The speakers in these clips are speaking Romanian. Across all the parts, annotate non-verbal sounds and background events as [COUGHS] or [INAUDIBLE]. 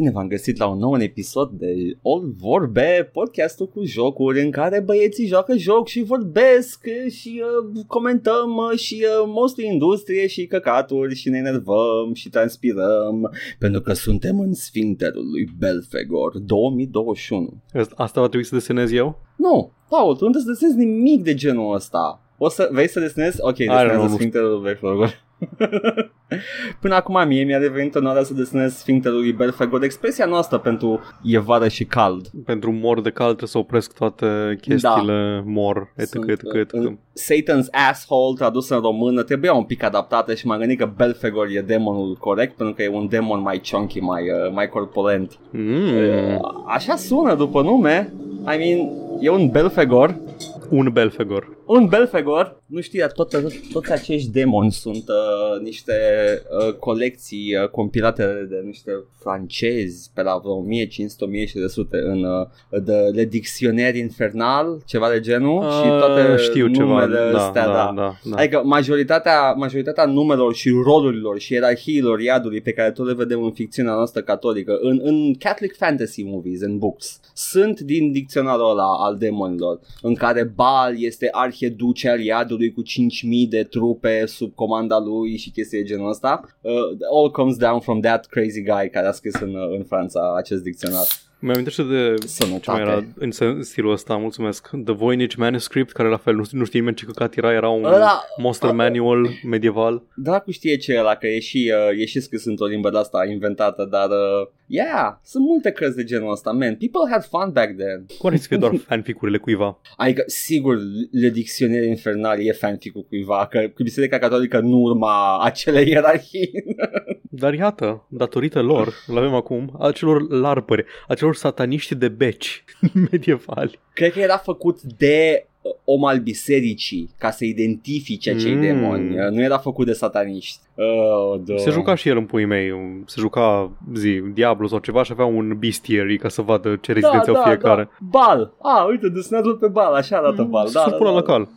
Bine v-am găsit la un nou episod de All Vorbe, podcastul cu jocuri în care băieții joacă joc și vorbesc și uh, comentăm uh, și uh, mostly industrie și căcaturi și ne enervăm și transpirăm pentru că suntem în sfinterul lui Belfegor 2021. Asta va trebui să desenez eu? Nu, Paul, tu nu trebuie să desenezi nimic de genul ăsta. O să, vrei să desenezi? Ok, desenează Sfinterul lui Belfegor. [LAUGHS] Până acum mie mi-a devenit onoarea să desenez Sfinterul lui Belfegor, expresia noastră pentru e vară și cald. Pentru mor de cald trebuie să opresc toate chestiile da. mor, etc, etc, etc. Satan's asshole tradus în română trebuia un pic adaptată și m-am gândit că Belfegor e demonul corect pentru că e un demon mai chunky, mai, uh, mai corpulent. Mm. Uh, așa sună după nume. I mean, e un Belfegor un Belfegor. Un Belfegor, nu știu, tot, tot, toți acești demoni sunt uh, niște uh, colecții uh, compilate de niște francezi pe la vreo 1500-1600 în uh, de Le Dictionnaire Infernal, ceva de genul uh, și toate știu numele ceva. Da, astea, da, da. Da, da. Adică majoritatea, majoritatea numelor și rolurilor și ierarhiilor iadului pe care tot le vedem în ficțiunea noastră catolică, în, în Catholic Fantasy Movies, în books, sunt din dicționarul ăla al demonilor, în care Baal este arheduce al iadului cu 5.000 de trupe sub comanda lui și chestii de genul ăsta. Uh, all comes down from that crazy guy care a scris în, în Franța acest dicționar. Mi-am amintește de Sănătate. ce mai era în stilul ăsta, mulțumesc. The Voynich Manuscript, care la fel nu, nu știe nimeni ce căcat era, era un ăla, monster ăla, manual medieval. cu știe ce e ăla, că e și, uh, e și scris într-o limbă de asta inventată, dar uh, yeah, sunt multe cărți de genul ăsta, man. People had fun back then. Cum să fie doar fanfic-urile cuiva? Adică, sigur, Le Dicționaire Infernal e fanfic-ul cuiva, că, că Biserica Catolică nu urma acele ierarhii. dar iată, datorită lor, îl avem acum, acelor larpări, acelor celor sataniști de beci [LAUGHS] medievali. Cred că era făcut de uh, om al bisericii ca să identifice acei mm. demoni. Uh, nu era făcut de sataniști. Oh, da. Se juca și el în puii mei. Se juca zi, Diablo sau ceva și avea un bestiary ca să vadă ce rezidență da, da, fiecare. Da. Bal. Ah, uite, desenează pe bal. Așa arată mm, bal. Da, da, da, la cal.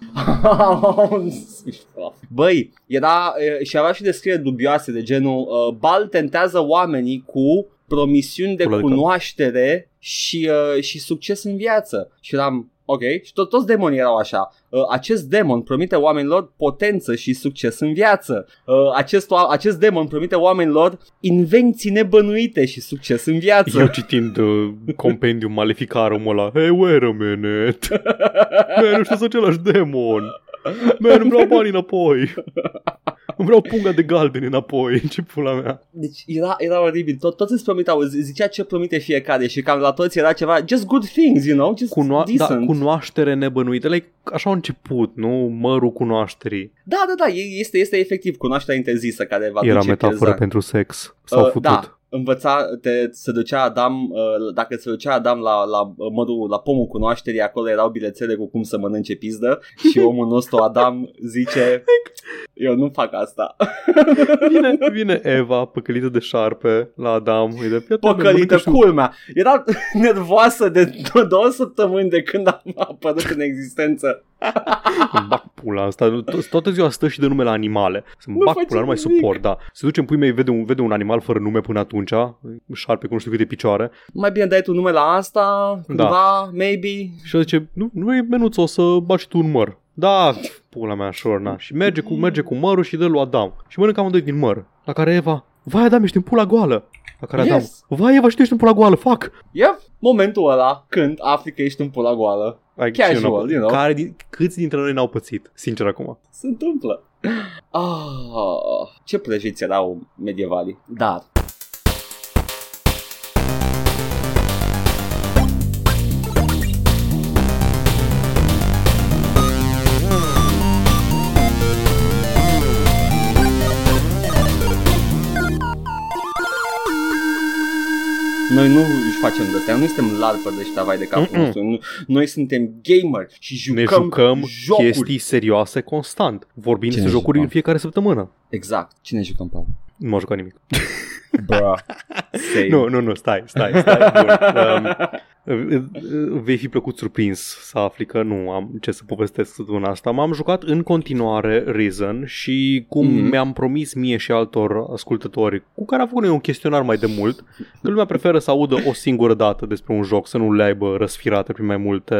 [LAUGHS] Băi, era și avea și descrieri dubioase de genul uh, Bal tentează oamenii cu promisiuni de cunoaștere și, uh, și succes în viață. Și eram, ok, și tot, toți demonii erau așa. Uh, acest demon promite oamenilor potență și succes în viață. Uh, acest, acest demon promite oamenilor invenții nebănuite și succes în viață. Eu citind uh, compendium maleficarum ăla, hey, wait a minute, man, ăștia sunt același demon. Man, îmi vreau banii înapoi. Îmi vreau punga de galben înapoi, [LAUGHS] ce pula mea. Deci era, era oribil, Tot, toți îți promiteau, zicea ce promite fiecare și cam la toți era ceva, just good things, you know, just Cuno- da, decent. Da, cunoaștere nebănuită, like, așa a început, nu? Mărul cunoașterii. Da, da, da, este, este efectiv cunoașterea interzisă care va Era metaforă pierză. pentru sex. S-au uh, futut. Da, învăța, te, se ducea Adam, uh, dacă se ducea Adam la, la, mărul, la pomul cunoașterii, acolo erau bilețele cu cum să mănânce pizdă [LAUGHS] și omul nostru Adam zice, eu nu fac asta. [LAUGHS] Vine, vine Eva, păcălită de șarpe, la Adam, îi de Păcălită, culmea. Era [LAUGHS] nervoasă de două săptămâni de când am apărut în existență. [LAUGHS] Îmi bag pula asta, toată ziua stă și de nume la animale. Să-mi bag pula, nu mai suport, da. Se duce în pui mei, vede un, vede un animal fără nume până atunci, șarpe cu nu știu câte picioare. Mai bine dai tu nume la asta, cândva, da. maybe. Și zice, nu, nu e menuță, o să bagi tu un măr. Da, pula mea, sure, na. Și merge cu, merge cu mărul și dă lui Adam. Și mănâncă amândoi din măr. La care Eva, vai Adam, ești în pula goală. La care Adam, yes. vai Eva, și tu ești în pula goală, fuck. Yep, momentul ăla când afli că ești în pula goală. Like, Casual, you know. Care, câți dintre noi n-au pățit, sincer acum? Se întâmplă. Ah, ce prăjiți erau medievalii. Dar Noi nu își facem de astea, nu suntem larpări de ăștia vai de capul nostru. Noi suntem gamer și jucăm, ne jucăm jocuri. chestii serioase constant. Vorbim despre jocuri jucăm? în fiecare săptămână. Exact. Cine jucăm, Paul? Nu m-a jucat nimic. Bă, [LAUGHS] nu, nu, nu, stai, stai, stai. Bun. Um, [LAUGHS] Vei fi plăcut surprins să afli că nu am ce să povestesc săptămâna asta. M-am jucat în continuare Risen și cum mm-hmm. mi-am promis mie și altor ascultători cu care am făcut un chestionar mai de mult, că lumea preferă să audă o singură dată despre un joc, să nu le aibă răsfirate prin mai multe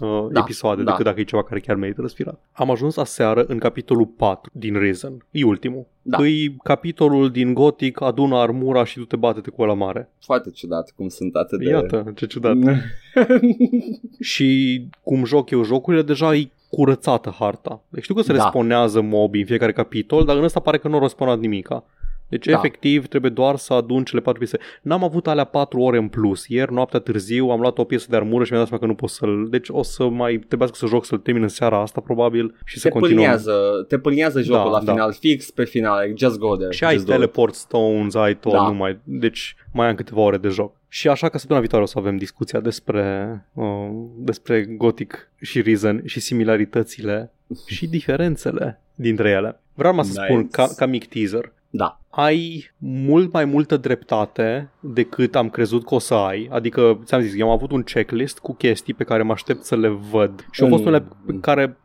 uh, da, episoade da. decât dacă e ceva care chiar merită răsfirat. Am ajuns aseară în capitolul 4 din Risen, e ultimul. Da. E capitolul din Gothic, adună armura și tu te bate cu la mare. Foarte ciudat cum sunt atât de... Iată, ce ciudat. [LAUGHS] și cum joc eu jocurile, deja e curățată harta. Deci știu că se da. responează mobi în fiecare capitol, dar în ăsta pare că nu a responat nimica. Deci, da. efectiv, trebuie doar să adun cele patru piese. N-am avut alea patru ore în plus. Ieri, noaptea târziu, am luat o piesă de armură și mi-am dat seama că nu pot să-l... Deci o să mai trebuiască să joc, să-l termin în seara asta, probabil, și te să continuăm. Pâlnează, te pâlnează jocul da, la da. final, fix pe final, just go there. Și ai teleport stones, ai tot, da. nu mai... Deci mai am câteva ore de joc. Și așa că săptămâna viitoare o să avem discuția despre, uh, despre Gothic și Risen și similaritățile [LAUGHS] și diferențele dintre ele. Vreau mai să nice. spun ca, ca mic teaser da. Ai mult mai multă dreptate decât am crezut că o să ai. Adică, ți-am zis, eu am avut un checklist cu chestii pe care mă aștept să le văd. Și au fost unele pe care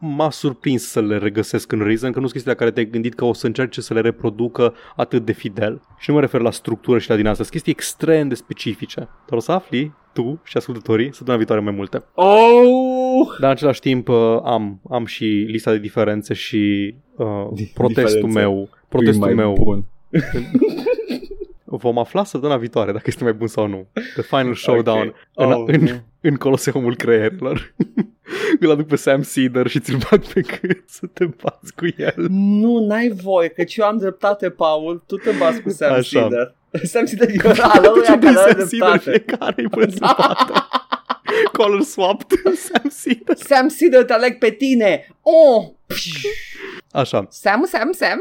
m-a surprins să le regăsesc în Reason, că nu sunt chestii la care te-ai gândit că o să încerce să le reproducă atât de fidel. Și nu mă refer la structură și la din asta. Sunt chestii extrem de specifice. Dar o să afli tu și ascultătorii săptămâna viitoare mai multe. Oh! Dar în același timp uh, am, am și lista de diferențe și uh, [LAUGHS] protestul diferențe. meu protestul meu. Bun. [LAUGHS] Vom afla săptămâna viitoare dacă este mai bun sau nu. The final showdown okay. oh, în, în, în Coloseumul Creierilor. [LAUGHS] Îl aduc pe Sam Cedar și ți-l bag pe cât să te bați cu el. Nu, n-ai voie, că eu am dreptate, Paul. Tu te bați cu Sam Așa. Cedar. [LAUGHS] Sam Cedar e ăla ăla care are dreptate. Fiecare îi pune Color swapped Sam Cedar. Sam Cedar te aleg pe tine. Oh! Așa. Sam, Sam, Sam.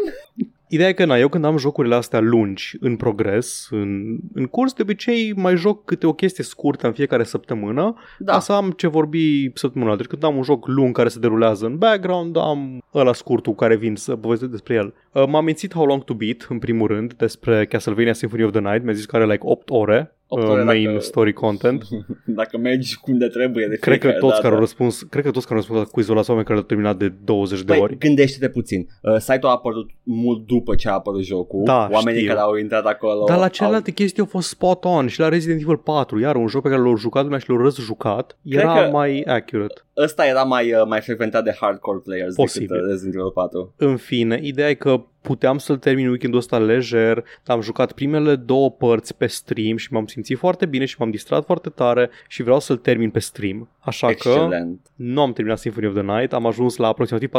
Ideea e că, na, eu când am jocurile astea lungi în progres, în, în curs, de obicei mai joc câte o chestie scurtă în fiecare săptămână, da. ca să am ce vorbi săptămâna. Deci când am un joc lung care se derulează în background, am ăla scurtul care vin să povestesc despre el. Uh, m-am mințit How Long To Beat, în primul rând, despre Castlevania Symphony of the Night. Mi-a zis că are like 8 ore uh, main dacă, story content. [LAUGHS] Dacă mergi cum de trebuie de cred că toți care au răspuns, cred că toți care au răspuns la quizul ăla oameni care l-au terminat de 20 de păi, ori. gândește-te puțin. Uh, site-ul a apărut mult după ce a apărut jocul. Da, Oamenii știu. care au intrat acolo. Dar la celelalte au... chestii au fost spot on și la Resident Evil 4, iar un joc pe care l-au jucat lumea și l-au răzjucat, era mai accurate. Ăsta era mai, uh, mai frecventat de hardcore players Posibil. decât uh, Resident Evil 4. În fine, ideea e că puteam să-l termin weekendul ăsta lejer, am jucat primele două părți pe stream și m-am simțit foarte bine și m-am distrat foarte tare și vreau să-l termin pe stream. Așa Excelent. că nu am terminat Symphony of the Night, am ajuns la aproximativ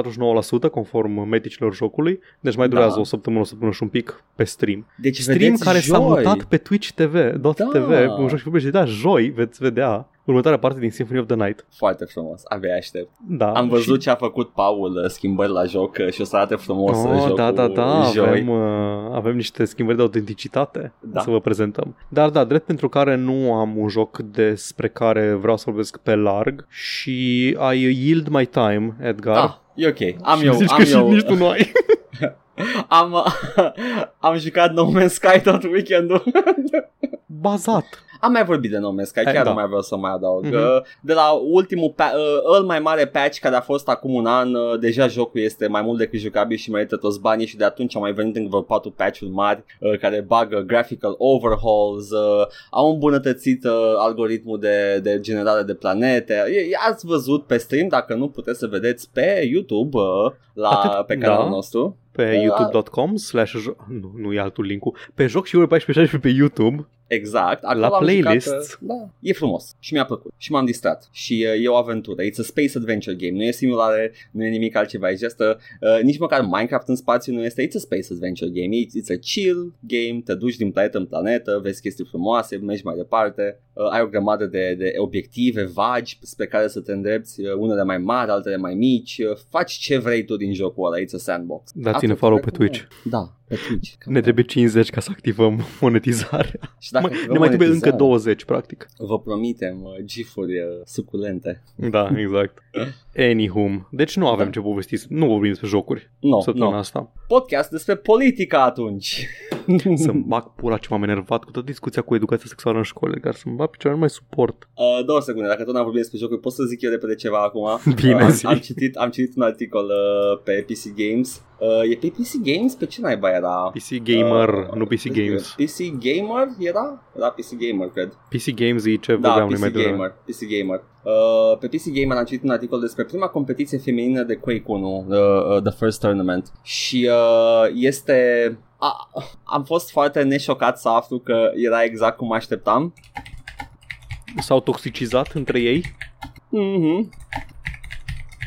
49% conform meticilor jocului, deci mai durează da. o săptămână, o săptămână și un pic pe stream. Deci stream care joi. s-a mutat pe Twitch TV, da. .tv, un joc și da, joi veți vedea următoarea parte din Symphony of the Night. Foarte frumos, abia aștept. Da. Am văzut și... ce a făcut Paul, uh, schimbări la joc uh, și o să arate frumos uh, oh, jocul Da, da, da, joi. avem, uh, avem niște schimbări de autenticitate da. să vă prezentăm. Dar da, drept pentru care nu am un joc despre care vreau să vorbesc pe larg și I yield my time, Edgar. Ah, e ok. Am și eu, zici am că eu. și nici tu nu ai. [LAUGHS] am, [LAUGHS] am jucat No Man's Sky tot weekendul. Bazat. Am mai vorbit de No Man's Sky, eh, chiar da. nu mai vreau să mai adaug. Mm-hmm. De la ultimul, pa- uh, îl mai mare patch care a fost acum un an, uh, deja jocul este mai mult decât jucabil și merită toți banii și de atunci au mai venit încă vreo patru patch-uri mari uh, care bagă graphical overhauls, au îmbunătățit algoritmul de, de generare de planete. ați văzut pe stream, dacă nu puteți să vedeți pe YouTube la, Atât, pe canalul da. nostru pe youtube.com slash nu, nu e altul linkul pe joc și ore 14 pe YouTube Exact. Acolo la playlist. Jucat, da, e frumos și mi-a plăcut și m-am distrat și uh, e o aventură. It's a space adventure game. Nu e simulare, nu e nimic altceva. E just a, uh, nici măcar Minecraft în spațiu nu este. It's a space adventure game. It's, it's a chill game. Te duci din planetă în planetă, vezi chestii frumoase, mergi mai departe. Uh, ai o grămadă de, de obiective vagi spre care să te îndrepți, uh, unele mai mari, altele mai mici. Uh, faci ce vrei tu din jocul ăla. It's a sandbox. Dați-ne follow pe Twitch. Da, pe Twitch. Ne trebuie 50 ca să activăm [LAUGHS] monetizarea. Și dacă ne mai trebuie încă 20, practic. Vă promitem uh, gifuri uh, suculente. Da, exact. Anywhom. Deci nu avem da. ce povesti, nu vorbim despre jocuri. Nu, no, no. asta. Podcast despre politica atunci. Să-mi bag pula ce m-am enervat cu toată discuția cu educația sexuală în școală, care să-mi bag picioare, nu mai suport. Uh, două secunde, dacă tot n-am vorbit despre jocuri, pot să zic eu repede ceva acum? Bine, uh, zi. am, am, citit, am citit un articol uh, pe PC Games. Uh, e pe PC Games? Pe ce naiba era? PC Gamer, Uh, nu PC Games. PC Gamer era? Era PC Gamer, cred. PC Games e ce Da, vorbeam noi PC mai devreme. Gamer, PC Gamer. Uh, pe PC Gamer am citit un articol despre prima competiție feminină de Quake 1, uh, uh, The First Tournament. Și uh, este... A, am fost foarte neșocat să aflu că era exact cum așteptam. S-au toxicizat între ei? Mhm.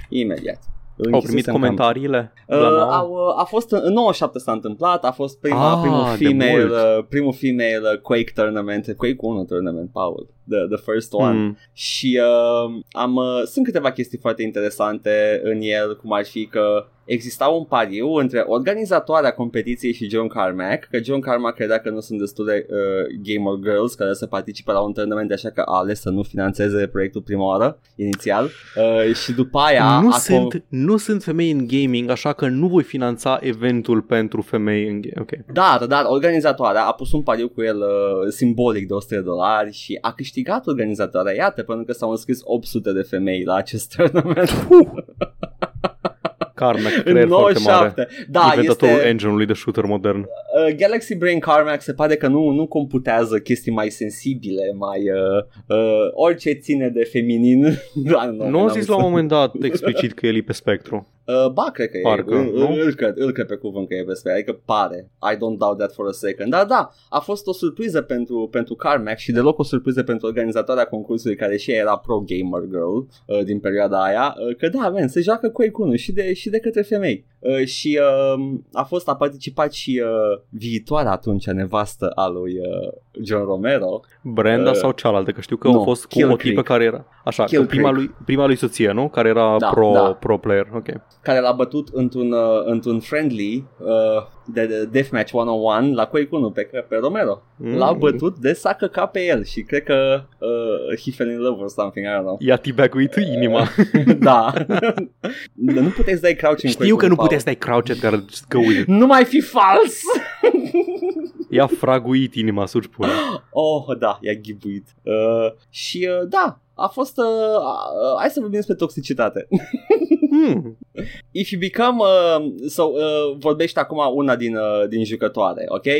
Imediat. Au primit Închisesem cam- comentariile? Uh, La nouă? au, uh, a fost în 97 s-a întâmplat, a fost prima, Ah, primul de female, mult. uh, primul female uh, Quake tournament, Quake 1 tournament, Paul, the, the first one. Mm. Și uh, am, uh, sunt câteva chestii foarte interesante în el, cum ar fi că exista un pariu între organizatoarea competiției și John Carmack, că John Carmack credea că nu sunt destule uh, gamer girls care să participe la un tournament, așa că a ales să nu financeze proiectul prima oară, inițial. Uh, și după aia... nu, a sunt, nu sunt femei în gaming, așa că nu voi finanța eventul pentru femei în gaming. Ok. Dar, dar organizatoarea a pus un pariu cu el uh, simbolic de 100 de dolari și a câștigat organizatoarea, iată, pentru că s-au înscris 800 de femei la acest [LAUGHS] tournament. Carmack, În creier foarte mare. 97. Da, Inventatorul este... engine-ului de shooter modern. Uh, Galaxy Brain Carmack se pare că nu, nu computează chestii mai sensibile, mai uh, uh, orice ține de feminin. [LAUGHS] Da, nu, Nu n-am a zis la un moment dat explicit că el e pe spectru. Uh, ba, cred că Parcă, e. Îl, nu? îl, îl, cred, îl cred pe cuvânt că e pe spate. Adică pare. I don't doubt that for a second. Dar da, a fost o surpriză pentru, pentru Carmack și deloc o surpriză pentru organizatoarea concursului care și ea era pro-gamer girl uh, din perioada aia. Uh, că da, man, se joacă Quake 1 și de, și de către femei. Uh, și uh, a fost, a participat și uh, viitoarea atunci nevastă a lui uh, John Romero. Brenda Uh, sau cealaltă, că știu că nu, au fost cu Kill o tipă Creek. care era... Așa, Kill că prima Creek. lui, prima lui soție, nu? Care era Da, pro, da. pro player. Ok. care l-a bătut într-un, uh, într-un friendly uh, de, de Deathmatch 101 la Quake 1 pe, pe Romero. Mm. L-a bătut de s-a căcat pe el și cred că uh, he fell in love or something, I don't know. I-a teabag-uit inima. [LAUGHS] da. Dar nu puteți să dai crouch în Știu că Quake nu 1, puteai să dai crouched care just go with it. Nu mai fi fals! I-a fraguit inima, surgi pula. [GASPS] oh, da, i-a ghibuit. Uh, și uh, da, a fost... Uh, uh, hai să vorbim despre toxicitate. [LAUGHS] Hmm. If you become uh, so uh, vorbește acum una din uh, din jucătoare, ok? Uh,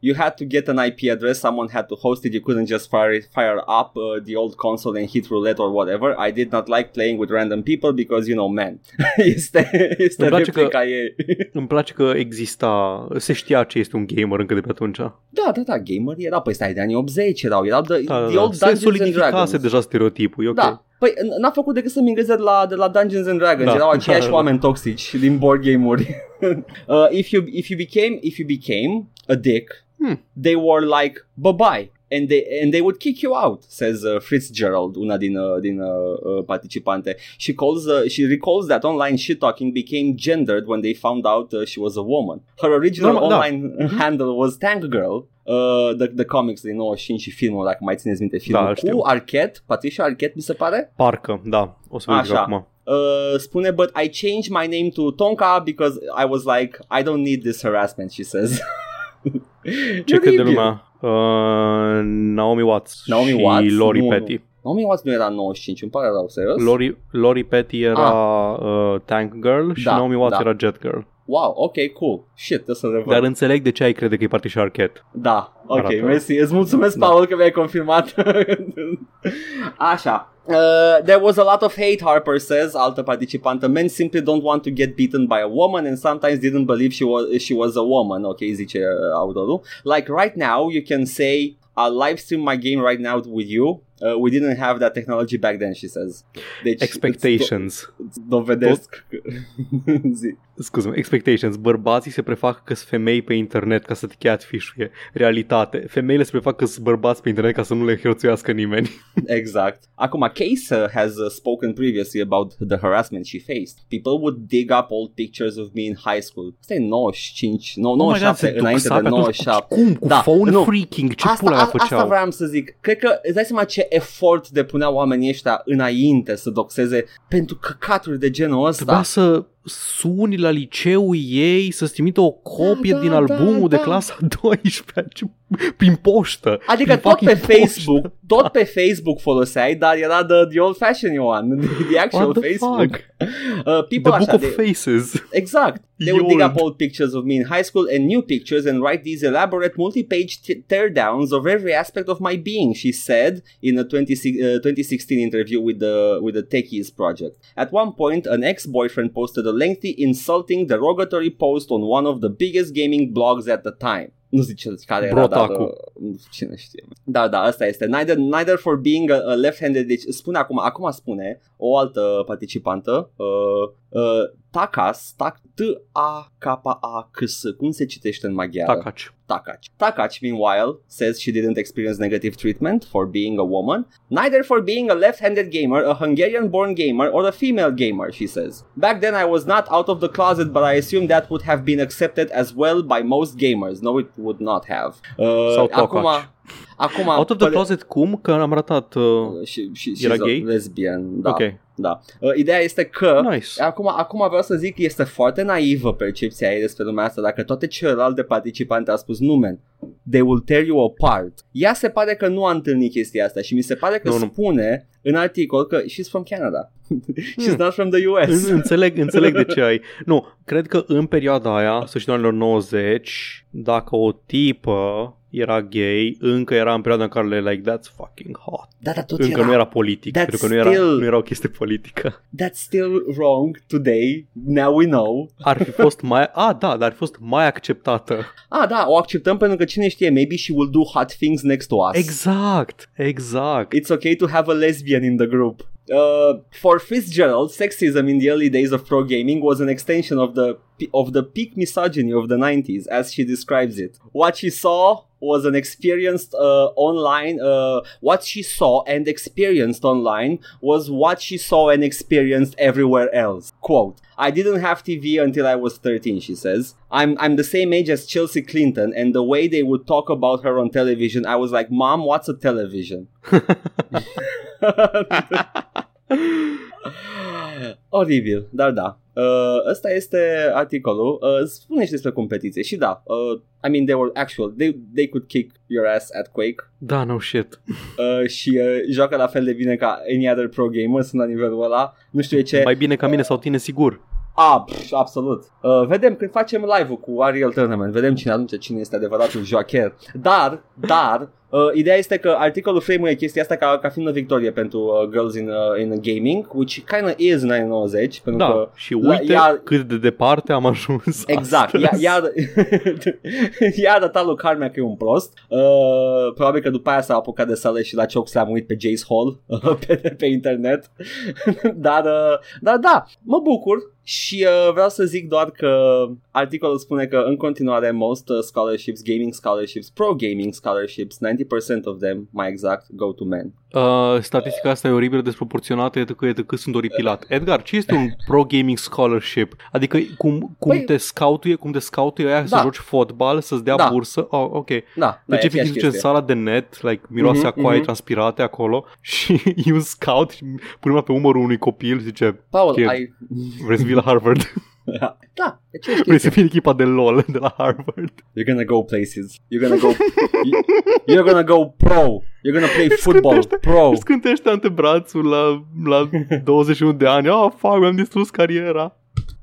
you had to get an IP address, someone had to host it, you couldn't just fire it, fire up uh, the old console and hit roulette or whatever. I did not like playing with random people because you know, man. [LAUGHS] este este Îmi place că- replica ei. [LAUGHS] Îmi place că exista, se știa ce este un gamer încă de pe atunci. Da, Da, da, da, gamer era, păi stai de anii 80 erau, erau the, da, the da. old Se Dungeons and solidificase Dragons. deja stereotipul, e ok. Da. Păi n- n-a făcut decât să-mi de la, de la Dungeons and Dragons. Da. Erau aceiași Da, da. oameni toxici din board game-uri. [LAUGHS] uh, if, you, if, you became, if you became a dick, Hmm. they were like, bye-bye. And they, and they would kick you out, says uh, Fitzgerald, una din, uh, din uh, uh, participante. She calls, uh, she recalls that online shit-talking became gendered when they found out uh, she was a woman. Her original Normal, da. online handle was Tank Girl, uh, the, the comics din 95 și filmul, dacă mai țineți minte filmul, Da, cu știu. Arquette, Patricia Arquette, mi se pare? Parcă, da, o să verific Așa. acum. Uh, spune, but I changed my name to Tonka because I was like, I don't need this harassment, she says. [LAUGHS] [LAUGHS] Ce crede Oribil. lumea? Uh, Naomi Watts Naomi și Watts? Lori Nu, Petty. Naomi Watts nu era 95, îmi pare rău, serios? Lori, Lori Petty era uh, Tank Girl și Da, Naomi Watts da. era Jet Girl. Wow, ok, cool. Shit, trebuie să revăd. Dar înțeleg de ce ai crede că e Patricia Arquette. Da, ok, Arată. mersi. Îți mulțumesc, Da. Paul, că mi-ai confirmat. [LAUGHS] Așa. Uh, there was a lot of hate, Harper says, altă participantă. Men simply don't want to get beaten by a woman and sometimes didn't believe she was, she was a woman. Ok, zice uh, autorul. Like right now, you can say, I'll live stream my game right now with you. Uh, we didn't have that technology back then, she says. Deci, Expectations. Îți, îți dovedesc. [LAUGHS] Zi. Scuze-mă, expectations. Bărbații se prefac că sunt femei pe internet ca să te catfish-uie. Realitate. Femeile se prefac că sunt bărbați pe internet ca să nu le hărțuiască nimeni. [LAUGHS] Exact. Acum, Case uh, has uh, spoken previously about the harassment she faced. People would dig up old pictures of me in high school. Asta e 95, no, Oh my God, 97, se înainte duxa de pe atunci. 97. Cum? Cu Da, phone nu. freaking? Ce Asta, pula mea a, asta făceau? vreau să zic. Cred că îți dai seama ce efort depuneau oamenii ăștia înainte să doxeze pentru căcaturi de genul Trebuia ăsta. să suni la liceul ei să-ți trimită o copie Da, din da, albumul da, de da. clasa [LAUGHS] 12 Ce- prin poștă. Adică Prin tot pe fucking poștă. Facebook, tot pe Facebook foloseai, dar era the, the old fashioned one, [LAUGHS] the, the actual What the Facebook. fuck? Uh, The people Book așa, of de, Faces. Exact. They would dig Old. up old pictures of me in high school and new pictures and write these elaborate multi-page t- teardowns of every aspect of my being, she said in a 20, uh, 2016 interview with the with the Techies project. At one point, an ex-boyfriend posted a lengthy, insulting, derogatory post on one of the biggest gaming blogs at the time. Nu zice care era, dar Brotaku. uh, nu știu cine știe. Da, da, asta este. Neither, neither for being a, a left-handed, deci spune acum, acum spune o altă participantă, uh, uh, Takas, tak, T-A-K-A-K-S, cum se citește în maghiară? Tacaci. Takac. Takac, meanwhile, says she didn't experience negative treatment for being a woman, neither for being a left-handed gamer, a Hungarian-born gamer, or a female gamer, she says. Back then I was not out of the closet, but I assume that would have been accepted as well by most gamers. No, it would not have. Uh, Sau acum, Tokac. acum, Out of the păre- closet cum? Că am ratat... Uh... și, și, și Era she's a gay? lesbian, da. Ok. Da. Uh, ideea este că Nice. Acum, acum vreau să zic că este foarte naivă percepția ei despre lumea asta Dacă toate celelalte participante au spus Nu, man, they will tear you apart Ea se pare că nu a întâlnit chestia asta Și mi se pare că Nu, nu. spune în articol că she's from Canada [LAUGHS] She's Hmm. not from the US În- Înțeleg, înțeleg de ce ai. Nu, cred că în perioada aia, sfârșitul anilor 90, dacă o tipă era gay, încă era în perioada în care le like, that's fucking hot. Da, dar tot Încă era, nu era politic, That's pentru că nu era, still- nu era o chestie politică. That's still wrong today Now we know Ar fi fost mai... A, [LAUGHS] da, dar ar fi fost mai acceptată. Ah, da, o acceptăm pentru că cine știe Maybe she will do hot things next to us Exact, exact. It's okay to have a lesbian in the group. Uh, for Fitzgerald, sexism in the early days of pro gaming was an extension of the of the peak misogyny of the 90s, as she describes it. What she saw was an experienced uh, online. Uh, what she saw and experienced online was what she saw and experienced everywhere else. Quote. I didn't have TV until I was 13, she says. I'm I'm the same age as Chelsea Clinton, and the way they would talk about her on television, I was like, Mom, what's a television? [LAUGHS] Oribil, dar da. Uh, ăsta este articolul. Uh, spune și despre competiție. Și da, uh, I mean, they were actual. They, they could kick your ass at Quake. Da, no shit. Uh, și uh, joacă la fel de bine ca any other pro gamer, sunt la nivelul ăla. Nu știu de ce. Mai bine ca mine sau tine, sigur. Ah, pf, absolut. Uh, vedem când facem live-ul cu Ariel Tournament, vedem cine anunță cine este adevăratul joacher. Dar, dar, uh, ideea este că articolul frame chestia asta ca, ca fiind o victorie pentru uh, Girls in, uh, in Gaming, which kind of is în anii 90, pentru Da, că și la- uite ea- cât de departe am ajuns Exact, ea, astăzi. ea, ea [LAUGHS] arăta lui Carmea că e un prost. Uh, Probabil că după aia s-a apucat de sale și la Choc s-a murit pe Jace Hall uh, [LAUGHS] pe, pe internet. [LAUGHS] Dar, uh, dar da, mă bucur și uh, vreau să zic doar că articolul spune că în continuare most uh, scholarships, gaming scholarships, pro gaming scholarships, 90% of them, mai exact, go to men. Uh, statistica asta e oribil desproporționată, etc, etc, sunt oripilat. Edgar, ce este un pro gaming scholarship? Adică cum, cum Păi- te scautuie, cum te scautuie aia să Da. joci fotbal, să-ți dea Da. bursă? Oh, ok. Da, da Deci e efectiv aceeași duce în chestie. sala de net, like, miroase Mhm, a coaie mhm. transpirate acolo [LAUGHS] și e un scout și pune mâna pe umărul unui copil și zice Paul, Kid. ai... vrei să vii la Harvard? [LAUGHS] [LAUGHS] da, e aceeași vrei să chestie. fii în echipa de LOL [LAUGHS] de la Harvard? You're gonna go places. You're gonna go. you're gonna go pro. You're gonna play football pro. Îți cântește antebrațul la, la 21 de ani. Oh, fuck, mi-am distrus cariera.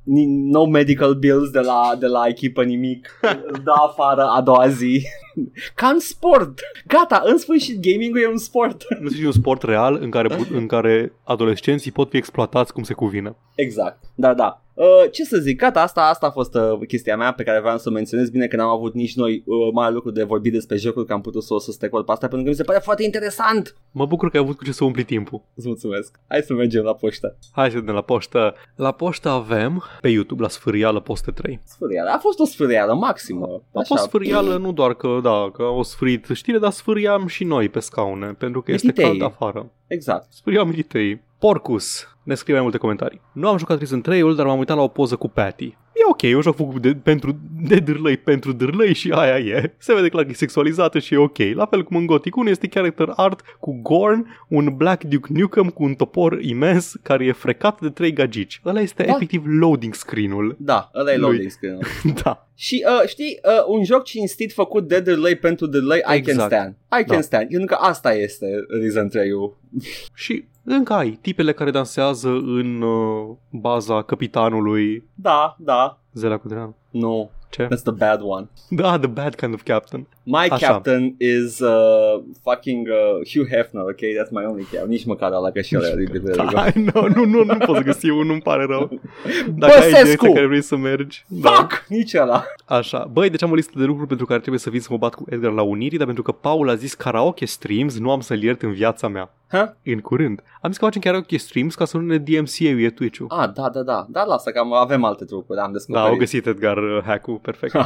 Ni- No medical bills de la, de la echipă nimic. [LAUGHS] Îți dă afară a doua zi. [LAUGHS] Ca în sport. Gata, în sfârșit gaming-ul e un sport. [LAUGHS] Nu știu, un sport real în care, în care adolescenții pot fi exploatați cum se cuvine. Exact. Da, da. Uh, ce să zic, gata, asta, asta a fost uh, chestia mea pe care vreau să o menționez. Bine că n-am avut nici noi uh, mare lucru de vorbit despre jocul, că am putut să o sustecol pe asta, pentru că mi se pare foarte interesant. Mă bucur că ai avut cu ce să umpli timpul. Îți mulțumesc. Hai să mergem la poștă. Hai să vedem la poștă. La poștă avem pe YouTube la sfârială poste 3. Sfârială. A fost o sfârială maximă. A fost sfârială nu doar că, da, că au sfârit știre, dar sfâriam și noi pe scaune, pentru că este Mititei. cald afară. Exact. Sfâriam mititei. Porcus ne scrie mai multe comentarii. Nu am jucat Risen 3-ul, dar m-am uitat la o poză cu Patty. E ok, e un joc făcut de, pentru, de dârlăi pentru dârlăi și aia e. Se vede clar că e sexualizată și e ok. La fel cum în Gothic 1 este character art cu Gorn, un Black Duke Nukem cu un topor imens care e frecat de trei gagici. Ăla este Da. efectiv loading screen-ul. Da, ăla e Lui. loading screen [LAUGHS] da. Și uh, știi, uh, un joc cinstit făcut de delay pentru delay, I can Exact. stand. I can Da. stand. Pentru că asta este Reason 3 Și încă ai tipele care dansează în uh, baza capitanului Da, da. Zela Cudreanu. Nu. Ce? That's the bad one. Da, the bad kind of captain. My Așa. captain is uh, fucking uh, Hugh Hefner, ok? That's my only captain. Nici măcar ăla că și ăla e de Da, nu, nu, nu, nu pot să găsi unul, nu-mi pare rău. [LAUGHS] Dacă ai Băsescu! direcția care vrei să mergi. Da. Fuck! Nici ăla. Așa. Băi, deci am o listă de lucruri pentru care trebuie să vin să mă bat cu Edgar la Unirii, dar pentru că Paul a zis karaoke streams, nu am să-l iert în viața mea. Ha? În curând. Am zis că facem karaoke streams ca să nu ne DMCA-uie Twitch-ul. Ah, da, da, da. Dar lasă că am, avem alte trucuri, am Da, descoperit. au găsit Edgar uh, hack-ul, perfect. [LAUGHS]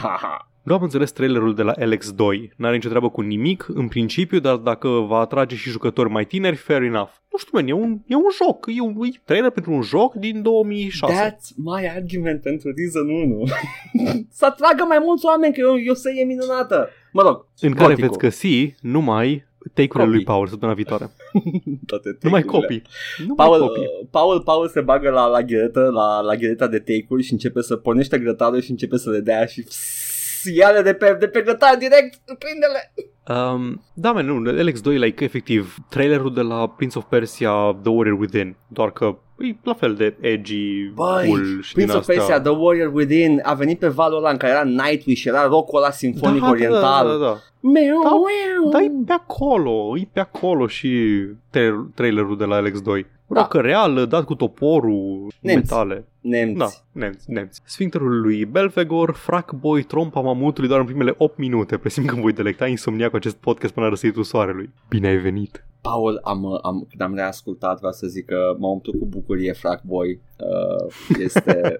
Nu am înțeles trailerul de la LX2. N-are nicio treabă cu nimic, în principiu, dar dacă va atrage și jucători mai tineri, fair enough. Nu știu, man, e un, e un joc. E un e trailer pentru un joc din 2006. That's my argument pentru Reason 1. [LAUGHS] să atragă mai mulți oameni, că e o, e o serie minunată. Mă rog, în care Gothic-ul. veți găsi numai take-urile lui Copii. Paul săptămâna viitoare. [LAUGHS] toate Numai take-urile. copii. Numai Paul, copii. uh, Paul, Paul se bagă la, la ghiretă, la, la ghireta de take-uri și începe să pornește grătarul și începe să le dea și ia de pe, de pe grătar direct, prinde-le. Um, da, man, nu, LX2 like, efectiv, trailerul de la Prince of Persia The Warrior Within, doar că e la fel de edgy, Băi, cool și Prince din of astea. Persia, The Warrior Within a venit pe valul ăla în care era Nightwish, era rockul ăla sinfonic da, oriental. Da, da, da. Meu, Da, meu. Da, e pe acolo, e pe acolo și tra- trailerul de la LX2. Da. Rocă reală, dat cu toporul, Nemți. metale. Nemți. Da, nemți, nemți. Sfincterul lui Belfegor, Frackboy, trompa mamutului doar în primele 8 minute. Presimt că voi delecta insomnia cu acest podcast până la răsăritul soarelui. Bine ai venit! Paul, am, am, când am reascultat, vreau să zic că m-a umplut cu bucurie Frackboy. Uh, este,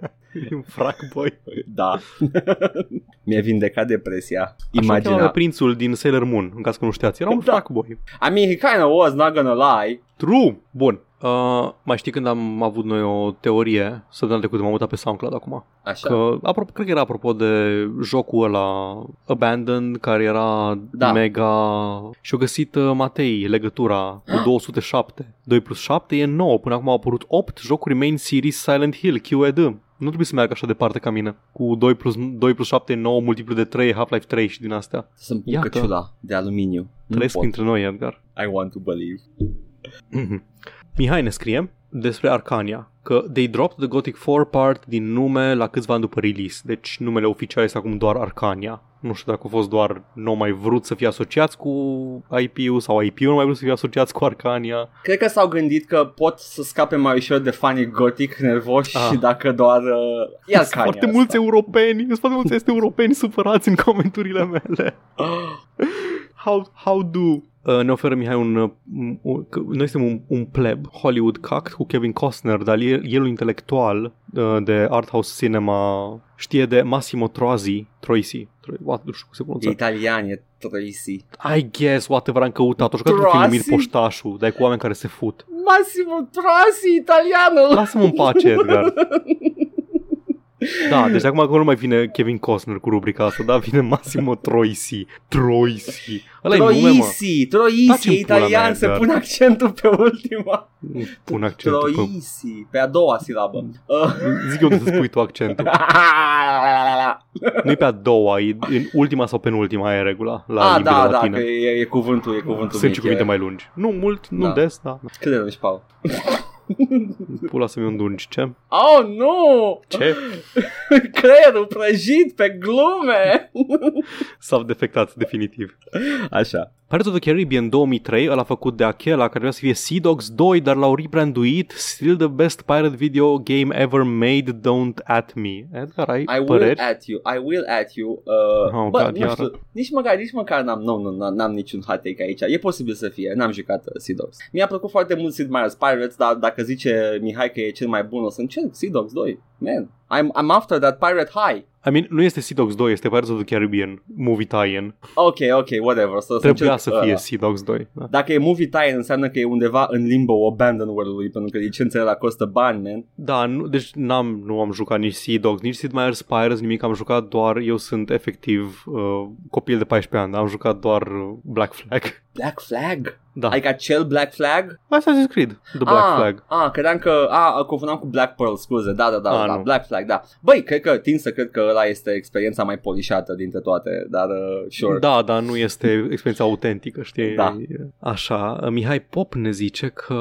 E [LAUGHS] un Frackboy. da. [LAUGHS] Mi-a vindecat depresia. Așa cheamă Imagina. prințul din Sailor Moon, în caz că nu știați. Era un Da. Frackboy. I mean, he kind of was, not gonna lie. True! Bun. Uh, mai știi când am avut noi o teorie Săptămâna trecută m-am mutat pe SoundCloud acum Așa. Că, apropo, cred că era apropo de jocul ăla Abandoned, care era Da. mega... Și-a găsit uh, Matei legătura cu 207. 2 plus 7 e 9. Până acum au apărut 8 jocuri main series Silent Hill, QED. Nu trebuie să meargă așa departe ca mine. Cu 2 plus, 2 plus 7 e 9, multiplu de 3, Half-Life 3 și din astea. Să-mi pun Iată. căciula de aluminiu. Nu Trăiesc pot. printre noi, Edgar. I want to believe. Mhm. Mihai ne scrie despre Arcania că they dropped the Gothic 4 part din nume la câțiva ani după release. Deci numele oficial este acum doar Arcania. Nu știu dacă a fost doar nu au mai vrut să fie asociați cu IP-ul sau IP-ul nu mai vrut să fie asociați cu Arcania. Cred că s-au gândit că pot să scape mai ușor de fanii gothic nervoși Ah. și dacă doar... Uh, e Sunt Arcania foarte asta. mulți europeni, sunt foarte mulți [LAUGHS] este europeni supărați în comenturile mele. [GASPS] How, how do Uh, ne oferă Mihai un, uh, un, că noi suntem un, un pleb Hollywood cact cu Kevin Costner dar el, el un intelectual uh, de art house cinema știe de Massimo Troisi Troisi Tro- what, nu știu cum se E pronunță italian, e Tracy. I guess whatever am căutat o jucat un film Troisi? numit Poștașul dar e cu oameni care se fut Massimo Tracy, italianul! lasă-mă în pace [LAUGHS] Edgar Da, deci acum acolo nu mai vine Kevin Costner cu rubrica asta, da, vine Massimo Troisi. Troisi. Ăla e nume, mă. Troisi, Troisi, Taci-mi e pula mea, italian, se Edgar. pune accentul pe ultima. Nu Pun accentul pe... Troisi, pe a doua silabă. Uh. Zic eu unde să spui tu accentul. Nu e pe a doua, e în ultima sau penultima, aia e regula la ah, limbile da, da, latine. că e, e cuvântul, e cuvântul Sunt și mic, cuvinte e- mai lungi. Nu mult, nu Da. des, da. Cât de lungi, Paul? Pula să-mi îndungi, ce? Oh, nu! Ce? [LAUGHS] Creierul prăjit pe glume! S-a defectat definitiv. Așa. Pirates of the Caribbean 2003, ăla făcut de Achela, care vrea să fie Sea Dogs 2, dar l-au rebranduit. Still the best pirate video game ever made, don't at me. Edgar, ai I will păreri? at you, I will at you. Uh, Oh, bă, God, nu iară. știu, nici măcar, nici măcar n-am, nu, nu, n-am, n-am niciun hot take aici. E posibil să fie, n-am jucat uh, Sea Dogs. Mi-a plăcut foarte mult Sid Meier's Pirates, dar dacă zice Mihai că e cel mai bun, o să încerc Sea Dogs 2. Man, I'm, I'm after that pirate high. I mean, nu este Sea Dogs 2, este Pirates of the Caribbean movie tie-in. Ok, ok, whatever. Să, Trebuia încerc, să fie uh, Sea Dogs 2. Da. Dacă e movie tie înseamnă că e undeva în limbo abandon world-ului, pentru că licențele la costă bani, man. Da, nu, deci n-am, nu am jucat nici Sea Dogs, nici Sid Meier's Pirates, nimic, am jucat doar, eu sunt efectiv uh, copil de 14 ani, am jucat doar uh, Black Flag. Black Flag? Da, Adică acel Black Flag? Assassin's Creed, The Black ah, Flag. Ah, credeam că... Ah, confundam cu Black Pearl, scuze. Da, da, da, Ah, da nu. Black Flag, da. Băi, cred că, tind să cred că ăla este experiența mai polișată dintre toate, dar uh, sure. Da, dar nu este experiența autentică, știi? Da. Așa, Mihai Pop ne zice că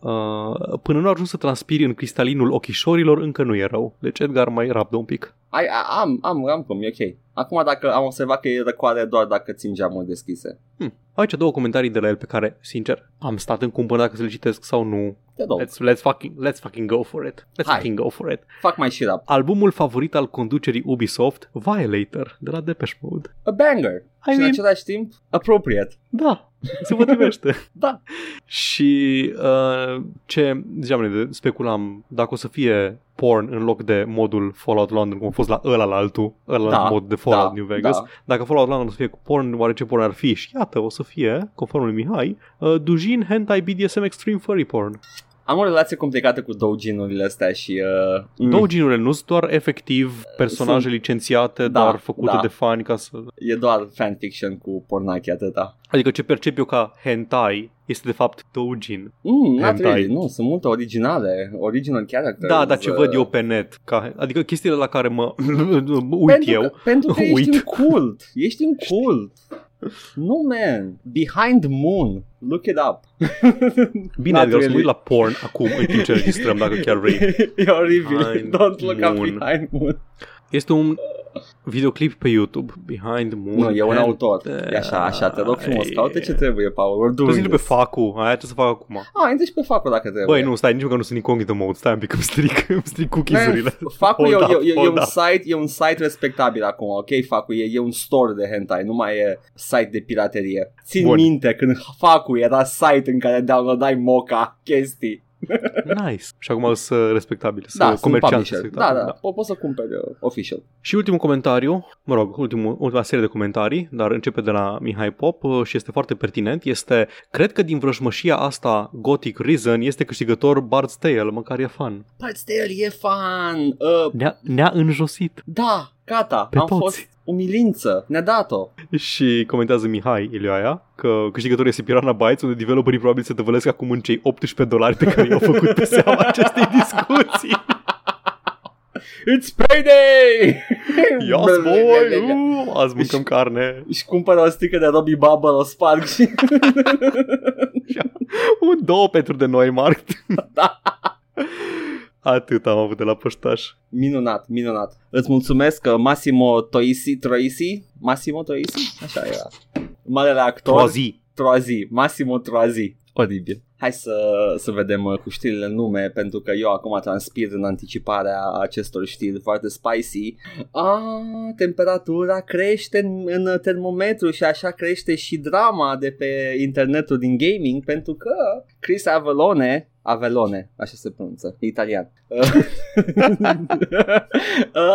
uh, până nu ajung să transpiri în cristalinul ochișorilor, încă nu e rău. Deci Edgar mai rabdă un pic. Ai, a- am, am, am cum, e ok. Acum dacă am observat că e răcoare doar dacă țin geamul deschise. Hmm. Aici două comentarii de la el pe care, sincer, am stat în cumpăr dacă să le citesc sau nu. Te dau. Let's, let's, fucking, let's fucking go for it. Let's Hai. fucking go for it. Fac mai shit up. Albumul favorit al conducerii Ubisoft, Violator, de la Depeche Mode. A banger. I și în mean- același timp, appropriate. Da, se potrivește. [LAUGHS] Da. Și uh, ce ziceam, noi, speculam dacă o să fie porn în loc de modul Fallout London, cum a fost la ăla la altul, ăla Da, mod de Fallout da, New Vegas. da. Dacă Fallout London o să fie cu porn, oare ce porn ar fi? Și iată, o să fie, conform lui Mihai, uh, Dujin Hentai BDSM Extreme Furry Porn. Am o relație complicată cu douginurile astea și... Uh, mm, Douginurile nu sunt doar efectiv personaje Sunt- licențiate, Da, dar făcute da. de fani ca să... E doar fanfiction cu pornachi atâta. Adică ce percep eu ca hentai este de fapt doujin. Mm, not Hentai. really, nu, sunt multe originale, original characters. Da, dar ce uh, văd eu pe net, ca, adică chestiile la care mă [LAUGHS] uit pentru eu, Că, pentru că [LAUGHS] Uit. ești în cult, ești în cult. Nu, man. Behind Moon. Look it up. [LAUGHS] Bine, Not adică o să mă really. uit la porn acum în timp ce registrăm dacă chiar vrei. [LAUGHS] e oribil. Behind Don't look up Moon. Behind Moon. Este un videoclip pe YouTube, Behind Moon. Nu, e un and- autor. E așa, așa, te rog frumos. Ai- Caută ce trebuie, Paul. We're Tu doing intre pe this. facu, aia ce să fac acum. Ah, intră și pe facul dacă trebuie. Băi, nu, stai, nici măcar nu sunt incognito mode, stai un pic, [LAUGHS] îmi stric, îmi stric cookies-urile. Man, Facul e, Hold up, e, e, e, hold un up. site, e un site respectabil acum, ok? Facul e, e un store de hentai, nu mai e site de piraterie. Țin Bun. minte când Facul era site în care downloadai moca chestii. Nice. Și acum sunt respectabil, Da, sunt sunt comerciant publisher. Da, respectabil. da, Po- poți să cumperi uh, official. Și ultimul comentariu, mă rog, ultimul, ultima serie de comentarii, dar începe de la Mihai Pop uh, și este foarte pertinent, este Cred că din vrăjmășia asta Gothic Reason este câștigător Bard's Tale, măcar e fan. Parts Tale e fan. Uh, Ne-a, ne-a înjosit. da, gata, Pe am toți. fost umilință, ne-a dat-o. Și comentează Mihai Ilioaia că câștigătorul este Piranha Bytes, unde developerii probabil se tăvălesc acum în cei 18 dolari pe care i-au făcut pe seama acestei discuții. It's payday! Yes, boy! Uh, azi mâncăm carne. Și cumpără o stică de Robbie Bubble, o sparg și... [LAUGHS] Un două pentru de noi, Mark. Da. Atât am avut de la poștaș. Minunat, minunat. Îți mulțumesc că Massimo Toisi, Troisi, Massimo Troisi, așa era. Marele actor. Troazi. Troazi, Massimo Troazi. Oribil. Hai să, să vedem uh, cu știrile în nume, pentru că eu acum transpir în anticiparea acestor știri foarte spicy. Ah, temperatura crește în, în termometru și așa crește și drama de pe internetul din gaming, pentru că Chris Avalone Avelone, așa se pronunță, e italian. [LAUGHS]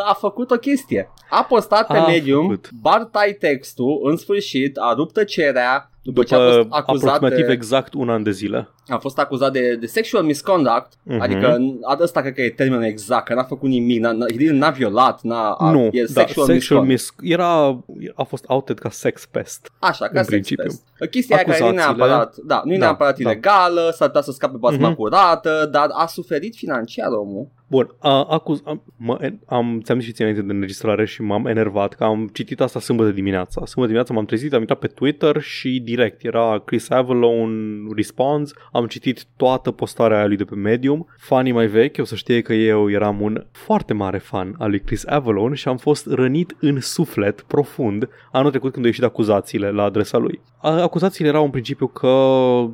a făcut o chestie. A postat pe A Medium, făcut. bar tai textul, în sfârșit, a rupt tăcerea, după, După ce a fost acuzat aproximativ de, exact un an de zile. a fost acuzat de, de sexual misconduct, Mhm. adică n- ăsta cred că e termenul exact, că n-a făcut nimic, n-a, n-a, n-a violat, n-a, a, nu, e da, sexual, sexual misconduct. mis- era, a fost outed ca sex pest. Așa, ca în sex principiu. pest. Chestia aia care nu e Acuzațiile- neapărat, da, nu e Da, neapărat da. ilegală, s-ar putea să scape basma Mhm. curată, dar a suferit financiar omul. Bun, a, acuz, am, mă, am, ți-am zis și ție înainte de înregistrare și m-am enervat că am citit asta sâmbătă dimineața. Sâmbătă dimineața m-am trezit, am intrat pe Twitter și direct era Chris Avalon response, am citit toată postarea aia lui de pe Medium. Fanii mai vechi o să știe că eu eram un foarte mare fan al lui Chris Avalon și am fost rănit în suflet profund anul trecut când au ieșit acuzațiile la adresa lui. Acuzațiile erau în principiu că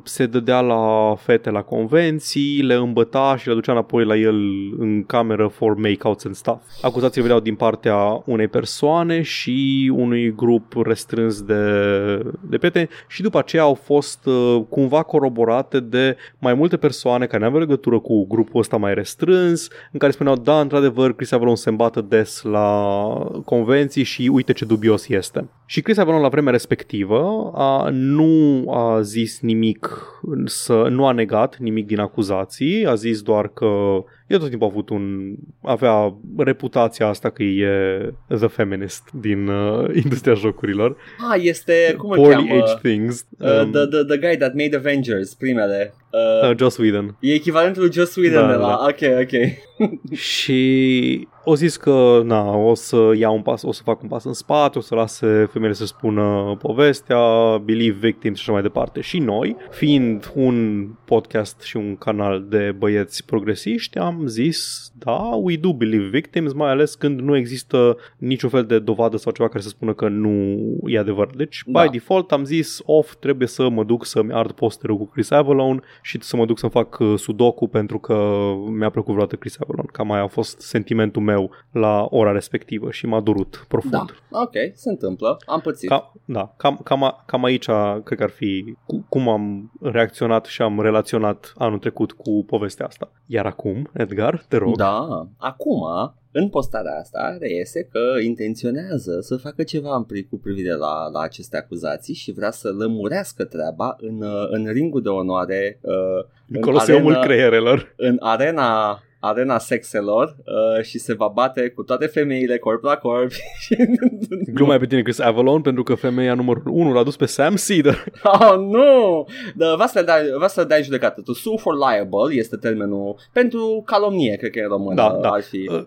se dădea la fete la convenții, le îmbăta și le ducea înapoi la el în cameră for make-outs and stuff. Acuzațiile veneau din partea unei persoane și unui grup restrâns de, de prieteni și după aceea au fost uh, cumva coroborate de mai multe persoane care nu aveau legătură cu grupul ăsta mai restrâns, în care spuneau, da, într-adevăr, Chris Avalon se îmbată des la convenții și uite ce dubios este. Și Chris Avalon la vremea respectivă a, nu a zis nimic, să, nu a negat nimic din acuzații, a zis doar că el tot timpul a avut un... avea reputația asta că e the feminist din uh, [LAUGHS] industria jocurilor. Ah, este, cum îl Poorly cheamă? aged things. Uh, Um, the, the, the guy that made Avengers, primele. Uh, uh, Joss Whedon. e echivalentul lui Joss Whedon Da, de la... da. Ok, ok. [LAUGHS] și o zis că na, o să ia un pas, o să fac un pas în spate, o să lase femeile să spună povestea, believe victims și așa mai departe. Și noi, fiind un podcast și un canal de băieți progresiști, am zis, da, we do believe victims, mai ales când nu există niciun fel de dovadă sau ceva care să spună că nu e adevărat. Deci, Da. by default, am zis, off, trebuie să mă duc să-mi ard posterul cu Chris Avalon și să mă duc să-mi fac uh, sudoku pentru că mi-a plăcut vreodată Chris Avalon. Cam aia a fost sentimentul meu la ora respectivă și m-a durut profund. Da, ok, se întâmplă. Am pățit. Ca, da, cam, cam, a- cam aici cred că ar fi cu, cum am reacționat și am relaționat anul trecut cu povestea asta. Iar acum, Edgar, te rog. Da, acum, în postarea asta, reiese că intenționează să facă ceva în pri- cu privire la, la aceste acuzații și vrea să lămurească treaba în, uh, în ringul de onoare, uh, în Coloseumul arena- creierelor. în arena arena sexelor uh, și se va bate cu toate femeile corp la corp. [LAUGHS] Glumea pe tine Chris Avalon pentru că femeia numărul 1 l-a dus pe Sam Cedar. [LAUGHS] Oh, nu! Da, va să-l dai, va să-l dai în judecată. To sue for liable este termenul pentru calomnie, cred că e în română Da, da. ar fi. Uh, uh,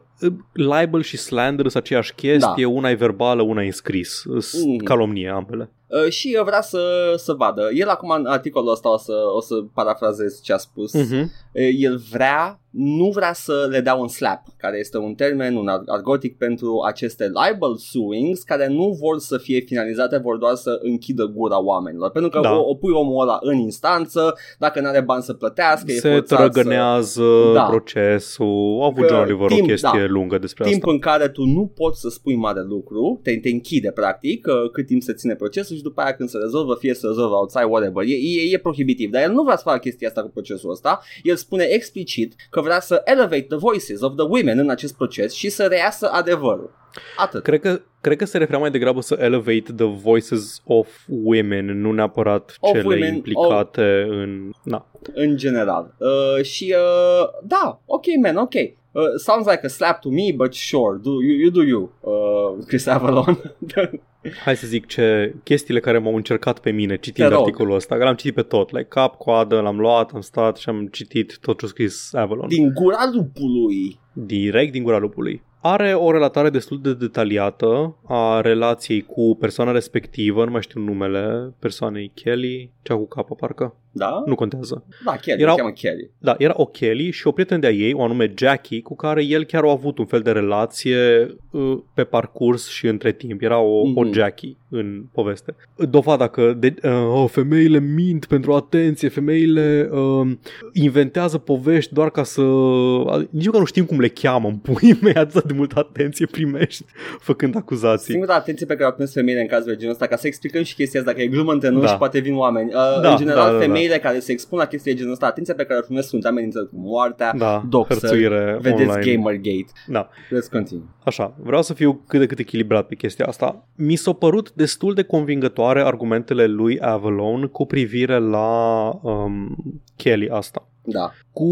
Libel și slander sunt aceeași chestie, una e verbală, una e scris. S- Mm. Calomnie ambele. Uh, și eu vrea să, să vadă. El acum în articolul ăsta o să, o să parafrazez ce a spus. Uh-huh. Uh, El vrea, nu vrea să le dea un slap, care este un termen, un ar- argotic pentru aceste libel suings, care nu vor să fie finalizate, vor doar să închidă gura oamenilor. Pentru că Da. o, o pui omul ăla în instanță, dacă nu are bani să plătească, e Se forțat să... trăgănează Da. procesul. Au avut Că John Oliver o timp, chestie da. Lungă despre timp asta. în care tu nu poți să spui mare lucru, te, te închide practic, uh, cât timp se ține procesul și după aia când se rezolvă, fie se rezolvă outside, whatever. E, e, e prohibitiv, dar el nu vrea să facă chestia asta cu procesul ăsta, el spune explicit că vrea să elevate the voices of the women în acest proces și să reiasă adevărul. Atât. Cred că, cred că se referea mai degrabă să elevate the voices of women, nu neapărat Of cele women, implicate în... Na. în general. Uh, și uh, da, ok man, ok. Uh, sounds like a slap to me, but sure, do, you, you do you, uh, Chris Avalon. [LAUGHS] Hai să zic ce chestiile care m-au încercat pe mine Te citind rog. articolul ăsta, că l-am citit pe tot, like cap, coadă, l-am luat, am stat și am citit tot ce a scris Avalon. Din gura lupului. direct din gura lupului. Are o relatare destul de detaliată a relației cu persoana respectivă, nu mai știu numele persoanei Kelly, cea cu capă parcă, Da? nu contează. Da, Kelly, Erau- Erau... cheamă Kelly. Da, era o Kelly și o prietenă de-a ei, o anume Jackie, cu care el chiar a avut un fel de relație uh, pe parcurs și între timp. Era o, mm-hmm. o Mhm. Jackie în poveste. Dovada că de, uh, oh, femeile mint pentru atenție, femeile uh, inventează povești doar ca să... uh, Nici măcar nu știm cum le cheamă în pui [LAUGHS] mei, atât de multă atenție primești făcând acuzații. Singura atenție pe care o primesc femeile în cazul de genul ăsta, ca să explicăm și chestia asta, dacă e glumă între noi Da. și poate vin oameni. Uh, Da, în general, da, da, da. femeile care se expun la chestii de genul ăsta, atenția pe care o primesc sunt amenințări cu moartea, Da, doxări, hărțuire vedeți online. Gamergate. Da. Let's continue. Așa, vreau să fiu cât de cât echilibrat pe chestia asta. Mi s-au părut destul de convingătoare argumentele lui Avalon cu privire la um, Kelly asta. Da. Cu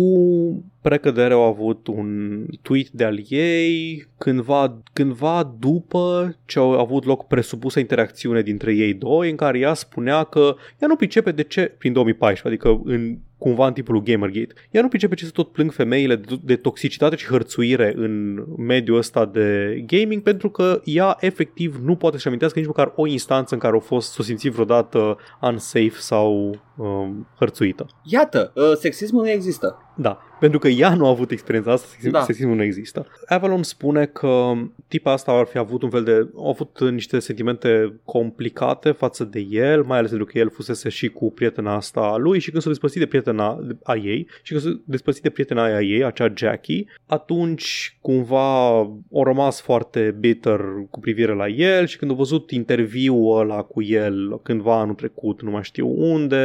precădere au avut un tweet de al ei cândva, cândva după ce au avut loc presupusă interacțiune dintre ei doi în care ea spunea că ea nu pricepe de ce, prin 2014, adică în cumva în timpul lui Gamergate. Ea nu pricepe ce să tot plâng femeile de, de toxicitate și hărțuire în mediul ăsta de gaming pentru că ea efectiv nu poate să-și amintească nici măcar o instanță în care au fost s-o simțit vreodată unsafe sau um, hărțuită. Iată, uh, sexismul nu există. Da, pentru că ea nu a avut experiența asta, Da. sexismul nu există. Avalon spune că tipa asta ar fi avut un fel de... au avut niște sentimente complicate față de el, mai ales pentru că el fusese și cu prietena asta a lui și când s-a despărțit de prietena a ei și când s-a despărțit de prietena aia a ei, acea Jackie, atunci cumva au rămas foarte bitter cu privire la el și când au văzut interviul ăla cu el cândva anul trecut, nu mai știu unde,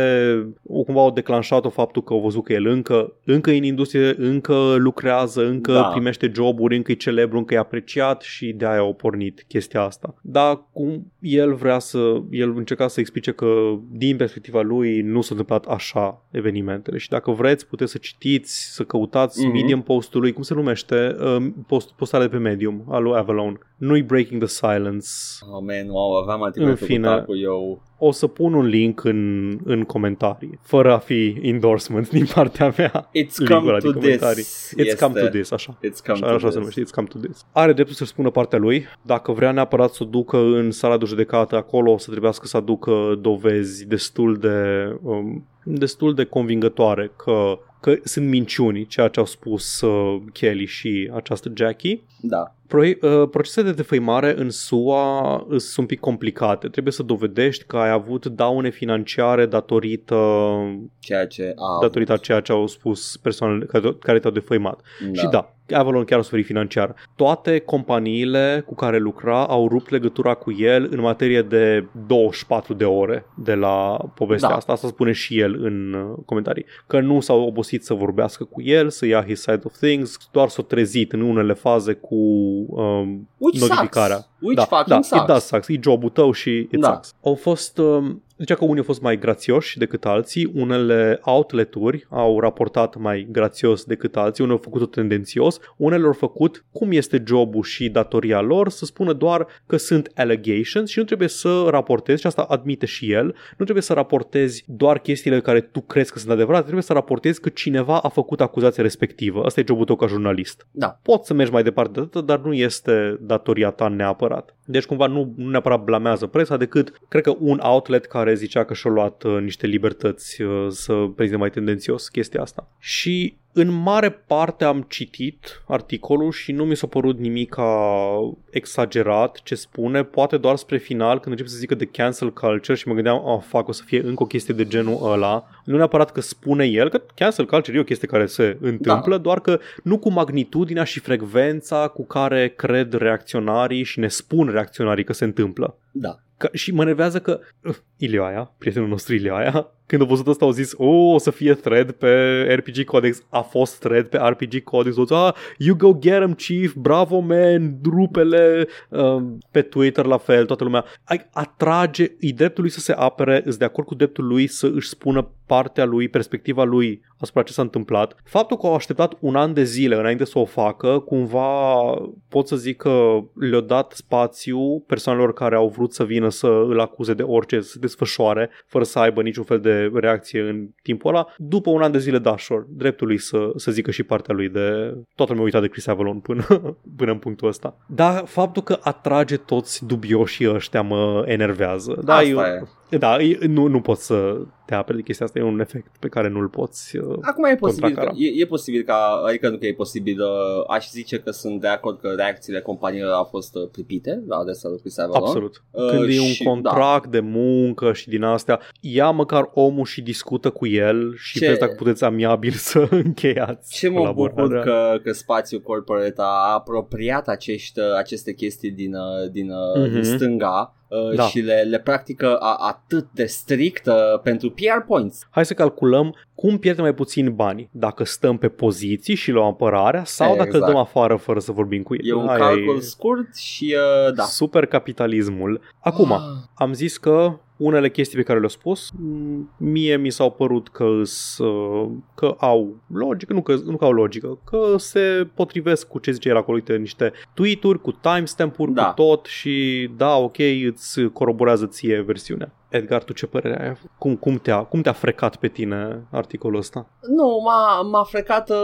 o cumva au declanșat-o faptul că au văzut că el încă, încă e în industrie, încă lucrează, încă Da. primește joburi, încă e celebru, încă e apreciat și de aia au pornit chestia asta. Dar cum el vrea să, el încerca să explice că din perspectiva lui nu s-a întâmplat așa evenimentele și dacă vreți puteți să citiți, să căutați Mhm. mm-hmm. Medium postul lui, cum se numește, uh, post, postarea de pe Medium al lui Avalon. Nu-i Breaking the Silence. Oh, man, wow, aveam antibiotic În fine. cu eu. O să pun un link în, în comentarii, fără a fi endorsement din partea mea. It's Linkul come ăla to din comentarii. this. It's este. come to this, așa. It's come Așa, to așa this. se numește, it's come to this. Are dreptul să-și spună partea lui. Dacă vrea neapărat să o ducă în sala de judecată, acolo o să trebuiască să aducă dovezi destul de, um, destul de convingătoare că, că sunt minciuni, ceea ce au spus uh, Kelly și această Jackie. Da. Pro- uh, procesele de defăimare în SUA uh, sunt un pic complicate. Trebuie să dovedești că ai avut daune financiare datorită, Ceea ce a datorită a ceea ce au spus persoanele care, care te-au defăimat. da. Și da, Avalon chiar a suferit financiar. Toate companiile cu care lucra au rupt legătura cu el în materie de 24 de ore de la povestea Da. asta. Asta spune și el în uh, comentarii. Că nu s-au obosit să vorbească cu el, să ia his side of things, doar s-au trezit în unele faze cu um, Which notificarea. Sucks. Which da, fucking da, sucks. it does sucks. E jobul tău și it Da. sucks. Au fost... Um, Zicea că unii au fost mai grațioși decât alții, unele outlet-uri au raportat mai grațios decât alții, unele au făcut-o tendențios, unele au făcut cum este jobul și datoria lor, să spună doar că sunt allegations și nu trebuie să raportezi, și asta admite și el, nu trebuie să raportezi doar chestiile care tu crezi că sunt adevărate, trebuie să raportezi că cineva a făcut acuzația respectivă. Asta e jobul tău ca jurnalist Da. poți să mergi mai departe de atât, dar nu este datoria ta neapărat. Deci cumva nu, nu neapărat blamează presa, decât cred că un outlet care zicea că și-a luat uh, niște libertăți uh, să prezinte mai tendențios chestia asta. Și în mare parte am citit articolul și nu mi s-a părut nimic exagerat ce spune, poate doar spre final când încep să zică de cancel culture și mă gândeam, oh, fac, o să fie încă o chestie de genul ăla. Nu neapărat că spune el că cancel culture e o chestie care se întâmplă, da. doar că nu cu magnitudinea și frecvența cu care cred reacționarii și ne spun reacționarii că se întâmplă. Da. Că, și mă nervează că uh, Ilioaia, prietenul nostru Ilioaia, când a văzut asta au zis, oh, o să fie thread pe RPG Codex. A fost thread pe RPG Codex. O zis, ah, you go get him, chief, bravo, man, rupele. Uh, pe Twitter la fel, toată lumea. Ai, atrage, e dreptul lui să se apere, îți de acord cu dreptul lui să își spună partea lui, perspectiva lui asupra ce s-a întâmplat. Faptul că au așteptat un an de zile înainte să o facă, cumva pot să zic că le-a dat spațiu persoanelor care au vrut să vină să îl acuze de orice, să se desfășoare, fără să aibă niciun fel de reacție în timpul ăla. După un an de zile, da, sure, dreptul lui să, să zică și partea lui de... Toată lumea a uitat de Chris Avalon până, [LAUGHS] până în punctul ăsta. Dar faptul că atrage toți dubioșii ăștia mă enervează. Da, Asta eu, e. da, e- nu, nu pot să te apere de chestia asta, e un efect pe care nu-l poți uh, Acum e posibil, că, contracara. e, e posibil ca, adică nu că e posibil, uh, aș zice că sunt de acord că reacțiile companiilor au fost uh, pripite la adresa lui Chris Avalon. Absolut. Uh, Când e și- un contract de muncă și din astea, ia măcar omul și discută cu el și Ce- vezi dacă puteți amiabil să [LAUGHS] încheiați Ce mă bucur colaborarea. că, că spațiul corporate a apropiat acești, aceste chestii din, uh, din, uh, Mhm. din stânga uh, Da. și le, le practică a, atât de strict uh, pentru PR points. Hai să calculăm cum pierdem mai puțin bani, dacă stăm pe poziții și luăm apărarea sau dacă îl Exact. dăm afară fără să vorbim cu el. E un Aia calcul e scurt și uh, da. super capitalismul. Acum, Ah. am zis că unele chestii pe care le-au spus, m- mie mi s-au părut că, îs, uh, că au logică, nu că, nu că au logică, că se potrivesc cu ce zice el acolo, uite, niște tweet-uri cu timestamp-uri, Da. cu tot și da, ok, îți coroborează ție versiunea. Edgar, tu ce părere ai? Cum, cum, te-a, cum te-a frecat pe tine articolul ăsta? Nu, m-a, m-a frecat uh,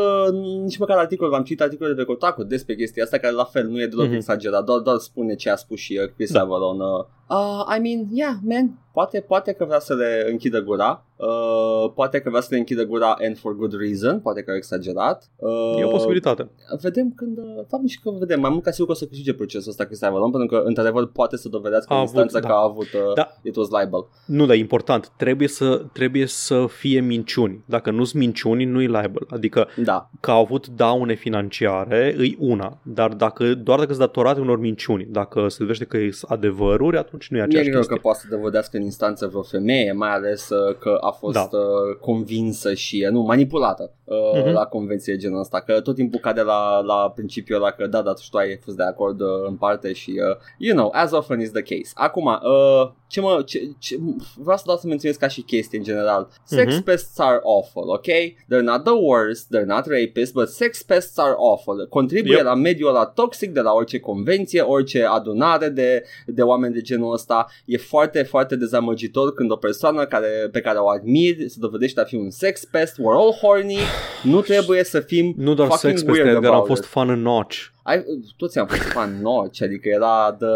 nici măcar articolul, am citit articolul de Kotaku despre chestia asta, care la fel nu e deloc Mhm. exagerat, doar, doar spune ce a spus și uh, Chris Da. Avalon. Uh, Uh, I mean, yeah, man, poate, poate că vrea să le închidă gura, uh, poate că vrea să le închidă gura and for good reason, poate că a exagerat. Uh, E o posibilitate. Vedem când, uh, fapt și că vedem, mai mult ca sigur că o să câștige procesul ăsta Chris Avalon, pentru că într-adevăr poate să dovedească A în avut, instanță da. că a avut, uh, Da. it was libel. Nu, dar e important. Trebuie să, trebuie să fie minciuni. Dacă nu sunt minciuni, nu e liable. Adică Da, că au avut daune financiare, îi una. Dar dacă, doar dacă sunt datorate unor minciuni, dacă se dovedește că sunt adevăruri, atunci nu e mi-e aceeași greu că chestie. poate să dovedească în instanță vreo femeie, mai ales uh, că a fost Da. uh, convinsă și, uh, nu, manipulată uh, Mhm. la convenție genul ăsta, că tot timpul cade la, la principiul ăla că da, da, tu ai fost de acord uh, în parte și, uh, you know, as often is the case. Acum, uh, ce mă, ce, ce, vreau să dau să menționez ca și chestie în general. Sex Mhm. pests are awful, ok? They're not the worst, they're not rapists, but sex pests are awful. Contribuie Yep. la mediul ăla toxic de la orice convenție, orice adunare de, de oameni de genul ăsta. E foarte, foarte dezamăgitor când o persoană care, pe care o admiri se dovedește a fi un sex pest, we're all horny, nu trebuie să fim Nu doar fucking sex peste weird Edgar, am about fost it. fan în notch. Ai, toți am fost fan noci, adică era de...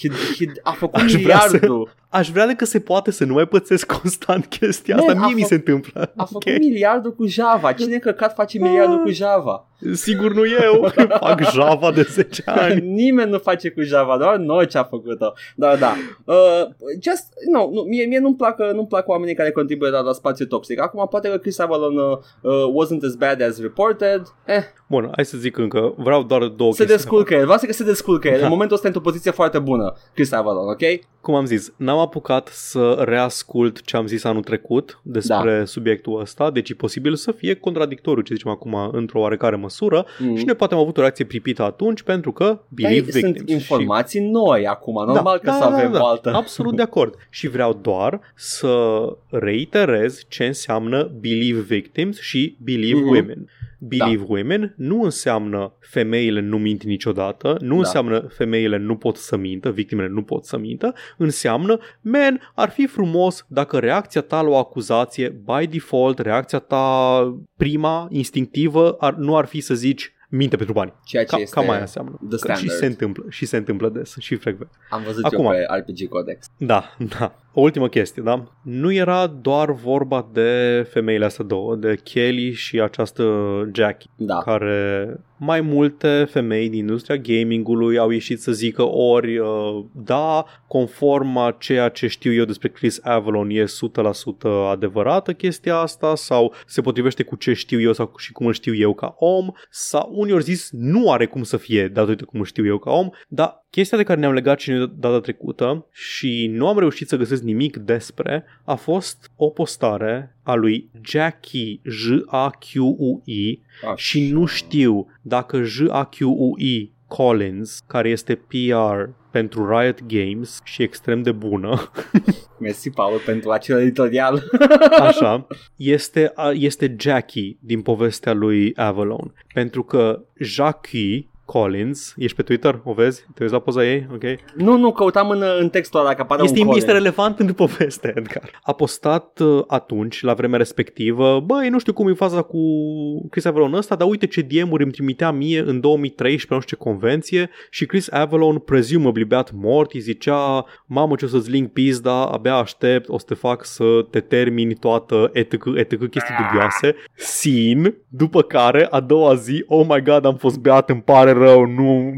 He, he, a făcut Aș vrea să- miliardul. Aș vrea că se poate să nu mai pățesc constant chestia Man, asta. a Mie mi fă- se întâmplă. A făcut Ok? miliardul cu Java. Cine căcat face miliardul cu Java? Sigur nu eu. [LAUGHS] Fac Java de 10 [LAUGHS] ani. Nimeni nu face cu Java, doar noi ce a făcut-o. Da, da. Uh, just, no, nu, mie, mie nu-mi plac, nu-mi plac oamenii care contribuie la, la spațiu toxic. Acum poate că Chris Avalon uh, uh, wasn't as bad as reported. Eh, Bun, hai să zic încă. Vreau doar două se chestii. descurcă el. Vreau să că se descurcă el. Da. În momentul ăsta e într-o poziție foarte bună, Chris Avalon, ok? Cum am zis, n-am apucat să reascult ce am zis anul trecut despre da. subiectul ăsta, deci e posibil să fie contradictoriu ce zicem acum într-o oarecare măsură Mm. și noi poate am avut o reacție pripită atunci pentru că Dar believe sunt victims. informații noi acum, normal că să avem o altă. Absolut de acord. Și vreau doar să reiterez ce înseamnă believe victims și believe Mhm. women. Believe women nu înseamnă femeile nu mint niciodată, nu Da. înseamnă femeile nu pot să mintă, victimele nu pot să mintă, înseamnă, man, ar fi frumos dacă reacția ta la o acuzație, by default, reacția ta prima, instinctivă, ar, nu ar fi să zici minte pentru bani. Ceea ce Ca, este cam aia înseamnă. the Că și standard. se întâmplă, și se întâmplă des, și frecvent. Am văzut Acum. eu pe RPG Codex. Da, [LAUGHS] da. O ultimă chestie, da? Nu era doar vorba de femeile astea două, de Kelly și această Jackie, Da. care mai multe femei din industria gamingului au ieșit să zică ori uh, da, conform a ceea ce știu eu despre Chris Avalon e 100% adevărată chestia asta sau se potrivește cu ce știu eu sau și cum îl știu eu ca om sau unii au zis nu are cum să fie datorită cum îl știu eu ca om, dar chestia de care ne-am legat și noi data trecută și nu am reușit să găsesc nimic despre a fost o postare a lui Jackie J-A-Q-U-I Așa. și nu știu dacă J-A-Q-U-I Collins, care este PR pentru Riot Games și extrem de bună, [LAUGHS] Mersi, Paul, pentru acel editorial. [LAUGHS] [LAUGHS] așa, este, a- este Jackie din povestea lui Avalon. Pentru că Jackie Collins, ești pe Twitter, o vezi? Te uiți la poza ei? Ok? nu, nu, căutam în, în textul ăla, că apare Este, un Colin. este relevant în poveste, Edgar. A postat uh, atunci, la vremea respectivă, băi, nu știu cum e faza cu Chris Avalon ăsta, dar uite ce DM-uri îmi trimitea mie în 2013, nu știu ce convenție, și Chris Avalon, presumably beat mort, îi zicea, mamă ce o să-ți link pizda, abia aștept, o să te fac să te termini toată etc, etc chestii dubioase, sin, după care, a doua zi, oh my god, am fost beat, îmi pare rău, nu,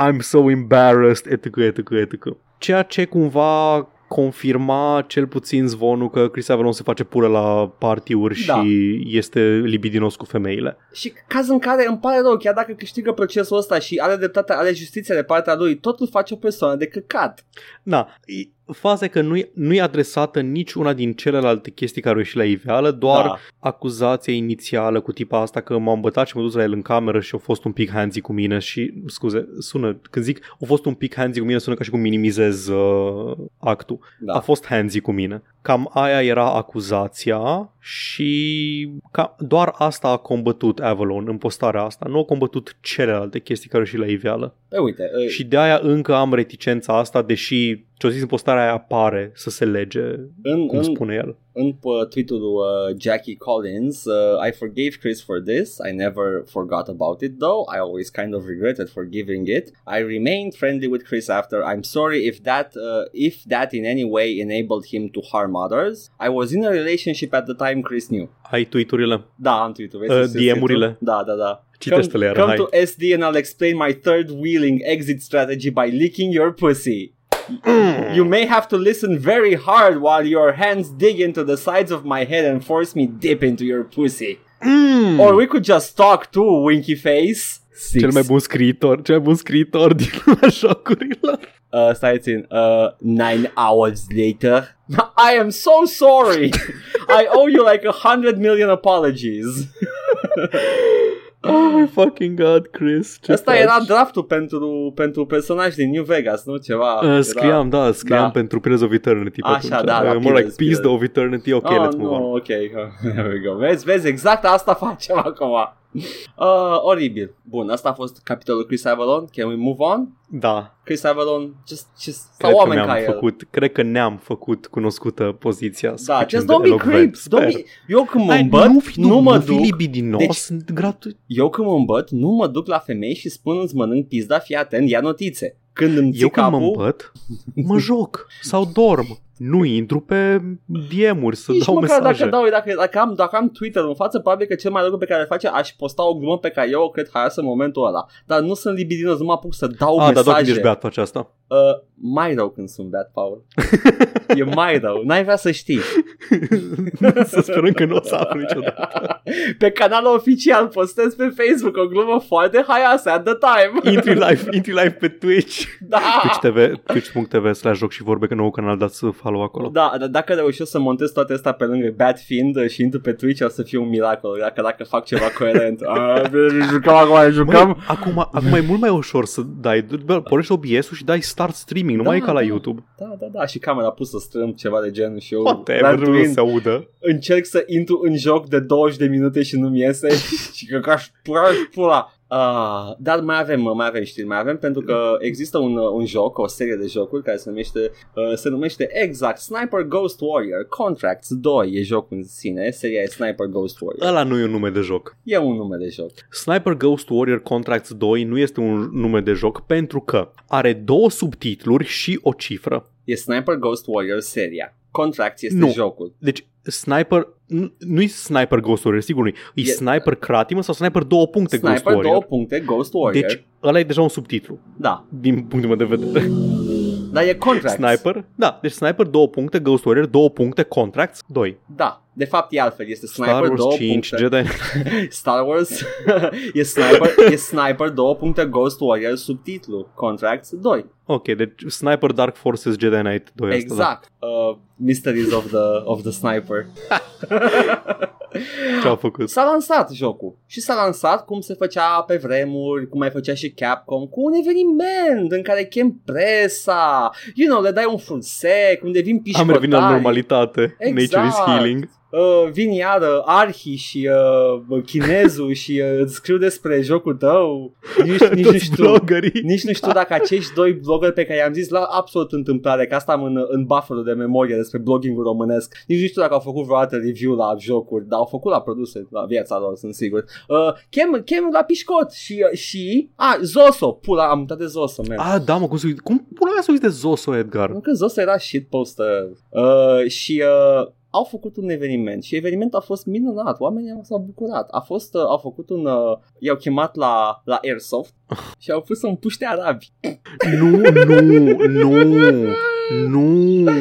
I'm so embarrassed, etc, etc, etc. Ceea ce cumva confirma cel puțin zvonul că Chris Avalon se face pură la partiuri Da. și este libidinos cu femeile. Și caz în care îmi pare rău, chiar dacă câștigă procesul ăsta și are dreptate, are justiția de partea lui, totul face o persoană de căcat. Na, e- faza e că nu-i, nu-i adresată nici una din celelalte chestii care au ieșit la iveală, doar Da. acuzația inițială cu tipa asta că m-am bătat și m-am dus la el în cameră și a fost un pic handsy cu mine și, scuze, sună, când zic a fost un pic handsy cu mine, sună ca și cum minimizez uh, actul. Da. A fost handsy cu mine. Cam aia era acuzația și ca, doar asta a combătut Avalon în postarea asta. Nu a combătut celelalte chestii care au ieșit la iveală. E, uite, e, Și de aia încă am reticența asta, deși ce-o zis în postarea aia pare să se lege, în, cum în, spune el. În uh, tweet-ul lui uh, Jackie Collins, uh, I forgave Chris for this. I never forgot about it though. I always kind of regretted forgiving it. I remained friendly with Chris after. I'm sorry if that uh, if that in any way enabled him to harm others. I was in a relationship at the time Chris knew. Ai tweet-urile? Da, am tweet-ul. Vezi Uh, să știi DM-urile? tu? Da, da, da. Citește-le iară, come hai. to SD and I'll explain my third wheeling exit strategy by licking your pussy. Mm. You may have to listen very hard while your hands dig into the sides of my head and force me deep into your pussy. Mm. Or we could just talk too, winky face. Six. Cel mai bun scriitor, cel mai bun scriitor din lumea [LAUGHS] jocurilor. Uh, stai țin. Uh, nine hours later. [LAUGHS] I am so sorry. [LAUGHS] I owe you like a hundred million apologies. Oh my fucking god, Chris. Ce Asta faci? era draftul pentru, pentru personaj din New Vegas, nu? Ceva. Uh, scriam, da, scriam Da. pentru Pillars of Eternity pe Așa, atunci. da, da, Uh, More like Pillars, Peace Pillars. of Eternity, ok, oh, let's move no, on. ok, [LAUGHS] there we go. Vezi, vezi, exact asta [LAUGHS] facem acum. [LAUGHS] Uh, oribil. Bun, asta a fost capitolul Chris Avalon. Can we move on? Da, Chris Avalon, just, just sau cred că, oameni ne-am ca el. făcut, cred că ne-am făcut cunoscută poziția Da, suficient just de don't be elocvent, creeps. sper. Don't be... Eu când mă Hai, îmbăt, nu, fi, nu, mă nu fi duc. libidinos, Deci- sunt gratuit. Eu când mă îmbăt, nu mă duc la femei și spun îți mănânc pizda, fii atent, ia notițe. Când îmi ții Eu când mă capul, îmbăt, mă joc sau dorm. Nu intru pe DM-uri să nici dau măcar mesaje. dacă, dau, dacă, dacă, am, dacă am Twitter în față, probabil că cel mai lucru pe care îl face aș posta o glumă pe care eu o cred haioasă în momentul ăla. Dar nu sunt libidinos, nu mă apuc să dau A, dar mesaje. doar când ești beat faci asta. Uh, mai rău când sunt beat, Paul. [LAUGHS] e mai rău. N-ai vrea să știi. [LAUGHS] să sperăm că nu o să aflu niciodată. [LAUGHS] Pe canalul oficial postez pe Facebook o glumă foarte haioasă at the time. [LAUGHS] Intri live, intri live pe Twitch. da. Twitch TV, twitch.tv slash joc și vorbe că nou canal dați follow acolo. Da, dar dacă reușesc să montez toate astea pe lângă Bad Fiend și intru pe Twitch, o să fie un miracol. Dacă, dacă fac ceva coerent. Ah, bine, jucăm acum, jucăm. Măi, acum, acum e mult mai ușor să dai, bă, pornești OBS-ul și dai start streaming, nu Da, mai e ca la da. YouTube. Da, da, da, și camera pusă strâmb ceva de genul și eu Whatever, nu ratuind, se audă. încerc să intru în joc de 20 de minute și nu-mi iese [LAUGHS] și că ca pula, pula. Uh, dar mai avem, mai avem știri, mai avem pentru că există un, uh, un joc, o serie de jocuri care se numește, uh, se numește exact Sniper Ghost Warrior Contracts 2 e jocul în sine, seria e Sniper Ghost Warrior. Ăla nu e un nume de joc. E un nume de joc. Sniper Ghost Warrior Contracts 2 nu este un nume de joc pentru că are două subtitluri și o cifră. E Sniper Ghost Warrior seria. Contracts este Nu. jocul. Deci Sniper, nu- nu-i Sniper Ghost Warrior, sigur nu e. E E- Sniper Kratimă sau Sniper două puncte Ghost Sniper Warrior. două puncte Ghost Warrior. Deci ăla e deja un subtitlu, Da, din punctul meu de vedere. dar e Contracts. Sniper, da, deci Sniper două puncte, Ghost Warrior două puncte, Contracts 2. Da, de fapt e altfel, este Sniper [LAUGHS] Star Wars două 5, puncte. Jedi... Star Wars e Sniper, e Sniper două puncte Ghost Warrior subtitlu Contracts 2. Ok, deci Sniper Dark Forces Jedi Knight 2 asta, da. Exact. Uh, Mysteries of the, of the Sniper. [LAUGHS] Ce au făcut? S-a lansat jocul și s-a lansat cum se făcea pe vremuri, cum mai făcea și Capcom, cu un eveniment în care chem presa, you know, le dai un fruct sec, unde vin Am pișcotari. revenit la normalitate. Exact. Nature is healing. Uh, vin iară arhi și uh, chinezul și uh, îți scriu despre jocul tău. Nici, [LAUGHS] nici nu Toți știu. bloggerii. Nici nu știu dacă acești doi blogger pe care i-am zis la absolut întâmplare, că asta am în, în buffer de memorie despre blogging românesc, nici nu știu dacă au făcut vreodată review la jocuri, dar au făcut la produse, la viața lor, sunt sigur. Uh, chem, chem la pișcot și, uh, și a, Zoso, pula, am uitat de Zoso, man. Ah, da, mă, cum să uit? Cum pula mea să uiți de Zoso, Edgar? Nu că Zoso era shitposter. Uh, și uh, au făcut un eveniment și evenimentul a fost minunat, oamenii s-au bucurat. A fost, uh, au făcut un, uh, i-au chemat la, la Airsoft și au pus să împuște arabi. Nu, nu, nu, nu. [LAUGHS]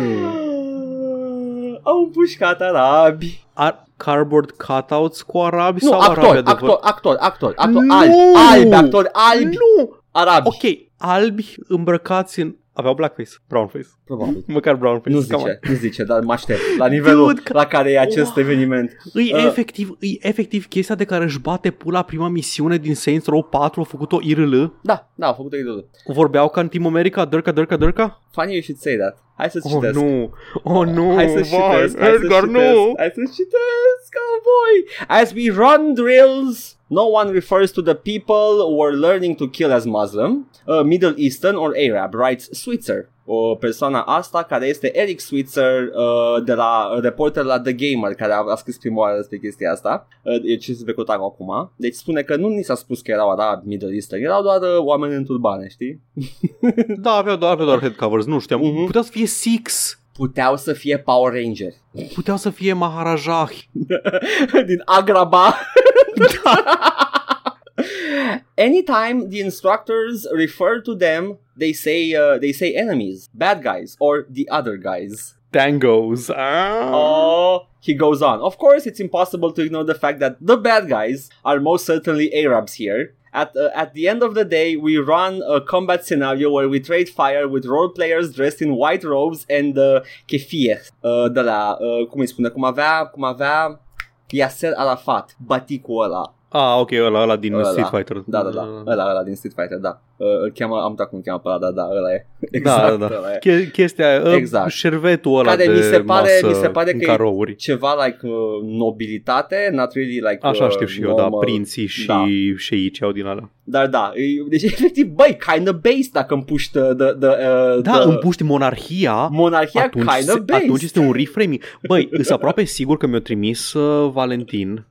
Au împușcat arabi. Ar cardboard cutouts cu arabi Nu, sau actor, arabi adevăr? actor, actor, actor, actor, Nu! albi, albi, actori albi, Nu! arabi. Ok, albi îmbrăcați în... Aveau blackface, brownface. Probabil. [LAUGHS] Măcar brownface. Nu come zice, nu zice, dar mă aștept. La nivelul Dude, că- la care e acest Oh. eveniment. on. E Uh. efectiv, e efectiv chestia de care își bate pula prima misiune din Saints Row 4, a făcut-o IRL. Da, da, au făcut idolul. Vorbeau ca în Team America, dărca, dărca, dărca. Funny you should say that. Hai să-ți Oh, citesc. nu, oh, nu, Hai să vai, citesc, hai să citesc, nu. hai să citesc, cowboy. As we run drills, no one refers to the people who are learning to kill as Muslim, uh, Middle Eastern or Arab, writes Switzer. O persoană asta care este Eric Switzer uh, de la reporter la The Gamer care a, a scris prima oară despre chestia asta. Uh, e ce se trecut acum. Deci spune că nu ni s-a spus că erau arabi Middle Eastern erau doar uh, oameni în turbane știi? [LAUGHS] Da, aveau doar, aveau doar head covers, nu știam. Mhm. Puteau să fie Six, puteau să fie Power Ranger puteau să fie Maharajah. [LAUGHS] din Agraba [LAUGHS] Anytime the instructors refer to them, they say uh, they say enemies, bad guys, or the other guys. Tangos. Ah. Oh, he goes on. Of course, it's impossible to ignore the fact that the bad guys are most certainly Arabs here. At, uh, at the end of the day, we run a combat scenario where we trade fire with role players dressed in white robes and uh, kefir. Uh, de la, uh, cum îi spune, cum avea, cum avea Yasser Arafat, baticul ăla. Ah, ok, ăla, ăla din Ăla. Street Fighter. Da, da, da. Ăla, ăla din Street Fighter, da. Uh, îl cheamă, am uitat cum îl cheamă pe ăla, da, da, ăla e. Da, Exact, da, da. ăla e. Che- chestia, Exact. exact. șervetul ăla Care de mi se pare- masă mi se pare în că e- carouri. Ceva like uh, nobilitate, not really like Așa uh, știu și eu, da, normal. prinții și Da. șeici au din alea. Dar da, e- deci efectiv, băi, kind of based dacă împuși the, the, the, uh, Da, the împuști monarhia, monarhia atunci, kind of se- based. atunci este un reframing. Băi, îs aproape sigur că mi-a trimis uh, Valentin,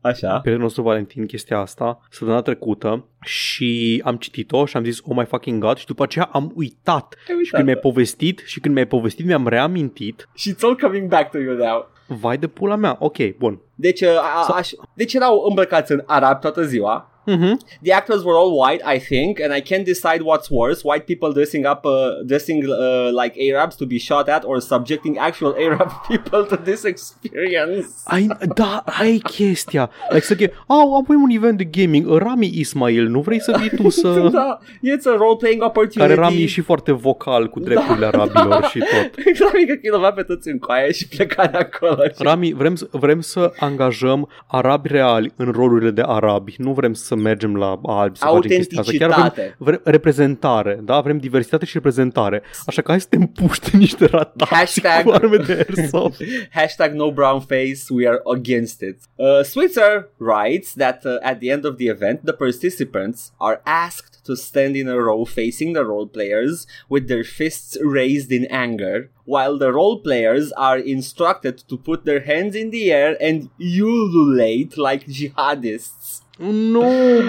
Așa. prietenul nostru Valentin, chestia asta, săptămâna trecută și am citit-o și am zis, oh my fucking god, și după aceea am uitat. Ai Și când mi-ai uitat. povestit și când mi-ai povestit mi-am reamintit, Și it's all coming back to you now. vai de pula mea, ok, bun. Deci, uh, a, Sau- aș, deci erau îmbrăcați în arab toată ziua. Mhm. The actors were all white, I think, and I can't decide what's worse: white people dressing up, uh, dressing uh, like Arabs to be shot at, or subjecting actual [LAUGHS] Arab people to this experience. Ai, da, ai chestia. Like să che, au, avem un event de gaming, Rami Ismail, nu vrei să vii tu [LAUGHS] să... da, it's a role-playing opportunity. Care Rami e și foarte vocal cu drepturile arabilor și [LAUGHS] tot. Rami că chilova pe toți în coaie și pleca de acolo. Și... Rami, vrem, să- vrem să angajăm arabi reali în rolurile de arabi. Nu vrem să mergem la albi să facem chestia asta. Chiar Autenticitate. reprezentare, da? Vrem diversitate și reprezentare. Așa că hai să te împuște niște ratați Hashtag- cu arme de airsoft. [LAUGHS] Hashtag no brown face, we are against it. Uh, Switzer writes that uh, at the end of the event, the participants are asked to stand in a row facing the role players with their fists raised in anger, while the role players are instructed to put their hands in the air and ululate like jihadists. Nu,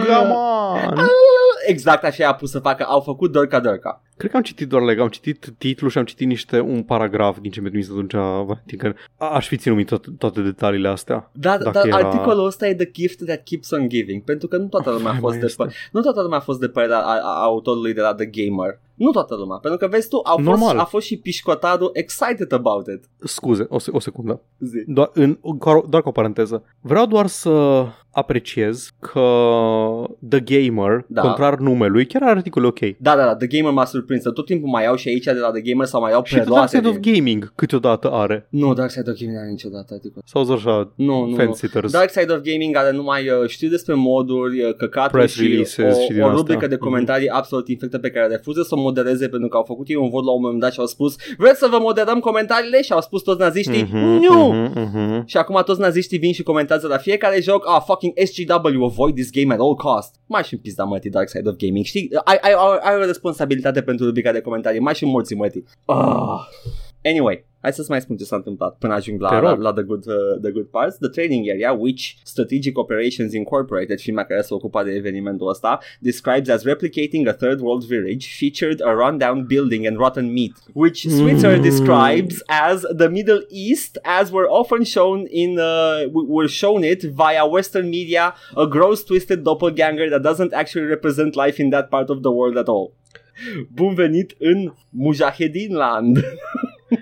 gaman! [LAUGHS] Exact așa a pus să facă, au făcut Dorca Dorca. Cred că am citit doar leg, am citit titlul și am citit niște un paragraf din ce mi-a trimis atunci Valentin, că aș fi ținut minte toate, toate detaliile astea. Da, Dacă dar era- articolul ăsta e the gift that keeps on giving, pentru că nu toată lumea a Hai, fost mai de este. pă- nu toată lumea a fost de părerea a, a, autorului de la The Gamer. Nu toată lumea, pentru că vezi tu, au fost, Normal. a fost și pișcotarul excited about it. Scuze, o, se- o secundă. Zi. Doar, în, doar, doar ca o paranteză. Vreau doar să apreciez că The Gamer, Da. da. contrar numelui, chiar are articole ok. Da, da, da, The Gamer m-a surprins. Tot timpul mai iau și aici de la The Gamer sau mai iau Și The Dark preluate Side of din... Gaming câteodată are. Nu, Dark Side of Gaming nu are niciodată articol. Sau zic așa, Nu, nu, nu. Fence-Sitters. Dark Side of Gaming are numai uh, știu despre moduri, uh, căcaturi Press și releases o, și din o astea. rubrică de Mhm. comentarii absolut infectă pe care refuză să o modereze pentru că au făcut ei un vot la un moment dat și au spus vreți să vă moderăm comentariile? Și au spus toți naziștii Mhm, nu! mhm, mhm. Și acum toți naziștii vin și comentează la fiecare joc Ah, fucking SGW, avoid this game at all cost. Mai și în pizda mătii Dark Side of Gaming Știi, ai, ai, ai, ai o responsabilitate pentru rubrica de comentarii. Mai și morții mătii. Ah. Anyway, hai să-ți mai spun ce s-a întâmplat până ajung Te la, la, rog. la the, good, uh, the good parts. The training area, which Strategic Operations Incorporated, firma care se ocupa de evenimentul ăsta, describes as replicating a third world village, featured a rundown building and rotten meat, which Switzer Mm. describes as the Middle East, as were often shown in, uh, w- were shown it via Western media, a gross, twisted doppelganger that doesn't actually represent life in that part of the world at all. Bun venit în Mujahedinland. [LAUGHS]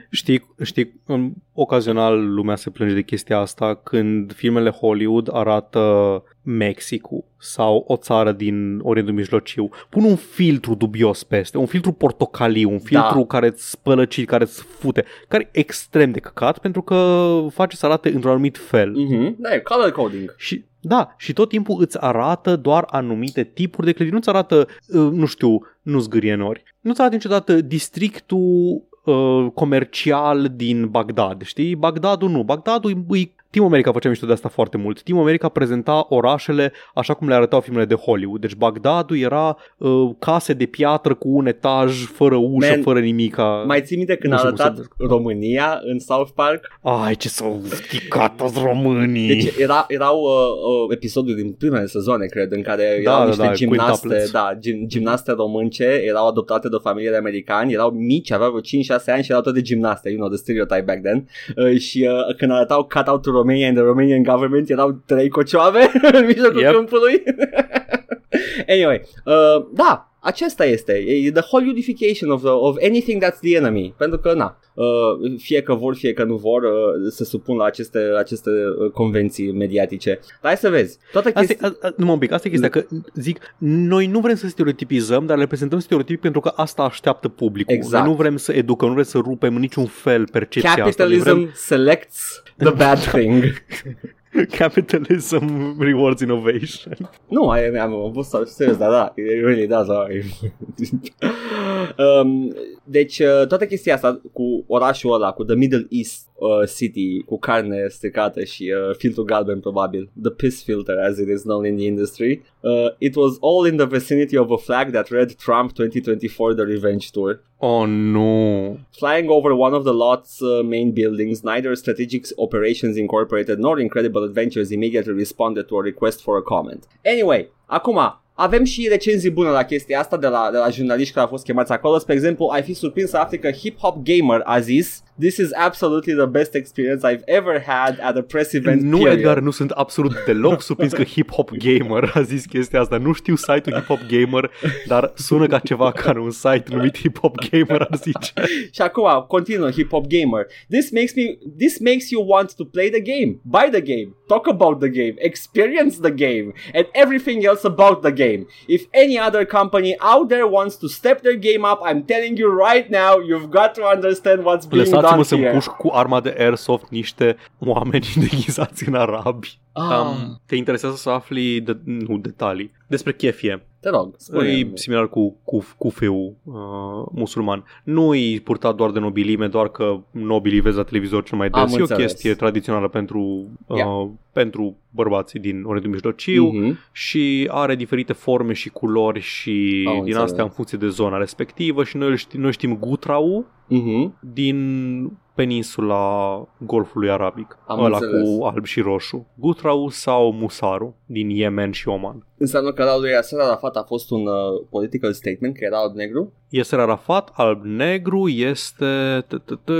Știi, știi, în, ocazional lumea se plânge de chestia asta când filmele Hollywood arată Mexicul sau o țară din Orientul Mijlociu. Pun un filtru dubios peste, un filtru portocaliu, un filtru Da. care îți spălăci, care îți fute, care e extrem de căcat pentru că face să arate într-un anumit fel. Mhm, Da, e color coding. Și da, și tot timpul îți arată doar anumite tipuri de clădiri. Nu-ți arată, uh, nu știu, nu zgârie nori. Nu-ți arată niciodată districtul uh, comercial din Bagdad, știi? Bagdadul nu. Bagdadul e, e Team America făcea mișto de asta foarte mult. Team America prezenta orașele așa cum le arătau filmele de Hollywood. Deci Bagdadul era uh, case de piatră cu un etaj fără ușă, Man, fără nimica. Mai ții minte când Nu a știu cum arătat să- România în South Park? Ai, ce s-au sticat toți românii. Deci era, erau uh, uh, episodul din primele sezoane, cred, în care erau da, niște da, gimnaste, quintuplets. da, gim, gimnaste românce, erau adoptate de o familie de americani, erau mici, aveau vreo 5-6 ani și erau toate gimnaste, you know, the stereotype back then. Uh, și uh, când arătau cut out to Romania and the Romanian government, erau trei cocioave [LAUGHS] în mijlocul Yep. câmpului. [LAUGHS] anyway, uh, da, acesta este, e the Hollywoodification of, the, of anything that's the enemy, pentru că, na, uh, fie că vor, fie că nu vor, uh, se supun la aceste, aceste uh, convenții mediatice. Dar hai să vezi, toată Asta, chestia... e- a, a, numai un pic, asta e chestia, că zic, noi nu vrem să stereotipizăm, dar le prezentăm stereotipic pentru că asta așteaptă publicul. Exact. Noi nu vrem să educăm, nu vrem să rupem în niciun fel percepția asta. Capitalism Noi selects the bad thing. [LAUGHS] Vrem, [LAUGHS] capitalism rewards innovation. nu, I, am am fost serios, dar da, it really does. uh, [LAUGHS] um, deci, uh, toată chestia asta cu orașul ăla, cu The Middle East uh, City, cu carne stricată și uh, filtrul galben probabil, the piss filter as it is known in the industry, uh, it was all in the vicinity of a flag that read Trump 2024 The Revenge Tour. Oh, nu. Flying over one of the lot's uh, main buildings, neither Strategic Operations Incorporated nor Incredible Adventures immediately responded to a request for a comment. Anyway, acum, avem și recenzii bune la chestia asta de la, de la jurnaliști care au fost chemați acolo. Spre exemplu, ai fi surprins să afli că Hip Hop Gamer a zis This is absolutely the best experience I've ever had at a press event Nu, period. Edgar, nu sunt absolut deloc surprins că Hip Hop Gamer a zis chestia asta. Nu știu site-ul Hip Hop Gamer, dar sună ca ceva care un site numit Hip Hop Gamer ar zice. [LAUGHS] Și acum, continuă Hip Hop Gamer. This makes me this makes you want to play the game, buy the game, talk about the game, experience the game, and everything else about the game. If any other company out there wants to step their game up, I'm telling you right now, you've got to understand what's being Lăsați-mă done să here. împușc cu arma de airsoft niște oameni [LAUGHS] deghizați în arabi. Ah, Um, te interesează să afli de, nu, detalii despre chefie. Te rog, spune E similar cu, cu, cu feul uh, musulman. Nu e purtat doar de nobilime, doar că nobilii vezi la televizor cel mai Am des. E o înțeles. chestie tradițională pentru, uh, Yeah. pentru bărbații din Orientul Mijlociu Mhm. și are diferite forme și culori și Am din înțeles. astea în funcție de zona respectivă și noi, îl știm, noi știm Gutrau Mhm. din peninsula Golfului Arabic, Am ăla înțeles. cu alb și roșu. Gutrau sau Musaru din Yemen și Oman. Înseamnă că la lui Yasser Arafat a fost un uh, political statement, că era alb-negru? Yasser Arafat, alb-negru, este...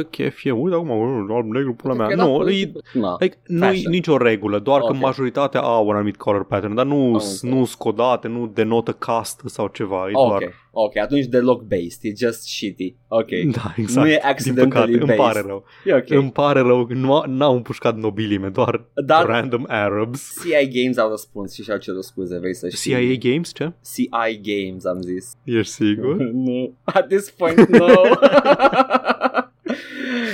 Chefie, uite acum, alb-negru, pula mea. Cred că era Nu, e, politic- Na. Like, nu e Fashion. nicio regulă, doar Ok. că majoritatea au un anumit color pattern, dar nu înțeles. nu scodate, nu denotă castă sau ceva, e Ok, doar... ok, atunci deloc based, e just shitty. Ok, Da, exact. nu e Din accidentally păcate, îmi based. pare rău. e ok. Îmi pare rău, nu, n-au împușcat nobilime, doar Dar random Arabs. CI Games au răspuns și și-au cerut scuze, vrei să știi. CIA Games, ce? CI Games am zis. Ești sigur? [LAUGHS] nu. At this point, no. [LAUGHS]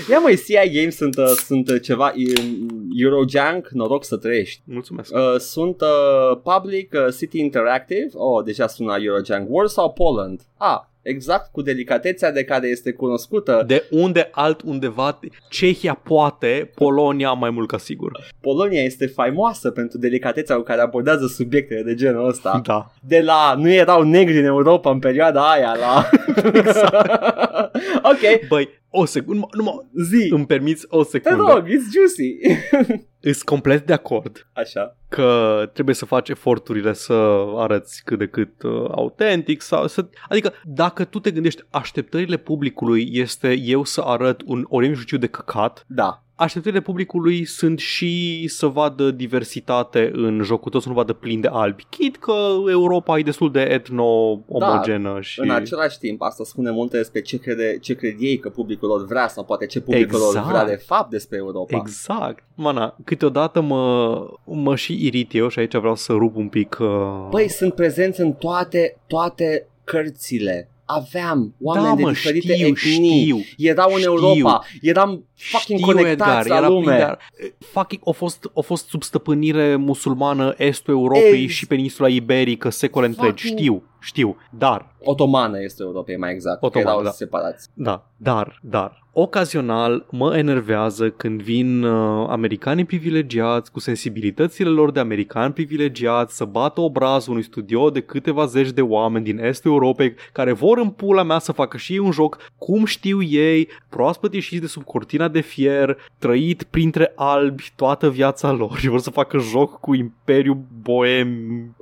Ia măi, CI Games sunt, uh, sunt uh, ceva um, Eurojunk, noroc să trăiești. Mulțumesc. Uh, sunt uh, Public uh, City Interactive Oh, deja sună Eurojunk Warsaw, Poland Ah, exact cu delicatețea de care este cunoscută De unde altundeva, Cehia poate, Polonia mai mult ca sigur. Polonia este faimoasă pentru delicatețea cu care abordează subiectele de genul ăsta Da. De la nu erau negri în Europa în perioada aia la [LAUGHS] Ok, Băi, o secundă, numai, zi. Îmi permiți o Te secundă. rog, it's juicy. [LAUGHS] Îs complet de acord Așa. că trebuie să faci eforturile să arăți cât de cât uh, autentic sau să, adică dacă tu te gândești așteptările publicului este eu să arăt un Orient Mijlociu de căcat? Da Așteptările publicului sunt și să vadă diversitate în jocul tău, să nu vadă plin de albi. Chit că Europa e destul de etno-omogenă și... În același timp, asta spune multe despre ce, crede, ce cred ei că publicul lor vrea sau poate ce publicul lor Exact. vrea de fapt despre Europa. Exact. Mana, câteodată mă, mă și irit eu și aici vreau să rup un pic... Uh... Băi, sunt prezenți în toate, toate cărțile. Aveam oameni da, de mă, diferite știu, etnii. știu. Erau în știu. Europa. Eram fucking Știu, conectați Edgar, la era lume. plin de ar- Fucking, a fost, a fost sub stăpânire musulmană estul Europei Ex- și peninsula iberică secole întregi. Fucking- Știu, știu. Dar, Otomană este Europa, mai exact. Otomană, erau da. separați. da, dar, dar, ocazional mă enervează când vin uh, americanii privilegiați cu sensibilitățile lor de americani privilegiați să bată obrazul unui studio de câteva zeci de oameni din estul Europei care vor în pula mea să facă și ei un joc cum știu ei, proaspăt ieșiți de sub cortina de fier, trăit printre albi toată viața lor și vor să facă joc cu Imperiul Boem,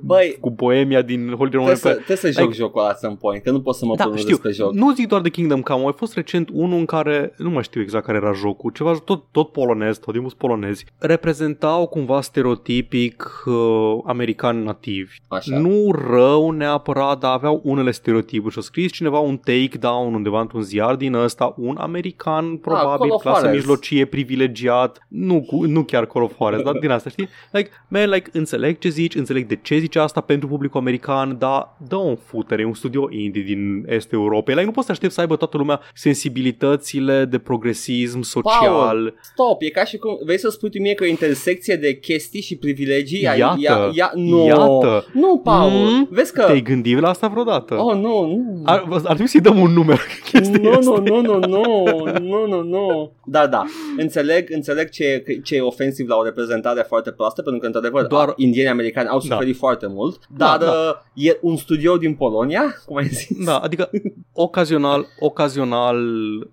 Băi, cu Boemia din Holy Roman trebuie să, Empire. trebuie să joc jocul ăla at some point, că nu pot să mă Da, pronunț știu. pe joc. Nu zic doar de Kingdom Come, a mai fost recent unul în care, nu mai știu exact care era jocul, ceva tot, tot polonez, tot timpul sunt polonezi, reprezentau cumva stereotipic uh, americani nativi. Așa. Nu rău neapărat, dar aveau unele stereotipuri și a scris cineva un takedown undeva într-un ziar din ăsta, un american probabil, Ah, Call of clasă Juarez. mijlocie, privilegiat, nu, cu, nu chiar Call of Juarez, dar din asta, știi? Like, man, like, înțeleg ce zici, înțeleg de ce zici asta pentru publicul american, dar dă un futere, e un studio indie din estul Europei. Like, nu poți să aștepți să aibă toată lumea sensibilitățile de progresism social. Stop, e ca și cum vrei să spui tu mie că e o intersecție de chestii și privilegii. Ai- Iată, ia, ia, nu, iată. nu, Paul, Mm? vezi că... Te-ai gândit la asta vreodată? Oh, nu, nu. Ar, ar trebui să-i dăm un număr. chestia Nu, asta. nu, nu, nu, nu, nu, nu, nu. Da, da. Înțeleg, înțeleg ce, e- ce e ofensiv la o reprezentare foarte proastă, pentru că, într-adevăr, Doar- Doar... indienii americani au Da. suferit foarte mult, Da, dar da. uh, e un studio din Polonia, cum ai zis? Da, adică [LAUGHS] ocazional, ocazional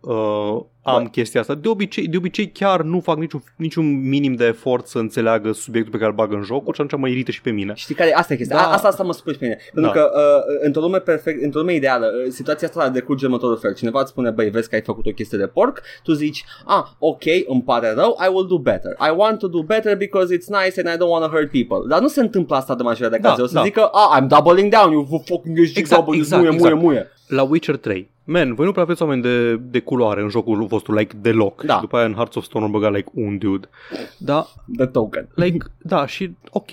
uh, So am Bă. chestia asta. De obicei, de obicei chiar nu fac niciun, niciun minim de efort să înțeleagă subiectul pe care îl bag în joc și atunci mă irită și pe mine. Știi care asta e chestia? Da. Da. Asta, asta mă spui pe mine. Pentru Da. că uh, într-o lume perfect, într-o lume ideală, uh, situația asta decurge în următorul fel. Cineva îți spune, băi, vezi că ai făcut o chestie de porc, tu zici, ah, ok, îmi pare rău, I will do better. I want to do better because it's nice and I don't want to hurt people. Dar nu se întâmplă asta de majoritatea de Da, cazuri. O să da. zică, ah, I'm doubling down, you fucking Exact, exact, exact, muie, exact. muie, muie. La Witcher 3. Man, voi nu prea aveți oameni de, de culoare în jocul vostru, like, deloc. Da. Și după aia în Hearts of Stone au băgat, like, un dude. Da, The token. like, da, și ok,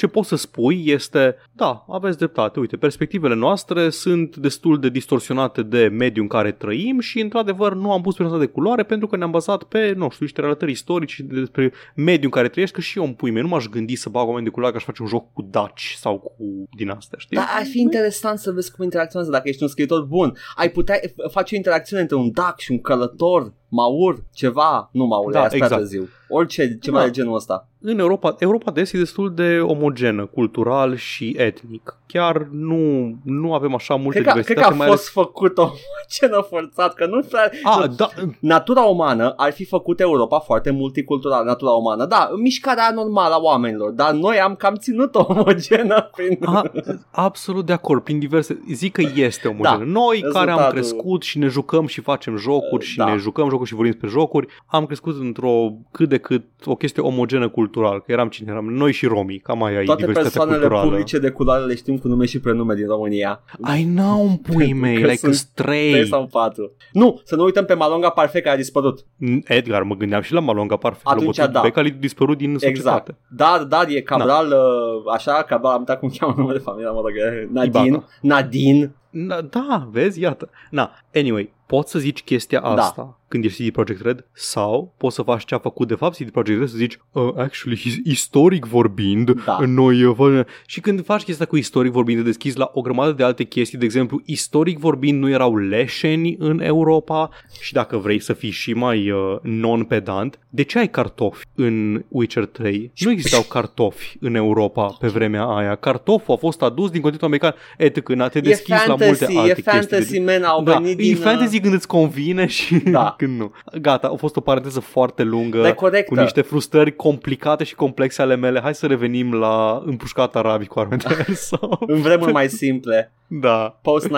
ce poți să spui este, da, aveți dreptate, uite, perspectivele noastre sunt destul de distorsionate de mediul în care trăim și, într-adevăr, nu am pus persoana de culoare pentru că ne-am bazat pe, nu știu, niște relatări istorici despre mediul în care trăiești, că și eu în pui mei nu m-aș gândi să bag oameni de culoare că aș face un joc cu daci sau cu din astea, știi? Dar ar fi interesant să vezi cum interacționează dacă ești un scriitor bun. Ai putea f- face o interacțiune între un dac și un călător, maur, ceva, nu maur, Da, da, exact. exact. târziu. Orice, ceva Da. de genul ăsta. în Europa, Europa de Est e destul de omogenă, cultural și etnic. Chiar nu, nu avem așa multă Cred că, cred diversitate. că a mai fost făcut o [LAUGHS] scenă forțat, că nu prea... ales... A, da, Natura umană ar fi făcut Europa foarte multiculturală, natura umană, da, mișcarea normală a oamenilor, dar noi am cam ținut-o [LAUGHS] omogenă prin... a, absolut de acord, prin diverse... Zic că este omogenă. Da, Noi care am rezultatul- crescut și ne jucăm și facem jocuri și Da. ne jucăm jocuri și vorbim despre jocuri, am crescut într-o cât de cât o chestie omogenă cultural, că eram cine eram, noi și romii, cam aia e Toate diversitatea persoanele culturală. publice de culoare le știm cu nume și prenume din România. I know, în pui [LAUGHS] mei, Că like sunt a stray. 3 sau 4. Nu, să nu uităm pe Malonga Parfait care a dispărut. Edgar, mă gândeam și la Malonga Parfait. Atunci Robotul da. Beca a dispărut din societate. Exact. Dar, dar e Cabral, da. așa, Cabral, am uitat cum cheamă numele de familie, mă rog, e Nadine. Ibaca. Nadine. Da, da, vezi, iată. Na, anyway, poți să zici chestia Da. Asta când ești CD Projekt Red sau poți să faci ce a făcut de fapt CD Projekt Red să zici uh, actually, his- istoric vorbind, Da. noi uh, fă- și când faci chestia cu istoric vorbind te deschizi la o grămadă de alte chestii, de exemplu, istoric vorbind nu erau leșeni în Europa și dacă vrei să fii și mai uh, non-pedant, de ce ai cartofi în Witcher 3? Nu existau cartofi în Europa pe vremea aia. Cartoful a fost adus din continentul american, etc. Te E deschizi la multe fantasy, alte e chestii. fantasy, man, au Da, venit e din... fantasy când îți convine și Da. Când nu. Gata, a fost o paranteză foarte lungă Dar e corectă. cu niște frustrări complicate și complexe ale mele. Hai să revenim la împușcat arabi cu arme de aer [LAUGHS] sau... În vremuri mai simple. Da. Post 9-11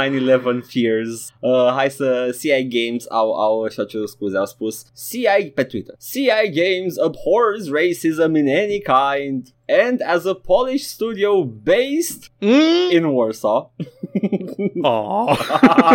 fears. Uh, hai să CI Games au, au și-au cerut scuze, au spus CI pe Twitter. CI Games abhors racism in any kind and as a Polish studio based Mm? in Warsaw, Oh.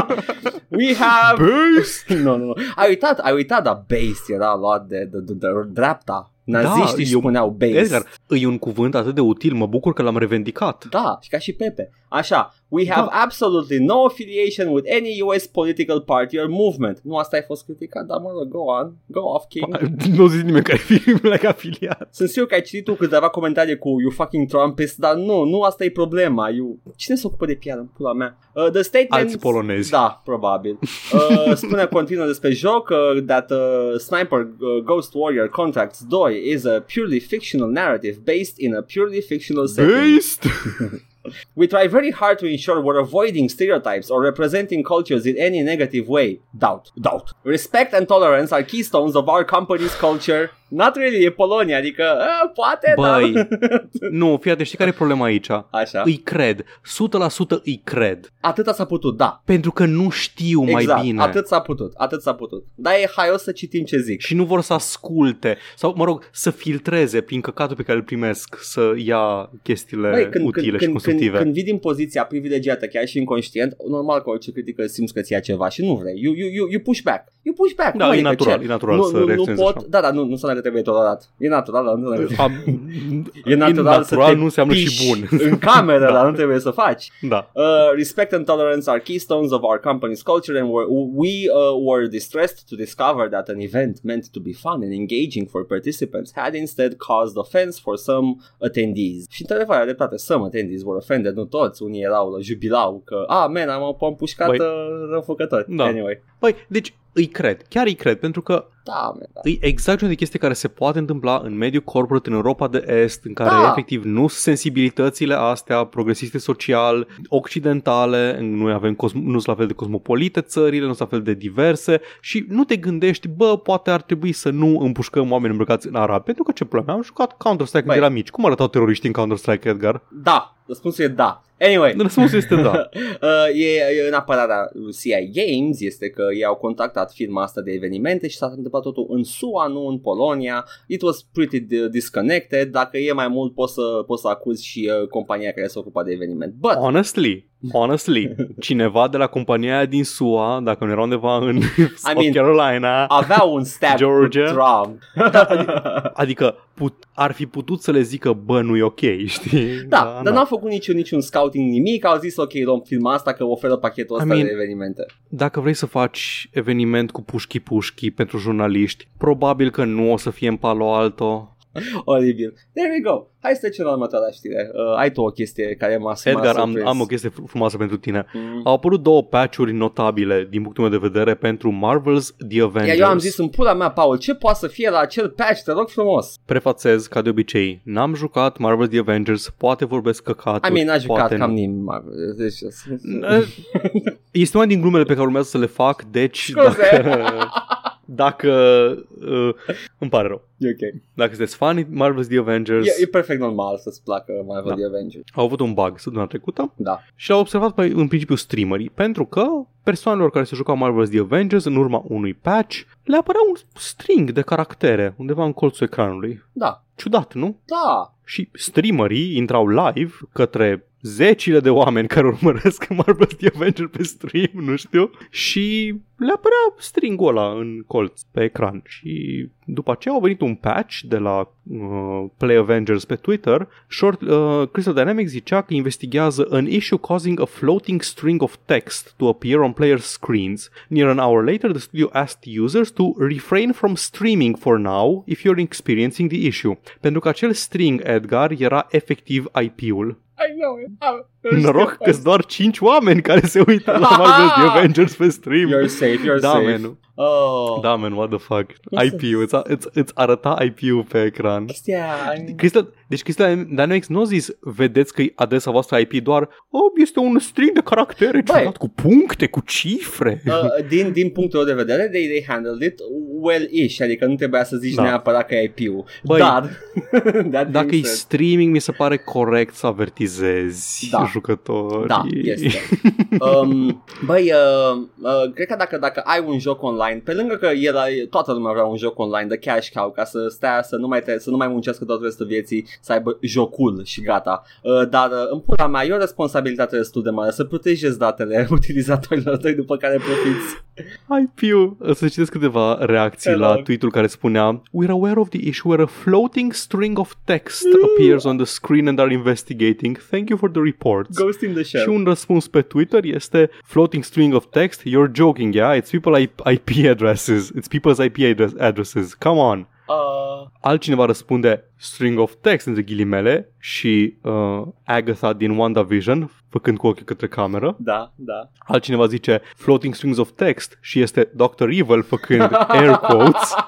[LAUGHS] we have... Based? [LAUGHS] nu, nu, nu. Ai uitat, ai uitat, dar based era luat de, de, de, de dreapta. Naziștii eu- spuneau based. Edgar, e un cuvânt atât de util, mă bucur că l-am revendicat. Da, și ca și Pepe. Așa, We have Da. absolutely no affiliation with any US political party or movement. Nu asta ai fost criticat, dar mă rog, go on, go off, King. Nu zic nimeni că ai fi [LAUGHS] like afiliat. Sunt sigur că ai citit tu câteva comentarii cu you fucking Trumpist, dar nu, nu asta e problema. You... Cine se ocupă de piană în pula mea? Uh, the statement... Alți polonezi. Da, probabil. Uh, [LAUGHS] spune continuă despre joc uh, that uh, Sniper uh, Ghost Warrior Contracts 2 is a purely fictional narrative based in a purely fictional setting. Beast! [LAUGHS] We try very hard to ensure we're avoiding stereotypes or representing cultures in any negative way. Doubt. Doubt. Respect and tolerance are keystones of our company's culture. Not really, e Polonia, adică uh, poate, Băi, dar... [LAUGHS] nu, fii atent, știi care e problema aici? Așa. Îi cred. 100% îi cred. Atâta s-a putut, da. Pentru că nu știu exact, mai bine. atât s-a putut, atât s-a putut. Dar e haios să citim ce zic. Și nu vor să asculte sau, mă rog, să filtreze prin căcatul pe care îl primesc să ia chestiile Băi, când, utile când, și când, constructive. când, când vii din poziția privilegiată, chiar și inconștient, normal că orice critică simți că ți ia ceva și nu vrei. You, you, you, you push back. You push back. Da, Nu, e adică natural, ce? e natural nu, să nu, nu reacționezi pot, așa. Da, da, nu, nu înseamnă că trebuie tolerat. E natural, dar nu înseamnă că Am- E natural, să te nu înseamnă și piși bun. în cameră, [LAUGHS] dar nu trebuie să faci. da. Uh, respect and tolerance are keystones of our company's culture, and we're, we uh, were distressed to discover that an event meant to be fun and engaging for participants had instead caused offense for some attendees. Și într-adevăr, are dreptate, some attendees were offended, nu toți, unii erau la jubilau că, ah, man, am, am pușcat Băi. uh, răufăcători. Da. Anyway. Păi, deci îi cred, chiar îi cred, pentru că Da, man, da. e exact genul de chestie care se poate întâmpla în mediul corporate în Europa de Est, în care Da. efectiv nu sunt sensibilitățile astea progresiste social, occidentale, noi avem cosmo- nu sunt la fel de cosmopolite țările, nu sunt la fel de diverse și nu te gândești, bă, poate ar trebui să nu împușcăm oameni îmbrăcați în arab, pentru că ce probleme, am jucat Counter-Strike Băi. când eram mici. Cum arătau teroriștii în Counter-Strike, Edgar? Da, răspunsul e da. Anyway. Răspunsul este da. [LAUGHS] uh, e, e în apărarea lui CI Games este că ei au contactat firma asta de evenimente și s-a întâmplat totul în SUA, nu în Polonia. It was pretty d- disconnected. Dacă e mai mult poți să, poți să acuzi și uh, compania care se ocupa de eveniment. But, Honestly, honestly, cineva de la compania aia din SUA, dacă nu era undeva în South mean, Carolina, avea un stab Georgia? cu Trump. adică put, ar fi putut să le zică, bă, nu e ok, știi? Da, dar n-au făcut niciun, niciun scouting nimic, au zis ok, luăm filma asta că oferă pachetul ăsta I mean- de evenimente. Dacă vrei să faci eveniment cu pușchi-pușchi pentru jurnaliști, probabil că nu o să fie în Palo Alto. [LAUGHS] Oribil. There we go. Hai să trecem la următoarea știre. Uh, ai tu o chestie care m-a m-a Edgar, am, surprins. am o chestie fr- frumoasă pentru tine. Mm. Au apărut două patch-uri notabile, din punctul meu de vedere, pentru Marvel's The Avengers. Iar eu am zis în pula mea, Paul, ce poate să fie la acel patch? Te rog frumos. Prefațez, ca de obicei, n-am jucat Marvel's The Avengers, poate vorbesc căcaturi, I mean, n-a jucat poate cam nu. nimeni. Deci, Este una din glumele pe care urmează să le fac, deci Scuze. dacă, [LAUGHS] dacă uh, îmi pare rău. e ok. Dacă sunteți fani Marvel's The Avengers, E, e perfect normal să-ți placă Marvel Da. The Avengers. au avut un bug săptămâna trecută Da. și au observat pe, în principiu streamerii, pentru că persoanelor care se jucau Marvel's The Avengers în urma unui patch le apărea un string de caractere undeva în colțul ecranului. Da. Ciudat, nu? Da. Și streamerii intrau live către zecile de oameni care urmăresc [LAUGHS] Marvel's The Avengers pe stream, nu știu, și le apărea stringul ăla în colț pe ecran și după aceea au venit un patch de la uh, Play Avengers pe Twitter Short, uh, Crystal Dynamics zicea că investigează an issue causing a floating string of text to appear on players' screens. Near an hour later, the studio asked users to refrain from streaming for now if you're experiencing the issue. Pentru că acel string, Edgar, era efectiv IP-ul. I know it. Ah, Noroc că sunt doar 5 oameni care se uită la [LAUGHS] Marvel's The Avengers pe stream. You're safe, you're da, safe. man. Oh. Da, man, what the fuck. Yes, IP-ul, îți, îți, îți arăta IP-ul pe ecran. Chestia... Crystal, deci Crystal Dynamics nu a zis, vedeți că adresa voastră IP doar, oh, este un string de caractere Băi. ciudat cu puncte, cu cifre. Uh, din, din punctul meu de vedere, they, they handled it well-ish, adică nu trebuia să zici Da. neapărat că e IP-ul. Băi, Dar, [LAUGHS] that Dacă e being said- streaming, mi se pare corect să avertizezi Da. jucătorii. Da, este. um, băi, uh, uh, cred că dacă, dacă ai un joc online, pe lângă că el, toată lumea vrea un joc online de cash cow ca să stea, să nu mai, te, să nu mai muncească tot restul vieții, să aibă jocul și gata. Uh, dar uh, în pula mea e o responsabilitate destul de mare să protejezi datele [LAUGHS] utilizatorilor tăi după care profiți. IPU. Să citesc câteva reacții Te la rog. tweet-ul care spunea We're aware of the issue where a floating string of text appears on the screen and are investigating. Thank you for the reports. Ghost in the Shell. Și un răspuns pe Twitter este floating string of text. You're joking, yeah? It's people IP addresses. It's people's IP address- addresses. Come on. Uh, Altcineva răspunde string of text între ghilimele și uh, Agatha din WandaVision făcând cu ochii către cameră. da, da. Altcineva zice floating strings of text și este Dr. Evil făcând air quotes. [LAUGHS]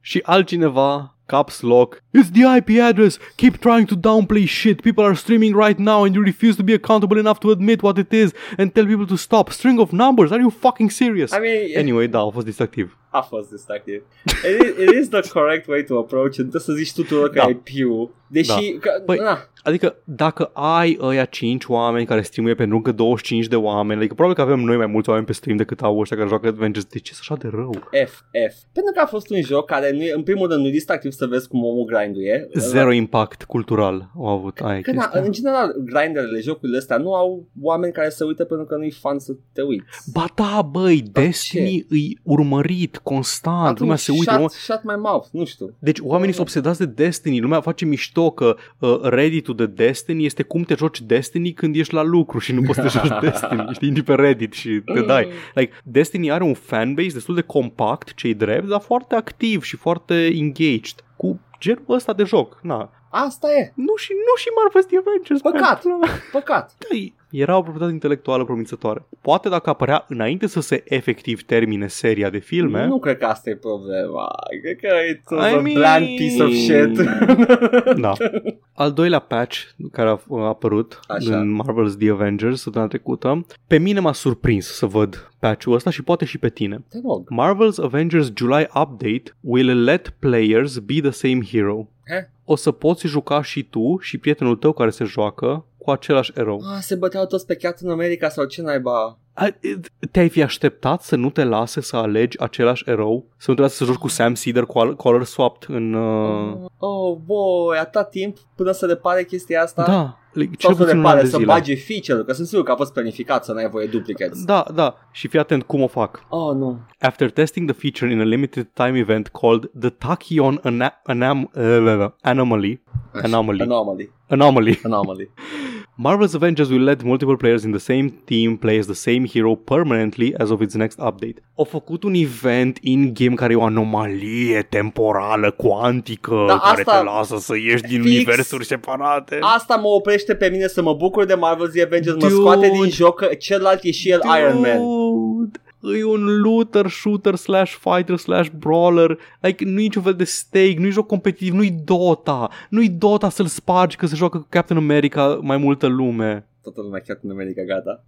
Și altcineva caps lock It's the IP address Keep trying to downplay shit People are streaming right now And you refuse to be accountable enough to admit what it is And tell people to stop String of numbers Are you fucking serious? I mean, Anyway, da, a fost distractiv a fost distractiv. It is, it is the correct way to approach it. Trebuie să zici tuturor că Da. e piu. Deși, că, Păi, na, Adică dacă ai ăia 5 oameni care streamuie pentru încă 25 de oameni, adică probabil că avem noi mai mulți oameni pe stream decât au ăștia care joacă Avengers, de ce e așa de rău? F, F. Pentru că a fost un joc care, nu e, în primul rând, nu e distractiv să vezi cum omul grinduie. Zero impact cultural au avut aia Că, na, chestia. în general, grinderele, jocurile astea nu au oameni care se uită pentru că nu-i fan să te uiți. Ba da, băi, Destiny îi urmărit constant, lumea se uită. shut, lumea- shut my mouth, nu știu. Deci oamenii sunt obsedați de Destiny, lumea face mișto că uh, Reddit-ul de Destiny este cum te joci Destiny când ești la lucru și nu poți să te joci [LAUGHS] Destiny, știi, intri pe Reddit și te dai. Like, Destiny are un fanbase destul de compact, cei drept, dar foarte activ și foarte engaged cu genul ăsta de joc. Na, Asta e. nu și, nu și Marvel's The Avengers. Păcat. man. Păcat. Da, era o proprietate intelectuală promițătoare. Poate dacă apărea înainte să se efectiv termine seria de filme, Nu cred că asta e problema. Cred că e I a mean- bland piece of shit. [LAUGHS] Da. Al doilea patch care a a apărut Așa. în Marvel's The Avengers săptămâna trecută, pe mine m-a surprins să văd patch-ul ăsta și poate și pe tine. Te rog. Marvel's Avengers July Update will let players be the same hero. He? O să poți juca și tu și prietenul tău care se joacă cu același erou. Ah, se băteau toți pe Captain America sau ce naiba? A- Te-ai fi așteptat să nu te lase să alegi același erou? Să nu te lase să joci cu Sam Cedar col- color swapped în... Uh... Oh, boy, atât timp până să repare chestia asta? Da, like, Sau cel să puțin un an repare, de să zile. bage feature că sunt sigur că a fost planificat să n-ai voie duplicates. Da, da. Și fii atent cum o fac. Oh, nu. After testing the feature in a limited time event called the Tachyon ana- anam- uh, Anomaly, Anomaly. Anomaly. Anomaly, Anomaly. Marvel's Avengers will let multiple players in the same team play as the same hero permanently as of its next update. Au făcut un event in-game care e o anomalie temporală, cuantică, Da, care asta- te lasă să ieși din Fix. universuri separate. Asta mă oprește pe mine să mă bucur de Marvel's The Avengers, mă Dude. scoate din joc că celălalt e și el Iron Man. Dude, E un looter, shooter, slash fighter, slash brawler Like, nu-i niciun fel de stake, nu-i joc competitiv, nu-i Dota Nu-i Dota să-l spargi că se joacă cu Captain America mai multă lume Toată lumea Captain America, gata.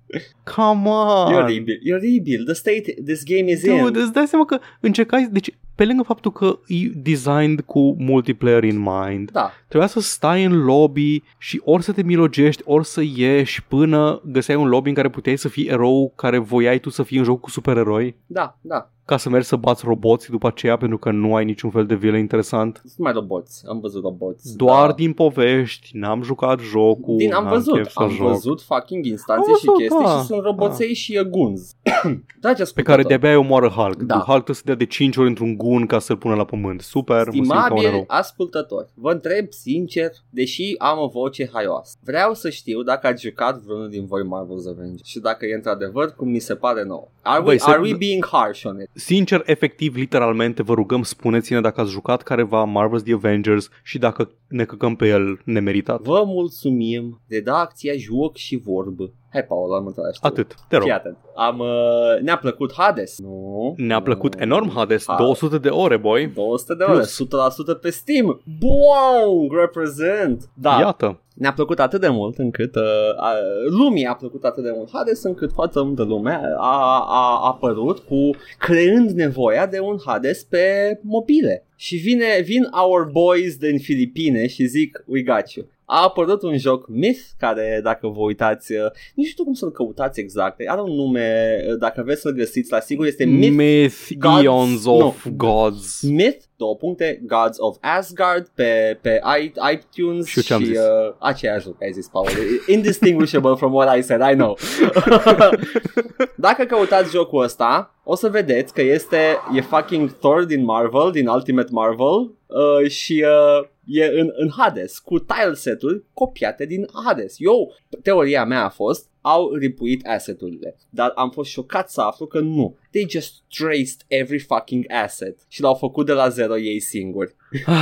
Come on! E oribil, e oribil. The state this game is in. Dude, îți dai seama că încercai, deci pe lângă faptul că e designed cu multiplayer in mind, Da, trebuia să stai în lobby și ori să te milogești, ori să ieși până găseai un lobby în care puteai să fii erou care voiai tu să fii în joc cu supereroi da, da. Ca să mergi să bați roboți după aceea pentru că nu ai niciun fel de vilă interesant. Sunt mai roboți, am văzut roboți. Doar da. din povești, n-am jucat jocul, Din, am n-am văzut, chef să am joc. văzut fucking instanțe Am și văzut, chestii da, și sunt roboței și e gunz. [COUGHS] Dragi Pe care ascultători, de-abia îi omoară Hulk. Da. Da. Hulk trebuie să dea de 5 ori într-un gun ca să-l pună la pământ. Super, mă simt ca un Stimabili erou. ascultători, vă întreb sincer, deși am o voce haioasă, vreau să știu dacă ați jucat vreunul din voi Marvel's Avengers și dacă e într-adevăr cum mi se pare nou. Are, Băi, we, se- are we being harsh on it? Sincer, efectiv, literalmente, vă rugăm, spuneți-ne dacă ați jucat careva Marvel's The Avengers și dacă ne căcăm pe el nemeritat. Vă mulțumim, redacția, joc și vorbă. Hai, Paul, am întrebat. Atât, te rog. Fii atent. Am, uh, ne-a plăcut Hades? Nu. Ne-a plăcut Nu. enorm Hades, Ha- 200 de ore, boy. 200 de ore, Plus. 100% pe Steam. Bong, represent. Da, Iată. Ne-a plăcut atât de mult încât uh, a, lumii a plăcut atât de mult Hades încât foarte multă lume a, a apărut cu creând nevoia de un Hades pe mobile. Și vine, vin our boys din Filipine și zic, we got you. A apărut un joc Myth, care dacă vă uitați, uh, nici nu știu cum să-l căutați exact, are un nume, uh, dacă vreți să-l găsiți la sigur, este Myth, Myth Gods- Eons of Gods. Myth, două puncte, Gods of Asgard pe, pe i- iTunes Și eu ce-am zis? uh, aceeași lucru ai zis, Paul. Indistinguishable from what I said, I know. [LAUGHS] Dacă căutați jocul ăsta, o să vedeți că este e fucking Thor din Marvel, din Ultimate Marvel uh, și uh, e în, în Hades cu tile set-uri copiate din Hades. Eu, teoria mea a fost au ripuit asset-urile, dar am fost șocat să aflu că nu. They just traced every fucking asset și l-au făcut de la zero ei singuri.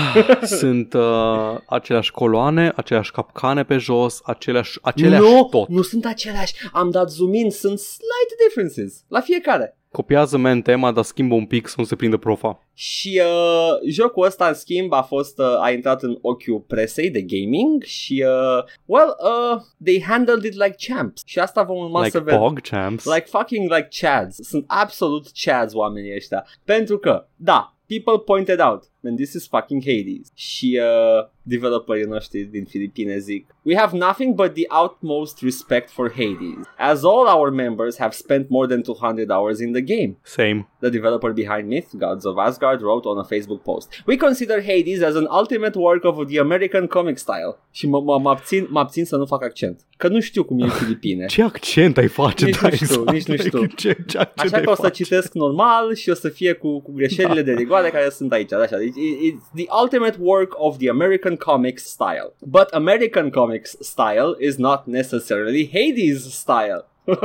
[LAUGHS] Sunt uh, aceleași coloane, aceleași capcane pe jos, aceleași, aceleași nu, tot. nu sunt aceleași. Am dat zoom in, sunt slight differences la fiecare. Copiază man tema, dar schimbă un pic să nu se prindă profa. Și uh, jocul ăsta, în schimb, a fost uh, a intrat în ochiul presei de gaming și, uh, well, uh, they handled it like champs. Și asta vom urma like să vedem. Pog Champs. Like fucking like chads. Sunt absolut chads oamenii ăștia. Pentru că, da, people pointed out, and this is fucking Hades. Și uh, developerii noștri din Filipine zic, We have nothing but the utmost respect for Hades, as all our members have spent more than 200 hours in the game. Same. The developer behind Myth, Gods of Asgard, wrote on a Facebook post. We consider Hades as an ultimate work of the American comic style. Și mă, mă, mă, abțin, mă abțin să nu fac accent. Că nu știu cum e în Filipine. Ce accent ai face? Nici da, nu știu, exact. nici nu știu. Ce, ce accent Așa ai că o să face? citesc normal și o să fie cu, cu greșelile de rigoare care sunt aici. Așa. Deci, it- It's the ultimate work of the American comics style. But American comics style is not necessarily Hades style. [LAUGHS]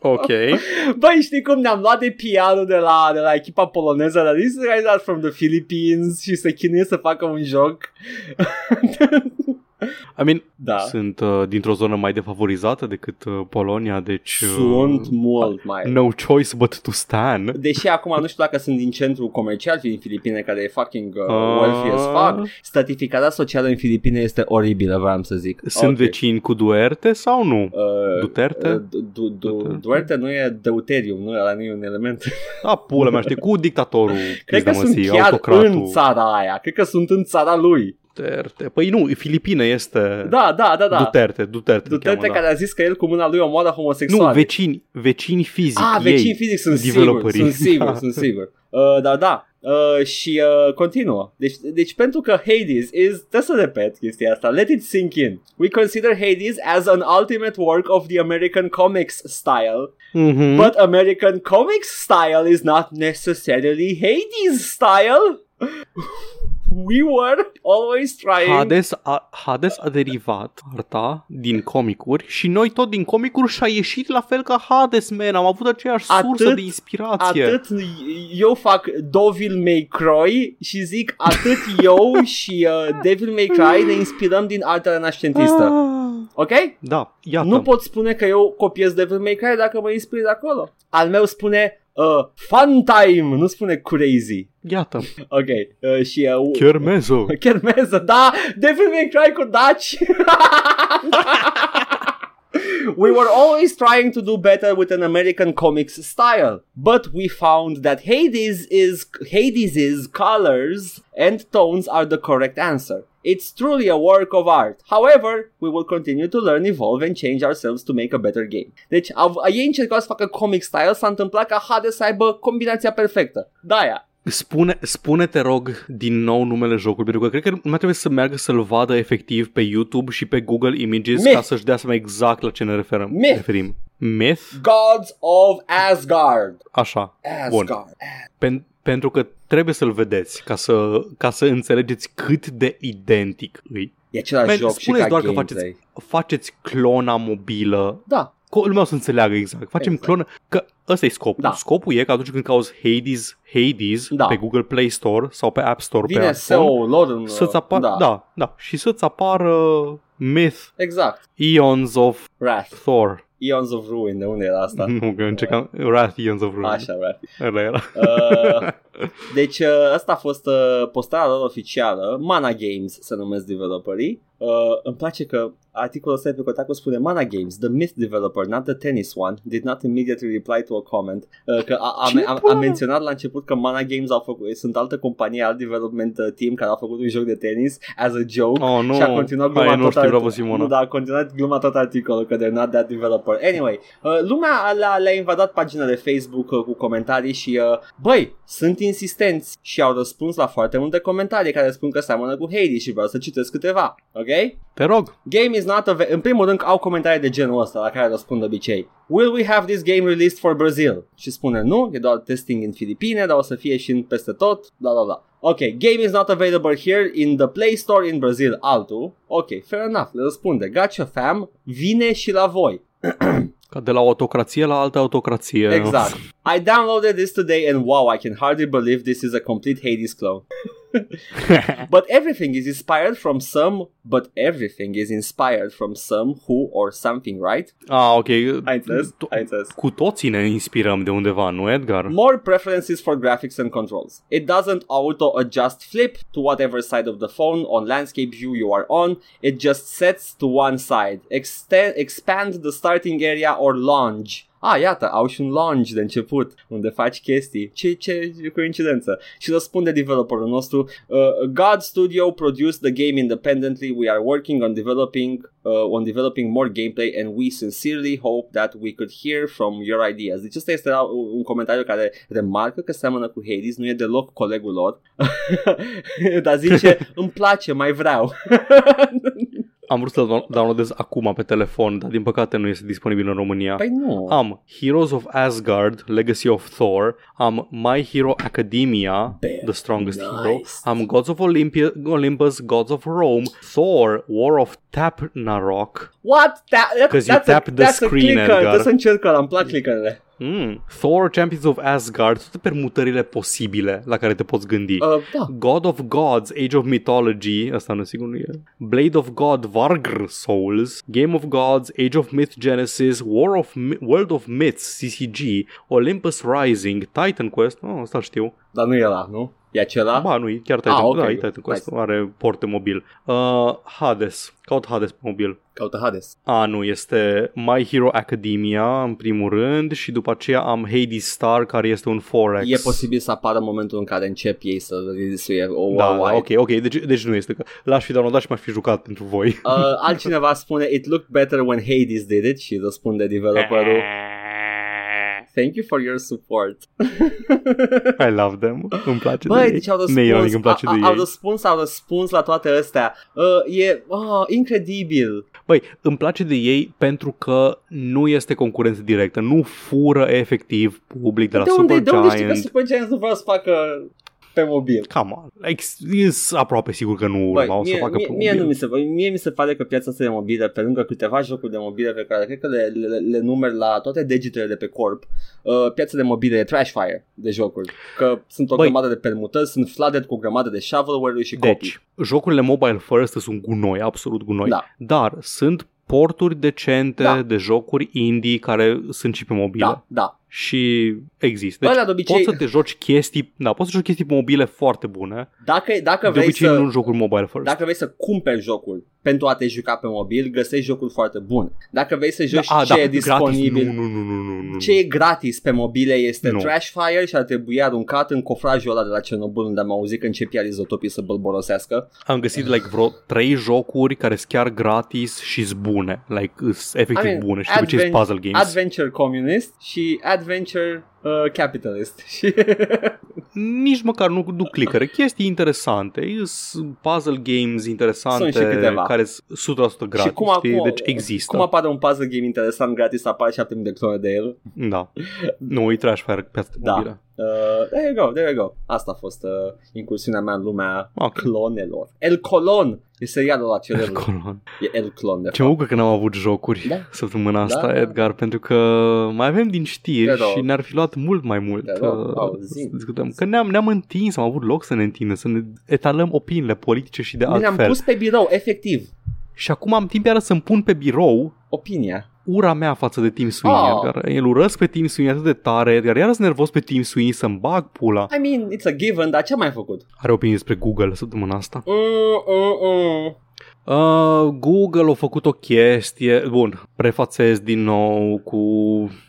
Ok. Băi, știi cum ne-am luat de PR-ul de la, de la echipa poloneză la These guys are from the Philippines și se chinuie să facă un joc. [LAUGHS] I mean, da. sunt uh, dintr-o zonă mai defavorizată decât uh, Polonia, deci... Uh, Sunt mult mai... No choice but to stand. Deși acum nu știu dacă sunt din centru comercial din Filipine care e fucking uh, Ah. wealthy as fuck. Stratificarea socială în Filipine este oribilă, vreau să zic. Sunt Ok. vecini cu Duerte sau nu? Uh, Duterte? uh, du- du- du- Duerte nu e deuterium, nu, ăla nu e un element. A, pula mea, știi, cu dictatorul. Cred că sunt măsii, chiar autocratul. în țara aia. Cred că sunt în țara lui. Duterte. Păi nu, Filipine este... Da, da, da, da. Duterte, Duterte. Duterte cheamă, care a zis că el cu mâna lui omoară da. homosexuali. Nu, vecini, vecini fizic. Ah, ei, vecini fizic sunt sigur, developerii. sunt sigur, Da. [LAUGHS] sunt sigur. Uh, da, da. Uh, și uh, continuă. Deci, deci pentru că Hades is, trebuie să repet chestia asta, let it sink in. We consider Hades as an ultimate work of the American comics style, Mhm. but American comics style is not necessarily Hades style. [LAUGHS] We were always trying Hades a, Hades a derivat arta din comicuri și noi tot din comicuri și a ieșit la fel ca Hades, man. Am avut aceeași Atât- sursă de inspirație. Atât eu fac Devil May Cry și zic atât [LAUGHS] eu și uh, Devil May Cry ne inspirăm din arta renascentistă. Ah. Ok? Da, iată. Nu pot spune că eu copiez Devil May Cry dacă mă inspir de acolo. Al meu spune uh, Fun Time, nu spune Crazy. Iată. Ok, uh, și uh, Chermezo. [LAUGHS] Chermeză, da, Devil May Cry cu Daci. [LAUGHS] We were always trying to do better with an American comics style, but we found that Hades is Hades's colors and tones are the correct answer. It's truly a work of art. However, we will continue to learn, evolve and change ourselves to make a better game. Deci, au, ei încercau să facă comic style, s-a întâmplat ca Hades să aibă combinația perfectă. Da, Spune, spune, te rog, din nou numele jocului, pentru că cred că mai trebuie să meargă să-l vadă efectiv pe YouTube și pe Google Images Myth. ca să-și dea seama exact la ce ne referăm. Myth. referim. Myth? Gods of Asgard. Așa. Asgard. Bun. Pen- pentru că trebuie să-l vedeți ca să, ca să înțelegeți cât de identic îi. E același Man, joc și spuneți ca doar că gameplay. faceți, faceți clona mobilă. Da, Cu lumea o să înțeleagă exact. Facem Exact. clonă, că ăsta e scopul. Da. Scopul e că atunci când cauzi Hades, Hades Da. pe Google Play Store sau pe App Store pe vine iPhone, SEO-ul lor în... să-ți apară, da, da. da, și să-ți apară Myth, Exact. Eons of Wrath. Thor. Eons of Ruin, de unde era asta? [LAUGHS] Nu, că încercam Wrath Eons of Ruin. Așa, Wrath. Ăla era. Uh, Deci uh, asta a fost uh, postarea lor oficială. Mana Games se numesc developerii. Uh, îmi place că articolul ăsta pe Kotaku spune Mana Games, the myth developer, not the tennis one, did not immediately reply to a comment. Uh, că a, a, Ce a, a pula? menționat la început că Mana Games au făcut, sunt altă companie, alt development uh, team care a făcut un joc de tenis as a joke Oh, nu. și a continuat gluma Hai, nu tot știu, art- bravo, Simona. Nu, dar a continuat gluma tot articolul că they're not that developer. Anyway, uh, lumea le-a, le-a invadat paginile Facebook uh, cu comentarii și uh, băi, sunt insistenți și au răspuns la foarte multe comentarii care spun că seamănă cu Hades și vreau să citesc câteva, ok? Te rog. Game is not a În primul rând au comentarii de genul ăsta la care răspund de obicei. Will we have this game released for Brazil? Și spune nu, e doar testing în Filipine, dar o să fie și în peste tot, bla bla bla. Ok, game is not available here in the Play Store in Brazil. Altul. Ok, fair enough, le răspunde. Gotcha fam, vine și la voi. [CLEARS THROAT] Ca de la o autocrație la altă autocrație. Exact. I downloaded this today and wow, I can hardly believe this is a complete Hades clone. [LAUGHS] but everything is inspired from some, but everything is inspired from some who or something, right? Ah, ok. Ai înțeles? To- Ai înțeles. Cu toții ne inspirăm de undeva, nu, Edgar? More preferences for graphics and controls. It doesn't auto adjust flip to whatever side of the phone on landscape view you are on. It just sets to one side. Extend, expand the starting area or launch. Ah, iată, au și un launch de început unde faci chestii. Ce, ce coincidență. Și răspunde developerul nostru uh, God Studio produced the game independently. We are working on developing uh, on developing more gameplay and we sincerely hope that we could hear from your ideas. Deci ăsta este un comentariu care remarcă că seamănă cu Hades, nu e deloc colegul lor, [LAUGHS] dar zice, îmi place, mai vreau. [LAUGHS] Am vrut să-l downloadez acum pe telefon, dar din păcate nu este disponibil în România. păi nu. Am Heroes of Asgard, Legacy of Thor, am My Hero Academia, Bam. The Strongest Nice. Hero, am Gods of Olympia, Olympus, Gods of Rome, Thor, War of Tapnarok, What? That, 'Cause you that's a, tap the that's screen, a clicker. Edgar. Trebuie să încerc ăla, îmi plac clickerele. Mm. Thor, Champions of Asgard, toate permutările posibile la care te poți gândi. Uh, da. God of Gods, Age of Mythology, asta nu sigur nu e. Blade of God, Vargr Souls, Game of Gods, Age of Myth Genesis, War of Mi- World of Myths, CCG, Olympus Rising, Titan Quest, oh, asta știu. Dar nu e ăla, nu? E acela? Ba, nu, e chiar Titan, Ah, ok. da, e Titan Quest, are port de mobil. Uh, Hades, caut Hades pe mobil. Caută Hades. A, nu, este My Hero Academia în primul rând și după aceea am Hades Star care este un Forex. E posibil să apară momentul în care încep ei să release o Da, da, worldwide. ok, ok, deci, deci nu este că l-aș fi downloadat și m-aș fi jucat pentru voi. Uh, altcineva spune It looked better when Hades did it și răspunde developerul [LAUGHS] Thank you for your support. [LAUGHS] I love them. Îmi place Băi, de deci au ei. Mie răspuns, îmi place a, de a, au ei. răspuns, au răspuns la toate astea. Uh, e oh, incredibil. Băi, îmi place de ei pentru că nu este concurență directă. Nu fură efectiv public de la de unde, Super de unde știi că Giant. Supergiant nu vreau să facă pe mobil? Come on. Like, sunt aproape sigur că nu Băi, urmau să mie, facă mie, pe mie, mobil. nu mi se, mie mi se pare că piața asta de mobile, pe lângă câteva jocuri de mobile pe care cred că le, le, le numer la toate degetele de pe corp, uh, piața de mobile e Trashfire de jocuri. Că sunt o Băi. grămadă de permutări, sunt flooded cu o grămadă de shovelware și copii. Deci, jocurile mobile first sunt gunoi, absolut gunoi. Da. Dar sunt porturi decente Da. de jocuri indie care sunt și pe mobile. Da, da. Și există. Deci Ăla de obicei- poți să te joci chestii, da, poți să joci chestii pe mobile foarte bune. Dacă, dacă De vrei obicei să... nu jocuri mobile first. Dacă vrei să cumperi jocul pentru a te juca pe mobil, găsești jocuri foarte bune. Dacă vrei să joci a, ce e gratis. disponibil, Nu, nu, nu, nu, nu, nu. ce e gratis pe mobile este Nu. Trashfire și ar trebui aruncat în cofrajul ăla de la Cernobâl unde am auzit că începea izotopii să bălborosească. Am găsit like vreo trei jocuri care sunt chiar gratis și sunt bune. Like, sunt efectiv I mean, bune și de obicei sunt adven- puzzle games. Adventure Communist și Adventure uh, Capitalist. [LAUGHS] Și Nici măcar nu, nu clicăre. Chestii interesante. Sunt puzzle games interesante Sunt și câteva. care sunt 100% gratis. și cum, știi? acum, deci există. cum apare un puzzle game interesant gratis, apare 7000 de clone de el. Da. Nu, e trash fire pe asta Da. mobilă. Uh, there you go, there you go. Asta a fost uh, incursiunea mea în lumea Ok. clonelor. El Colon e serialul acela. Colon. E El Clon, de Ce mă bucur că n-am avut jocuri Da. săptămâna asta, Da, da. Edgar, pentru că mai avem din știri Te rog. și ne-ar fi luat mult mai mult Te rog, uh, auzi. să discutăm. Că ne-am, ne-am întins, am avut loc să ne întindem, să ne etalăm opiniile politice și de Bine, am altfel. pus pe birou, efectiv, Și acum am timp iară să-mi pun pe birou opinia. Ura mea față de Tim Sweeney, Oh. Edgar. El urăsc pe Tim Sweeney atât de tare, Edgar. Iar sunt nervos pe Tim Sweeney să-mi bag pula. I mean, it's a given, dar ce am mai făcut? Are opinii despre Google săptămâna asta. Mm, mm, mm. Uh, Google a făcut o chestie, bun, prefațez din nou cu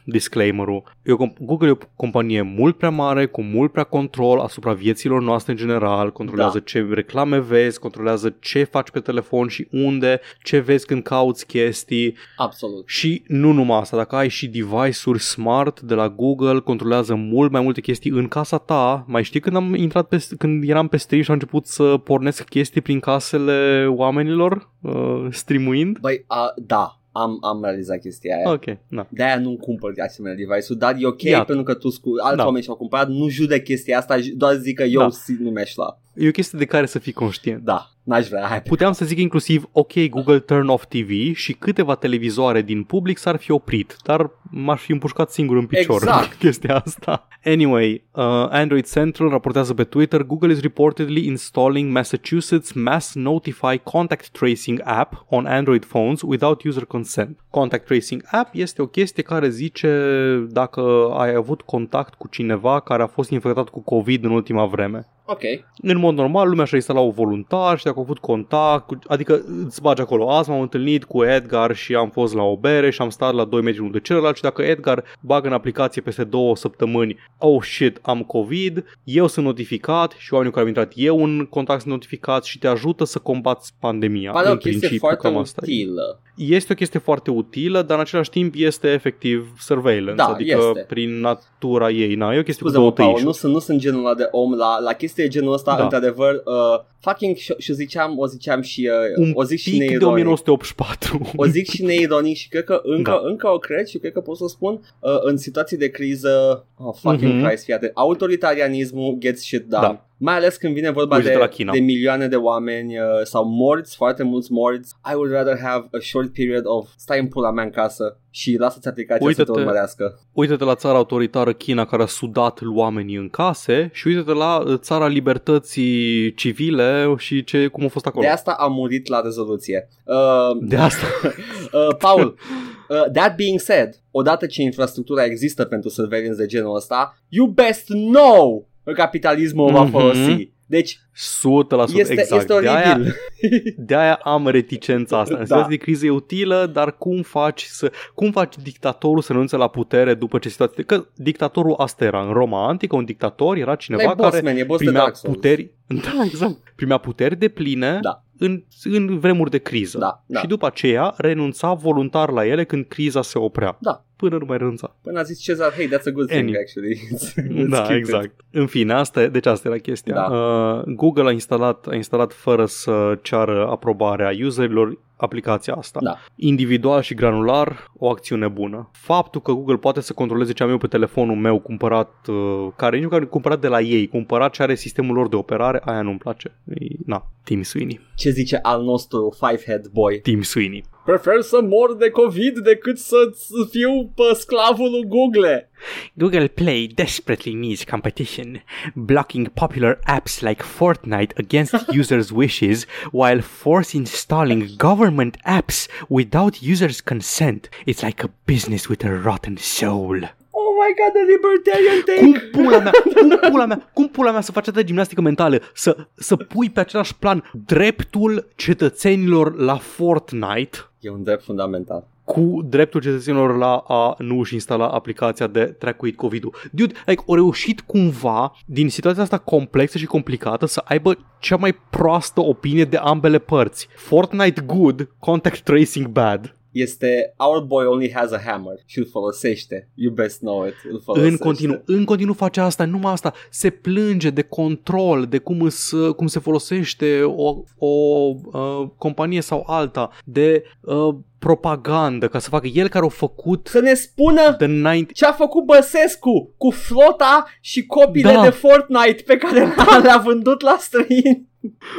disclaimer-ul. E o, comp- Google e o companie mult prea mare, cu mult prea control asupra vieților noastre în general, controlează Da. ce reclame vezi, controlează ce faci pe telefon și unde, ce vezi când cauți chestii Absolut. și nu numai asta, dacă ai și device-uri smart de la Google, controlează mult mai multe chestii în casa ta. Mai știi când am intrat pe, când eram pe stream și am început să pornesc chestii prin casele oamenilor, uh, streamuind? Băi, uh, da, am, am realizat chestia aia. Ok, da. De-aia nu cumpăr asemenea device-uri, dar e ok Iată. pentru că tu scu- alți Da. oameni și-au cumpărat, nu judec chestia asta, doar zic că eu Da. si- nu mi-aș lua. E o chestie de care să fii conștient. Da, n-aș vrea, hai. Puteam să zic inclusiv, ok, Google turn off TV și câteva televizoare din public s-ar fi oprit, dar m-aș fi împușcat singur în picior Exact. [LAUGHS] chestia asta. Anyway, uh, Android Central raportează pe Twitter, Google is reportedly installing Massachusetts Mass Notify Contact Tracing app on Android phones without user consent. Contact Tracing app este o chestie care zice dacă ai avut contact cu cineva care a fost infectat cu COVID în ultima vreme. Ok. În mod normal, lumea și-a instalat voluntar și dacă au avut contact, cu- adică îți bagi acolo. Azi m-am întâlnit cu Edgar și am fost la o bere și am stat la 2 metri unul de celălalt și dacă Edgar bagă în aplicație peste două săptămâni, oh shit, am COVID, eu sunt notificat și oamenii cu care am intrat eu în contact sunt notificați și te ajută să combați pandemia. Pare o în chestie principiu, foarte cam asta e. utilă. Este o chestie foarte utilă, dar în același timp este efectiv surveillance, Da, adică este. prin natura ei. Na, e o chestie cu Scuze-mă, două Paul, tăișuri. nu sunt, nu sunt genul ăla de om la, la chestii de genul ăsta, Da. într-adevăr, uh, fucking, și, și ziceam, o ziceam și, uh, Un o zic și pic de neironic. 1984. O zic și neironic și cred că încă, Da. încă o cred și cred că pot să o spun uh, în situații de criză, oh fucking Mhm. Christ, fii atent, autoritarianismul gets shit done. Da. Mai ales când vine vorba Uite-te de, la China. de milioane de oameni uh, sau morți, foarte mulți morți. I would rather have a short period of stai în pula mea în casă și lasă-ți aplicația să Uite-te. te urmărească. Uite-te la țara autoritară China care a sudat oamenii în case și uite-te la uh, țara libertății civile și ce, cum a fost acolo. De asta am murit la rezoluție. Uh, De asta. [LAUGHS] Uh, Paul, uh, that being said, odată ce infrastructura există pentru surveillance de genul ăsta, you best know că capitalismul o va Mhm. folosi. Deci 100% este, exact. este de, aia, oribil. [LAUGHS] de aia am reticența asta. În Da. situație de criză e utilă, dar cum faci să cum faci dictatorul să renunțe la putere după ce situație... Că dictatorul asta era în Roma antică, un dictator era cineva e boss, care man, e boss de primea Dark Souls. puteri... [LAUGHS] Da, exact. Primea puteri de pline Da. În, în vremuri de criză. Da, da. Și după aceea renunța voluntar la ele când criza se oprea. Da. Până nu mai renunța. Până a zis Cezar, hey, that's a good thing, Any- actually. [LAUGHS] Let's da, keep it. exact. În fine, asta, e- deci asta era chestia. Da. Uh, Google a instalat, a instalat fără să ceară aprobarea userilor aplicația asta. Da. Individual și granular, o acțiune bună. Faptul că Google poate să controleze ce am eu pe telefonul meu cumpărat, uh, care nici măcar nu cumpărat de la ei, cumpărat ce are sistemul lor de operare, aia nu-mi place. E, na, Tim Sweeney. Ce zice al nostru five-head boy? Tim Sweeney. Prefer să mor de COVID decât să fiu pe sclavul lui Google. Google Play desperately needs competition, blocking popular apps like Fortnite against [LAUGHS] users' wishes while force installing government apps without users' consent. It's like a business with a rotten soul. Oh my god, the libertarian Cum take! pula mea, cum pula mea, cum pula mea să faci atâta gimnastică mentală, să, să pui pe același plan dreptul cetățenilor la Fortnite E un drept fundamental. cu dreptul cetățenilor la a nu își instala aplicația de tracuit COVID-ul. Dude, like, au reușit cumva, din situația asta complexă și complicată, să aibă cea mai proastă opinie de ambele părți. Fortnite good, contact tracing bad. Este Our boy only has a hammer și îl folosește. You best know it. Îl folosește. În continuu, în continuu face asta, numai asta, se plânge de control, de cum, îs, cum se folosește o, o uh, companie sau alta, de uh, propagandă, ca să facă el care a făcut Să ne spună The 90 ce a făcut Băsescu cu flota și copiile Da. de Fortnite pe care [LAUGHS] le-a vândut la străini.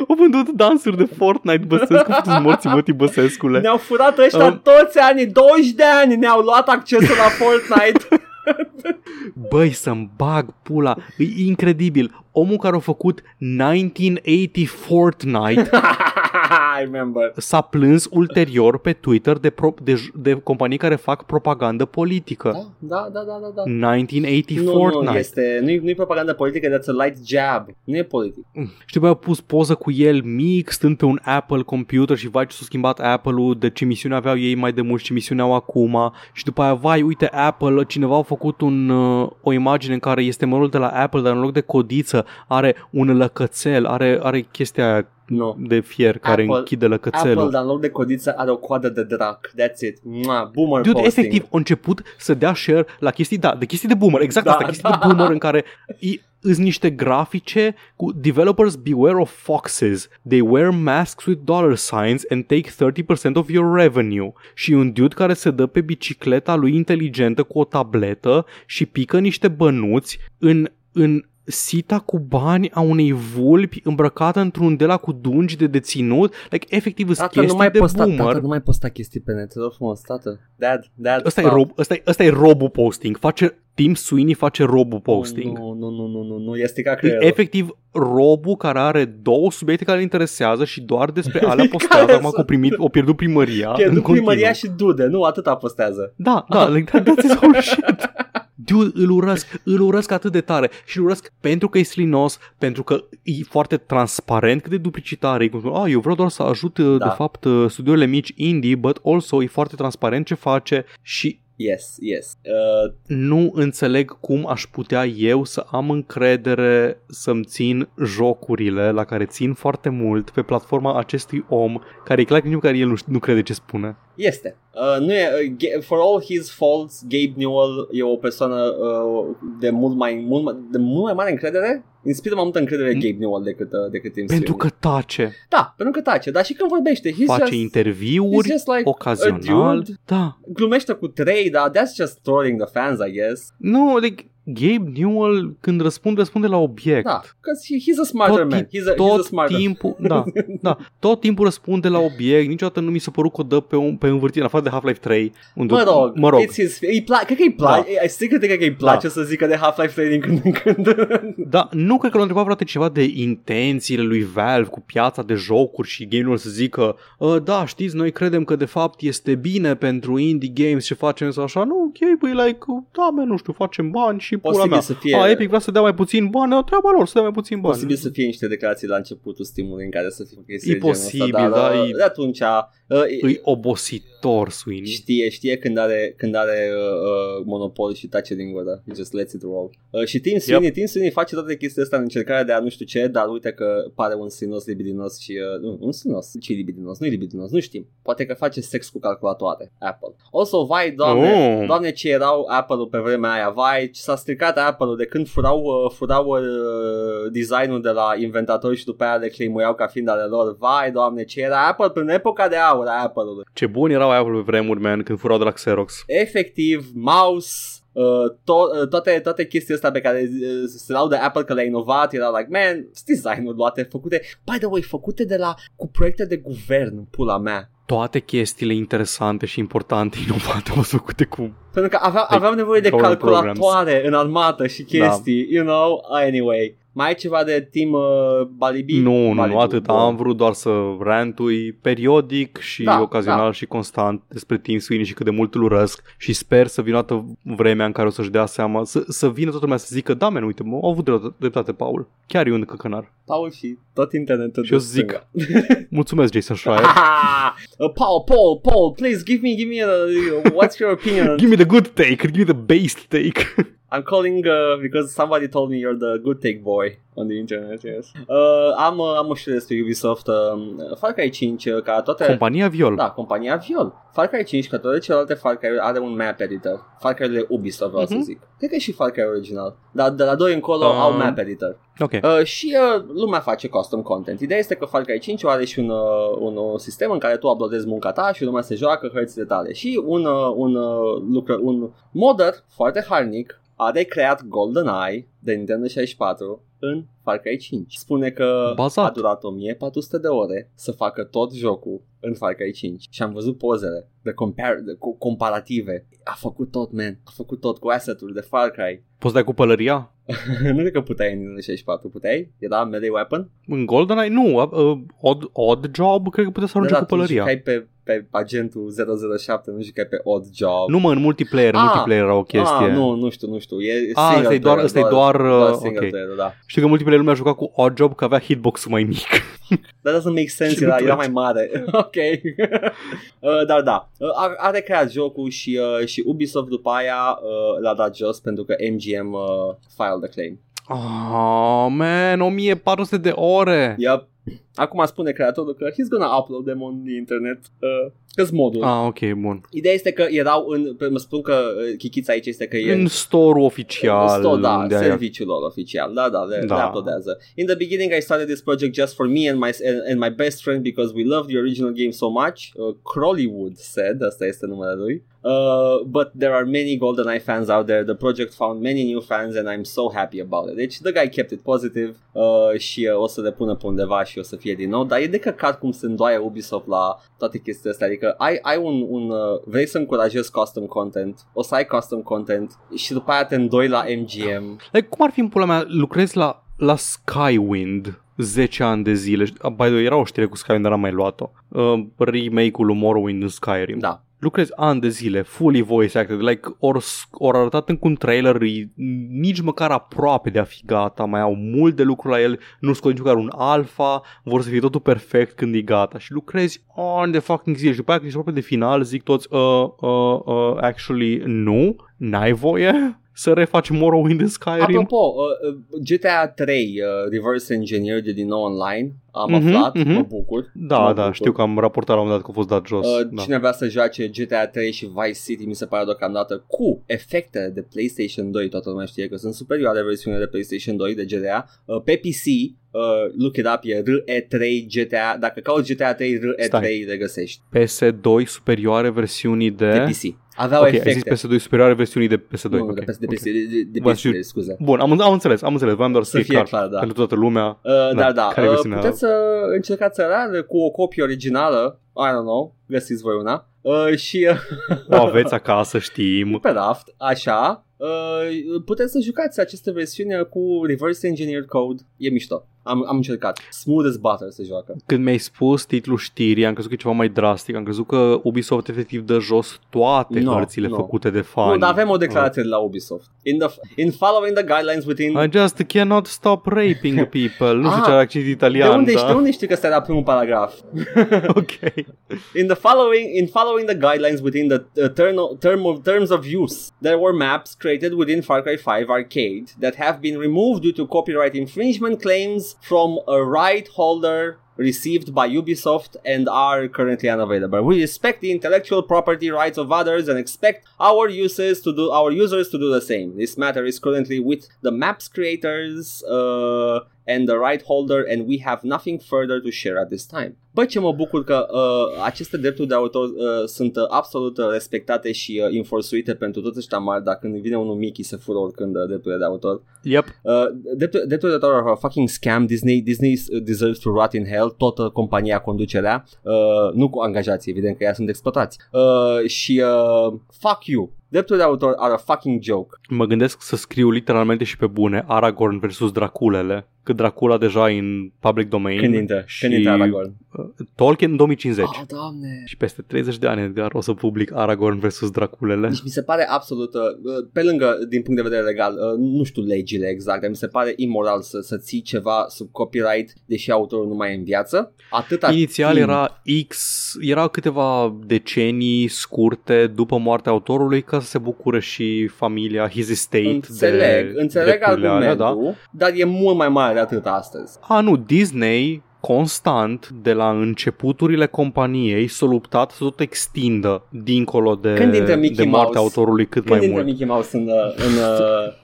Au vândut dansuri de Fortnite, Băsescu, sunt morții mătii Băsescule. Ne-au furat ăștia Um. toți anii, 20 de ani ne-au luat accesul la Fortnite. [LAUGHS] Băi, să-mi bag pula, e incredibil. Omul care a făcut 1980 Fortnite [LAUGHS] [LAUGHS] I remember. S-a plâns ulterior pe Twitter de, pro- de, j- de companii care fac propagandă politică. Da, da, da, da, da. da. 1980 Nu, Fortnite. nu, este, nu-i, nu-i propaganda politică, that's a light jab. Nu e politic. Știi, băi, a pus poză cu el mic, stând pe un Apple computer și vai ce s-a schimbat Apple-ul, de ce misiune aveau ei mai de mult și ce misiune au acum. Și după aia, vai, uite Apple, cineva a făcut un, uh, o imagine în care este mărul de la Apple, dar în loc de codiță are un lăcățel, are, are chestia aia Nu. de fier care Apple- închide lăcățelul. Apple, dar în loc de codiță, are o coadă de drac. That's it. Mua, boomer Dude, posting. efectiv, a început să dea share la chestii, da, de chestii de boomer, exact Da, asta, chestii da. de boomer în care i- îs niște grafice cu developers beware of foxes. They wear masks with dollar signs and take 30% of your revenue. Și un dude care se dă pe bicicleta lui inteligentă cu o tabletă și pică niște bănuți în, în sita cu bani a unei vulpi îmbrăcată într-un de la cu dungi de deținut. Like, efectiv, sunt Tată, chestii nu mai de posta, boomer. tată, nu mai posta chestii pe net, te rog frumos, tată. Dad, dad, Ăsta e, stop. rob, ăsta, e, ăsta e robu posting. Face Tim Sweeney face robu posting. Nu, nu, nu, nu, nu, nu, este ca E creierul. efectiv robu care are două subiecte care îl interesează și doar despre [LAUGHS] alea postează. Care Acum că sunt? o primit, o pierdut primăria. în Pierdut continuu. primăria și dude, nu, atâta postează. Da, [LAUGHS] da, like that, that's his whole shit. Dude, îl urăsc, îl urăsc atât de tare și îl urăsc pentru că e slinos, pentru că e foarte transparent cât de duplicitar e. Cum spune, ah, eu vreau doar să ajut, da. de Da. fapt, uh, studiourile mici indie, but also e foarte transparent ce face și Yes, yes. Uh, nu înțeleg cum aș putea eu să am încredere să-mi țin jocurile la care țin foarte mult pe platforma acestui om care e clar că nici măcar el nu, nu crede ce spune. este. Uh, nu e, uh, Ga- for all his faults, Gabe Newell e o persoană uh, de mult mai, mult mai, de mult mai mare încredere. Inspiră mai multă încredere Mm. Gabe Newell decât, uh, decât Tim Pentru Sweeney. că tace, Da, pentru că tace, dar și când vorbește, he's face just, interviuri he's just like a ocazional. dude. Da. Glumește cu trei, dar that's just trolling the fans, I guess. Nu, like, Gabe Newell când răspunde, răspunde la obiect. Da, because he, he's a smarter Tot man. ti- He's a, he's a tot smarter timpul, [LAUGHS] da, da, tot timpul răspunde la obiect, niciodată nu mi s-a părut că o dă pe, un, pe învârtire, în afară de Half-Life 3, unde, Mă rog, mă rog It's his, îi pla- cred că îi place, da. strict cred că îi place Da. să zică de Half-Life 3 din când în când. [LAUGHS] Da, nu cred că l-a întrebat vreodată ceva de intențiile lui Valve cu piața de jocuri și game să zică "Ă, da, știți, noi credem că de fapt este bine pentru indie games și facem sau așa. Nu, ok, băi, like, da, mă, nu știu, facem bani și pula Posibil mea. să fie- A, Epic vrea să dea mai puțin bani, o treaba lor să dea mai puțin bani. Posibil să fie niște declarații la începutul stimului în care să fie chestii E de genul posibil, ăsta, dar da, uh, e- de atunci uh, Îi obositor, Sweeney. știe, știe când are, când are uh, uh, monopol și tace din gură. He just lets it roll. Uh, și Tim Sweeney, yep. Tim Sweeney face toate chestiile astea în încercarea de a nu știu ce, dar uite că pare un sinos libidinos și uh, nu, un sinos, ce libidinos, nu e libidinos, nu știm. Poate că face sex cu calculatoare, Apple. Also, vai, doamne, Oh. doamne ce erau Apple-ul pe vremea aia, vai, ce s-a stricat Apple-ul de când furau, uh, furau uh, designul de la inventatori și după aia le claimuiau ca fiind ale lor. Vai, doamne, ce era Apple până în epoca de aur a Apple-ului. Ce buni erau Apple pe vremuri, man, când furau de la Xerox. Efectiv, mouse, uh, to- uh, toate, toate chestiile astea pe care uh, se laudă Apple că le-a inovat, erau like, man, sunt design-uri luate, făcute, by the way, făcute de la, cu proiecte de guvern, pula mea. Toate chestiile interesante și importante [LAUGHS] inovate au fost făcute cu... Pentru că aveam, Like, aveam nevoie de government calculatoare în armată și chestii, you know, anyway. Mai ai ceva de Team uh, Balibi? Nu, nu, Balibu, nu, atât. bun. Am vrut doar să rantui periodic și Da, ocazional da. și constant despre Tim Sweeney și cât de mult îl urăsc și sper să vină toată vremea în care o să-și dea seama, să, să vină toată lumea să zică, da, men, uite, mă, au avut drept- dreptate, Paul. Chiar e un căcănar. Paul și tot internetul. Și eu de zic, stânga. [LAUGHS] mulțumesc, Jason Schreier. [LAUGHS] uh, Paul, Paul, Paul, please give me, give me a, what's your opinion? on [LAUGHS] give me the good take, give me the based take. I'm calling uh, because somebody told me you're the good take boy on the internet, yes. Uh, am, uh, am o știre despre Ubisoft. Uh, Far Cry 5, uh, ca toate... Compania Viol. Da, compania Viol. Far Cry 5, ca toate celelalte Far Cry are un map editor. Far Cry-urile Ubisoft, vreau uh-huh. să Mhm. zic. Cred că e și Far Cry original. Dar de la 2 încolo Um, au map editor. Ok. Uh, și uh, lumea face custom content. Ideea este că Far Cry 5 are și un, uh, un uh, sistem în care tu uploadezi munca ta și lumea se joacă hărțile tale. Și un, uh, un, uh, lucră, un modder foarte harnic a recreat GoldenEye de Nintendo 64 în Far Cry 5. Spune că Bazat. a durat 1400 de ore să facă tot jocul în Far Cry 5 și am văzut pozele de, compar- de co- comparative. A făcut tot, man. A făcut tot cu asset-uri de Far Cry. [LAUGHS] Poți dai cu pălăria? nu cred că puteai în 64, puteai? Era melee weapon? În GoldenEye? Nu, uh, odd, odd Job, cred că puteți să arunce da, cu tu pălăria. jucai pe, pe agentul 007, nu jucai pe Odd Job. Nu mă, în multiplayer, în Ah, multiplayer era o chestie. Ah, nu, nu știu, nu știu. E Ah, single ăsta e doar- player, ăsta e doar, doar uh, single ok. player, da. Știu că în multiplayer lumea juca cu Odd Job că avea hitbox-ul mai mic. [LAUGHS] That doesn't make sense, Și era, nu era plăcea. mai mare. [LAUGHS] ok. [LAUGHS] uh, dar da, uh, a, a recreat jocul și, uh, și Ubisoft după aia uh, l-a dat jos pentru că MGM uh, filed a claim. Oh, man, 1400 de ore. Yep. Acum spune creatorul că he's gonna upload them on the internet. Uh, că modul. Ah, ok, bun. Ideea este că erau în, pe- mă spun că uh, chichița aici este că e În store oficial. Store, da, unde ai- serviciul lor oficial, da, da, le, Da. le uploadează. In the beginning I started this project just for me and my, and, and my best friend because we love the original game so much, uh, Crowleywood said, asta este numele lui. Uh, but there are many GoldenEye fans out there. The project found many new fans and I'm so happy about it. Deci the guy kept it positive uh, și uh, o să le pună pe undeva și o să fie din nou. Dar e de căcat cum se îndoaie Ubisoft la toate chestiile astea. Adică ai, ai un, un uh, vrei să încurajezi custom content, o să ai custom content și după aia te îndoi la MGM. Like, cum ar fi în pula mea, lucrezi la, la Skywind 10 ani de zile. Ah, By the way, era o știre cu Skywind, dar n-am mai luat-o. Uh, remake-ul lui Morrowind în Skyrim. Da. Lucrezi ani de zile, fully voice acted, like, ori or arătat în un trailer, e nici măcar aproape de a fi gata, mai au mult de lucru la el, nu scot nici măcar un alfa, vor să fie totul perfect când e gata. Și lucrezi ani de fucking zile și după aia când ești aproape de final zic toți, uh, uh, uh, actually, nu, n-ai voie să refaci Morrowind în Skyrim. Apropo, uh, uh, GTA 3 uh, Reverse Engineered e din nou online. Am Mhm, aflat, mhm. mă bucur. Da, mă da, bucur. știu că am raportat la un moment dat că a fost dat jos. Uh, da. Cine vrea să joace GTA 3 și Vice City mi se pare deocamdată cu efecte de PlayStation 2, toată lumea știe că sunt superioare versiunile de PlayStation 2 de GTA. Uh, pe PC, uh, look it up, e RE3 GTA, dacă cauți GTA 3 RE3 Stai. le găsești. PS2 superioare versiunii de... De PC. Aveau Ok, ai efecte. zis PS2 superioare versiunii de PS2. nu, ok, de, PS, de, ok. PC, de, de, de Bă, PC, și- scuze. Bun, am, am înțeles, am înțeles, vreau doar să, Să fie clar, clar, da. pentru toată lumea. Uh, Da, da, da. care e Uh, versiunea? puteți să încercați să rare cu o copie originală, I don't know, găsiți voi una. Uh, și uh, O aveți acasă, știm. [LAUGHS] pe raft, așa, uh, puteți să jucați aceste versiuni cu reverse engineered code. E mișto. Am, am încercat. Smooth as butter se joacă. Când mi-ai spus titlul știrii, am crezut că e ceva mai drastic. Am crezut că Ubisoft efectiv dă jos toate No, hărțile no. făcute de fani. Nu, dar avem o declarație de la Ubisoft. In, the, in following the guidelines within... I just cannot stop raping [LAUGHS] people. Nu știu Ah, ce are accent de italian, unde, da? de unde știi că ăsta era primul paragraf? [LAUGHS] ok. In the following, in following the guidelines within the uh, term, term of, terms of use, there were maps created within Far Cry 5 Arcade that have been removed due to copyright infringement claims from a right holder received by Ubisoft and are currently unavailable. We respect the intellectual property rights of others and expect our users to do our users to do the same. This matter is currently with the maps creators uh, and the right holder and we have nothing further to share at this time. Bă, ce mă bucur că uh, aceste drepturi de autor uh, sunt uh, absolut uh, respectate și uh, enforțuite pentru toți ăștia mari, dar când vine unul mic, îi se fură oricând uh, drepturile de autor. Yep. Uh, dreptul- drepturile de autor are a fucking scam. Disney, Disney uh, deserves to rot in hell. Toată compania, conducerea, uh, nu cu angajații, evident că ea sunt exploatați. Uh, și uh, fuck you. Drepturile de autor are a fucking joke. Mă gândesc să scriu literalmente și pe bune Aragorn versus Draculele. Că Dracula deja e în public domain. Când intră, și când intră Aragorn. uh, Tolkien în 2050. Oh, doamne. Și peste 30 de ani, Edgar, o să public Aragorn versus Draculele. Deci mi se pare absolut, uh, pe lângă, din punct de vedere legal, uh, nu știu legile exact, dar mi se pare imoral să, să ții ceva sub copyright, deși autorul nu mai e în viață. Atâta Inițial timp. era X, era câteva decenii scurte după moartea autorului ca să se bucure și familia, his estate Înțeleg, de înțeleg drepturile alea, argumentul, da? dar e mult mai mare de atât astăzi. A, nu, Disney constant de la începuturile companiei s-a luptat să tot extindă dincolo de, Când intră Mickey de moartea Mouse? autorului cât Când mai intră mult. Mickey Mouse în... uh, în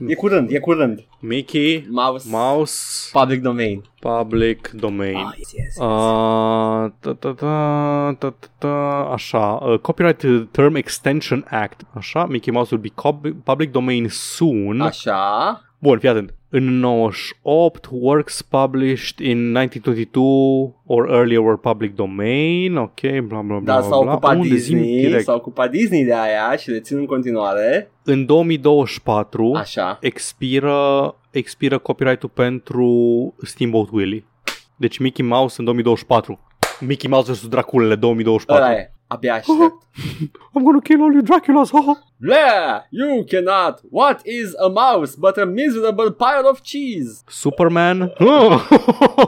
uh, e curând, e curând. Mickey Mouse, Mouse public domain. Public Domain. Ah, yes, yes. Uh, ta, ta, ta, ta, ta, ta, așa, uh, Copyright Term Extension Act, așa, Mickey Mouse will be cop- public domain soon. Așa. Bun, fii atent. În 98, works published in 1922 or earlier were public domain, ok, bla bla bla. Dar bla, s-a bla. ocupat Unde? Zi-mi Disney, direct. s-a ocupat Disney de aia și le țin în continuare. În 2024 Așa. expiră, expiră copyright-ul pentru Steamboat Willie. Deci Mickey Mouse în 2024. Mickey Mouse vs. Draculele 2024. Ăla e. Abia [LAUGHS] aștept. I'm gonna kill all you Draculas. Ha? Yeah, you cannot. What is a mouse but a miserable pile of cheese? Superman. [LAUGHS]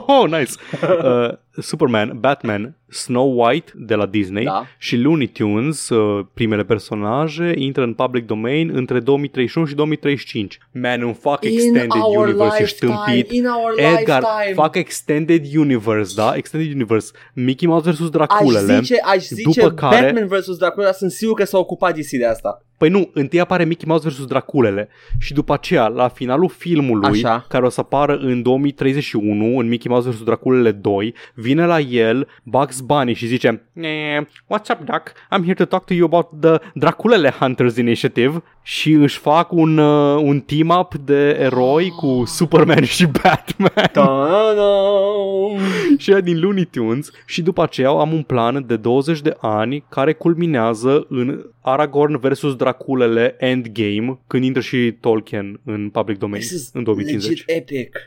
Oh, [LAUGHS] nice. Uh, Superman, Batman, Snow White de la Disney Da. și Looney Tunes, uh, primele personaje, intră în public domain între 2031 și 2035. Man, un fac Extended in our Universe, ești lifetime, tâmpit. in our Edgar, lifetime. fac Extended Universe, da? Extended Universe. Mickey Mouse vs. Aș Draculele. zice, aș zice După care- Batman vs. Dracula, sunt sigur că s-a ocupat DC de asta. Păi nu, întâi apare Mickey Mouse vs. Draculele și după aceea, la finalul filmului, Așa. care o să apară în 2031, în Mickey Mouse vs. Draculele 2, vine la el Bugs Bunny și zice "Eh, What's up, Duck? I'm here to talk to you about the Draculele Hunters Initiative și își fac un, uh, un team-up de eroi cu Superman și Batman Ta-da! [LAUGHS] și ea din Looney Tunes și după aceea am un plan de 20 de ani care culminează în Aragorn versus Draculele Endgame când intră și Tolkien în public domain This is în 2050. legit epic.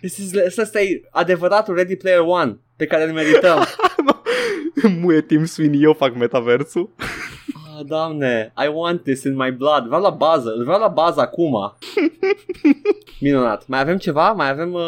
This is, ăsta e adevăratul Ready Player One pe care îl merităm. [LAUGHS] Muie Tim Sweeney, eu fac metaversul. Ah, doamne, I want this in my blood. Vreau la bază, îl vreau la bază acum. [LAUGHS] Minunat. Mai avem ceva? Mai avem uh,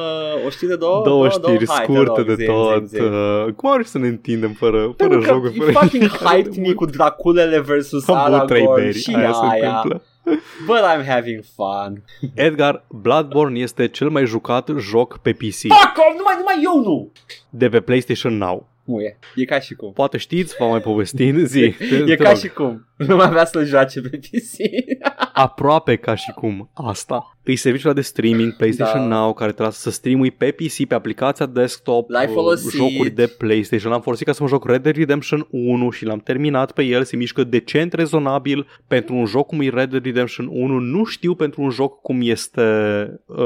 o știre, două? Două știri Hai, te scurte rog, de zi, tot. zi, zi. Uh, cum ar fi să ne întindem fără, fără Pentru că jocuri? you Fără fucking [LAUGHS] nimic? hyped me cu Draculele versus Am băut trei Aragorn beri, și aia se aia. întâmplă. [LAUGHS] But I'm having fun. Edgar, Bloodborne este cel mai jucat joc pe PC Fuck off! Numai, numai eu nu! de pe PlayStation Now. Nu e. E ca și cum. Poate știți, v-am mai povestit, zi. te- E te ca rog. și cum. Nu mai avea să-l joace pe PC. aproape ca și cum asta. E serviciul ăla de streaming PlayStation Da. Now care trebuie să streamui pe PC, pe aplicația desktop, L-ai uh, folosit. jocuri de PlayStation. L-am folosit ca să mă joc Red Dead Redemption 1 și l-am terminat pe el. Se mișcă decent, rezonabil. Pentru un joc cum e Red Dead Redemption 1, nu știu pentru un joc cum este uh,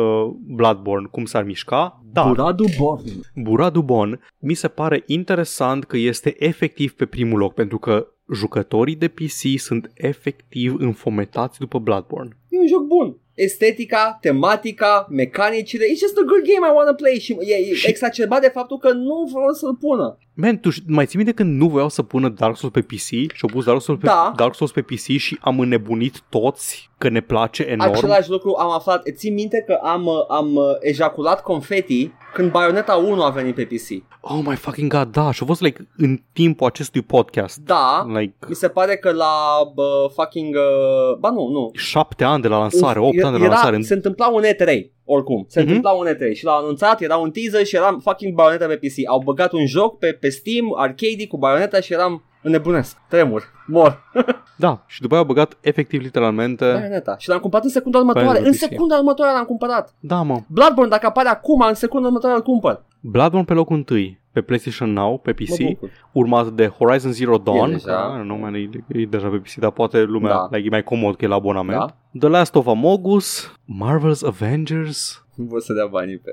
Bloodborne, cum s-ar mișca. Dar Buradu Born. Buradu Bon mi se pare interesant că este efectiv pe primul loc, pentru că jucătorii de PC sunt efectiv înfometați după Bloodborne. E un joc bun. Estetica, tematica, mecanicile, it's just a good game I wanna play și e, e Și- exacerbat de faptul că nu vreau să-l pună. Man, tu ș- mai ții minte când nu voiau să pună Dark Souls pe PC și au pus Dark Souls pe, Da. Dark Souls pe PC și am înnebunit toți că ne place enorm? Același lucru am aflat. Ții minte că am, uh, am uh, ejaculat confeti când Bayonetta 1 a venit pe PC. Oh my fucking god, da, și a fost like în timpul acestui podcast. Da, Like mi se pare că la bă, fucking... Uh, ba nu, nu. șapte ani de la lansare, Uf, opt ani de la era, lansare. Se întâmpla un E3, oricum. Se Mhm. întâmpla un E3 și l-au anunțat, era un teaser și eram fucking Bayonetta pe PC. Au băgat un joc pe, pe Steam, arcade cu Bayonetta și eram înnebunesc, tremur, mor. [LAUGHS] Da, și după aia au băgat efectiv literalmente. Bayonetta. Și l-am cumpărat în secunda următoare. Pentru În PC. secunda următoare l-am cumpărat. Da, mă. Bloodborne, dacă apare acum, în secunda următoare îl cumpăr. Bloodborne pe locul întâi pe PlayStation Now, pe Mă PC, bucur. urmat de Horizon Zero Dawn, E deja. care, nu man, e, e deja pe PC, dar poate lumea Da. like, e mai comod că e la abonament. Da. The Last of Amogus, Marvel's Avengers, Nu pot să dea banii pe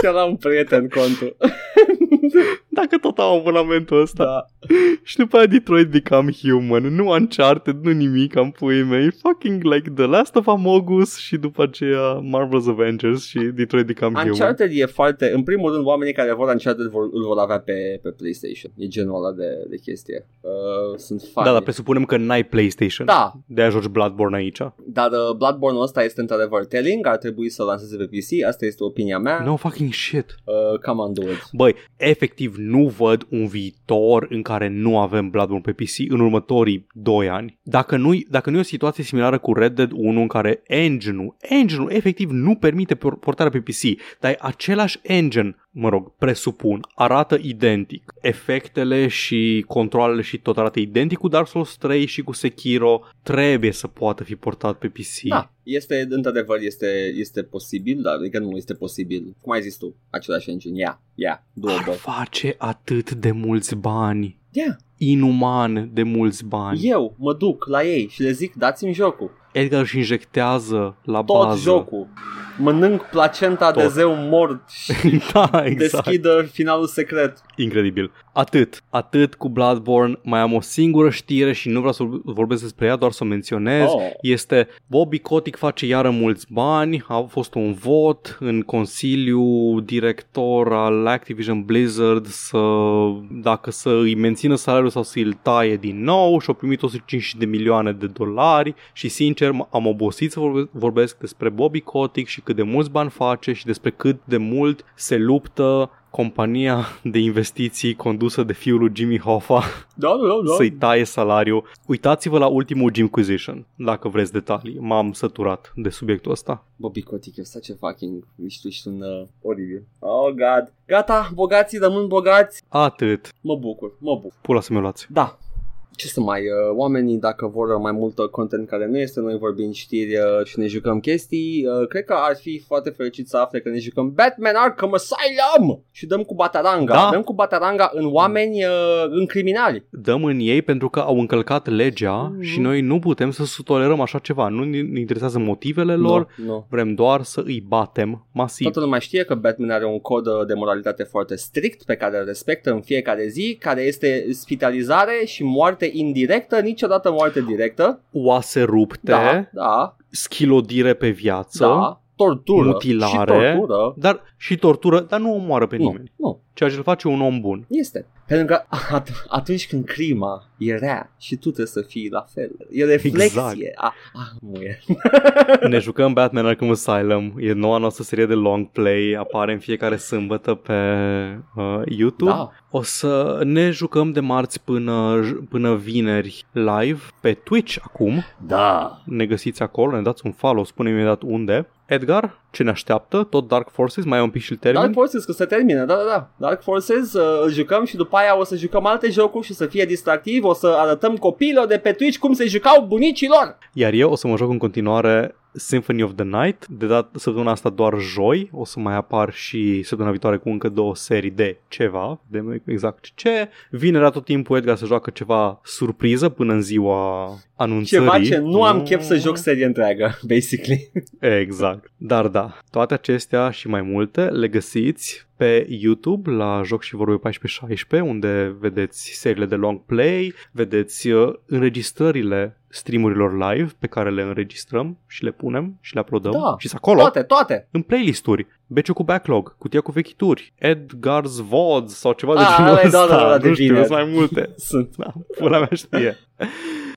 Să la [LAUGHS] un prieten contul. [LAUGHS] dacă tot am abonamentul ăsta. Da. [LAUGHS] Și după aia Detroit Become Human, nu Uncharted, nu nimic, am pui mei, fucking like The Last of Amogus și după aceea Marvel's Avengers și Detroit Become Human. Uncharted e foarte... În primul rând, oamenii care vor Uncharted vor, îl vor avea pe, pe PlayStation. E genul ăla de, de chestie. Uh, sunt fani. Da, dar presupunem că n-ai PlayStation. Da, De aia joci Bloodborne aici. dar uh, Bloodborne-ul ăsta este într-adevăr telling, ar trebui să lanseze pe PC, asta este opinia mea. No fucking shit. Uh, come on, do it. Băi, efectiv nu văd un viitor în care nu avem Bloodborne pe PC în următorii 2 ani. Dacă nu, dacă nu e o situație similară cu Red Dead 1 în care engine-ul, engine-ul efectiv nu permite por- portarea pe PC, dar e același engine, mă rog, presupun, arată identic. Efectele și controlele și tot arată identic cu Dark Souls 3 și cu Sekiro, trebuie să poată fi portat pe PC. Da, este, într-adevăr, este, este posibil, dar adică nu este posibil. Cum ai zis tu? Același engine. Yeah, yeah, Ar doable. face atât de mulți bani. Yeah. inuman de mulți bani. Eu mă duc la ei și le zic dați-mi jocul. Edgar își injectează la Tot bază. jocul. Mănânc placenta Tot. de zeu mort și [LAUGHS] da, exact. deschidă finalul secret. Incredibil. Atât. Atât cu Bloodborne. Mai am o singură știre și nu vreau să vorbesc despre ea, doar să o menționez. Oh. Este Bobby Kotick face iară mulți bani, a fost un vot în consiliu director al Activision Blizzard să, dacă să îi mențină salariul sau să îl taie din nou și au primit 150 de milioane de dolari și sincer m- am obosit să vorbe- vorbesc despre Bobby Kotick și cât de mulți bani face și despre cât de mult se luptă compania [LAUGHS] de investiții condusă de fiul lui Jimmy Hoffa Da, da, da. să-i taie salariul. Uitați-vă la ultimul Jimquisition, dacă vreți detalii. M-am săturat de subiectul ăsta. Bobby Kotick e such a fucking... Ești, ești un uh, oribil. Oh, God. Gata, bogații rămân bogați. Atât. Mă bucur, mă bucur. Pula să mi luați. Da. Ce să mai... Uh, oamenii, dacă vor mai mult content care nu este, noi vorbim știri uh, și ne jucăm chestii, uh, cred că ar fi foarte fericit să afle că ne jucăm Batman Arkham Asylum și dăm cu bataranga. Da. Dăm cu bataranga în oameni, uh, în criminali. Dăm în ei pentru că au încălcat legea Mhm. și noi nu putem să tolerăm așa ceva. Nu ne ne interesează motivele lor, Nu, nu. vrem doar să îi batem masiv. Toată lumea știe că Batman are un cod uh, de moralitate foarte strict pe care îl respectă în fiecare zi, care este spitalizare și moarte indirectă, niciodată moarte directă. Oase rupte, Da, da, schilodire pe viață, da, tortură mutilare. și tortură. dar și tortură, dar nu omoară pe Nu, nimeni. nu, Ceea ce îl face un om bun. este. Pentru că at- atunci când crima e rea și tu trebuie să fii la fel. E reflexie. Exact. A, a, muie. [LAUGHS] Ne jucăm Batman Arkham Asylum, e noua noastră serie de long play, apare în fiecare sâmbătă pe uh, YouTube. Da. O să ne jucăm de marți până, până vineri live pe Twitch acum. Da. Ne găsiți acolo, ne dați un follow, spune imediat unde. Edgar, ce ne așteaptă? Tot Dark Forces, mai e un pic și termin. Dark Forces, că se termină, da, da, da. Dark Forces, uh, îl jucăm și după aia o să jucăm alte jocuri și să fie distractiv, o să arătăm copiilor de pe Twitch cum se jucau bunicilor. Iar eu o să mă joc în continuare Symphony of the Night, de dat săptămâna asta doar joi, o să mai apar și săptămâna viitoare cu încă două serii de ceva, de exact ce. Vinerea tot timpul Edgar să joacă ceva surpriză până în ziua anunțării. Ceva ce nu am chef să joc serie întreagă, [LAUGHS] basically. Exact. Dar da, toate acestea și mai multe le găsiți pe YouTube la Joc și Vorbe 1416 unde vedeți seriile de long play, vedeți uh, înregistrările streamurilor live pe care le înregistrăm și le punem și le uploadăm Da. și acolo Toate, toate. în playlisturi. Beciu cu backlog, cutia cu vechituri, Edgar's VODs sau ceva de Ah, genul alea, ăsta. da, da, da, de nu știu, vineri. sunt mai multe. [LAUGHS] Sunt. Da, pula mea știe.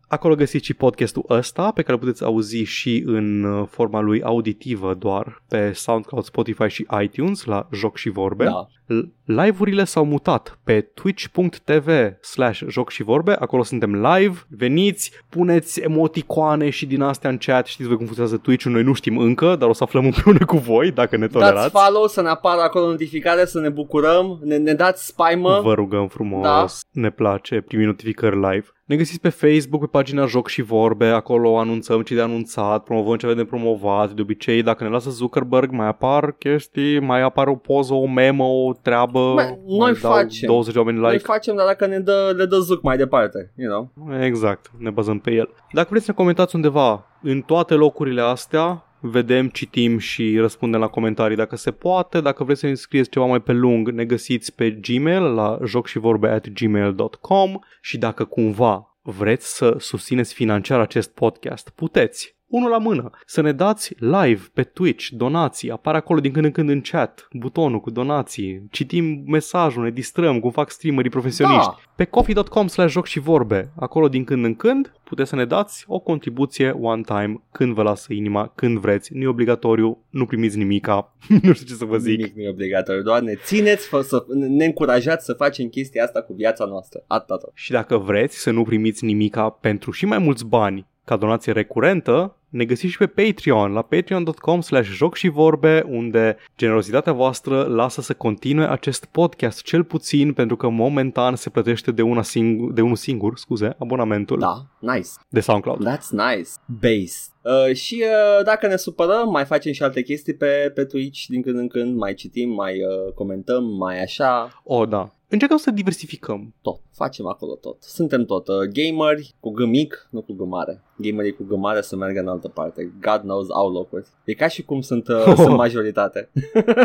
Acolo găsiți și podcastul ăsta pe care îl puteți auzi și în uh, forma lui auditivă doar pe SoundCloud, Spotify și iTunes la Joc și Vorbe. Da. L- Live-urile s-au mutat pe twitch.tv slash joc și vorbe, acolo suntem live, veniți, puneți emoticoane și din astea în chat, știți voi cum funcționează Twitch-ul, noi nu știm încă, dar o să aflăm împreună cu voi dacă ne Dați tolerați. follow să ne apară acolo notificare, să ne bucurăm, ne, ne dați spaimă. Vă rugăm frumos, Da. ne place, primi notificări live. Ne găsiți pe Facebook, pe pagina Joc și Vorbe, acolo anunțăm ce de anunțat, promovăm ce avem de promovat. De obicei, dacă ne lasă Zuckerberg, mai apar chestii, mai apare o poză, o memă, o treabă, Mai- noi mai dau facem. 20 de oameni Noi like. facem, dar dacă ne dă, le dă zuc mai departe, you know. Exact, ne bazăm pe el. Dacă vreți să ne comentați undeva în toate locurile astea, vedem, citim și răspundem la comentarii dacă se poate. Dacă vreți să ne scrieți ceva mai pe lung, ne găsiți pe Gmail la jocșivorbe at gmail.com și dacă cumva vreți să susțineți financiar acest podcast, puteți. Unul la mână, să ne dați live pe Twitch, donații, apare acolo din când în când în chat, butonul cu donații, citim mesajul, ne distrăm cum fac streamerii profesioniști. Da. Pe coffee.com slash joc și vorbe, acolo din când în când puteți să ne dați o contribuție one time când vă lasă inima, când vreți, nu e obligatoriu, nu primiți nimica, [LAUGHS] nu știu ce să vă zic. Nimic nu e obligatoriu, doar ne țineți, fă, să, ne încurajați să facem chestia asta cu viața noastră. Atât tot. Și dacă vreți să nu primiți nimica pentru și mai mulți bani ca donație recurentă, ne găsiți și pe Patreon, la patreon.com slash joc și vorbe, unde generozitatea voastră lasă să continue acest podcast, cel puțin pentru că momentan se plătește de, una singur, de unul singur, scuze, abonamentul Da, nice. de SoundCloud. That's nice. Base. Uh, și uh, dacă ne supărăm, mai facem și alte chestii pe, pe Twitch din când în când, mai citim, mai uh, comentăm, mai așa. O, da. Încercăm să diversificăm. Tot, facem acolo tot. Suntem tot uh, gameri cu gâmic, nu cu gâmare. Gamerii cu gâmare să meargă în altă parte. God knows au locuri. E ca și cum sunt, uh, [LAUGHS] sunt majoritate.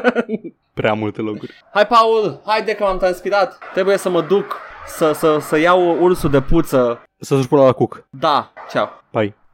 [LAUGHS] Prea multe locuri. Hai, Paul, haide că m-am transpirat. Trebuie să mă duc să, să, să iau ursul de puță. Să-ți pula la cuc. Da, ceau. Bye.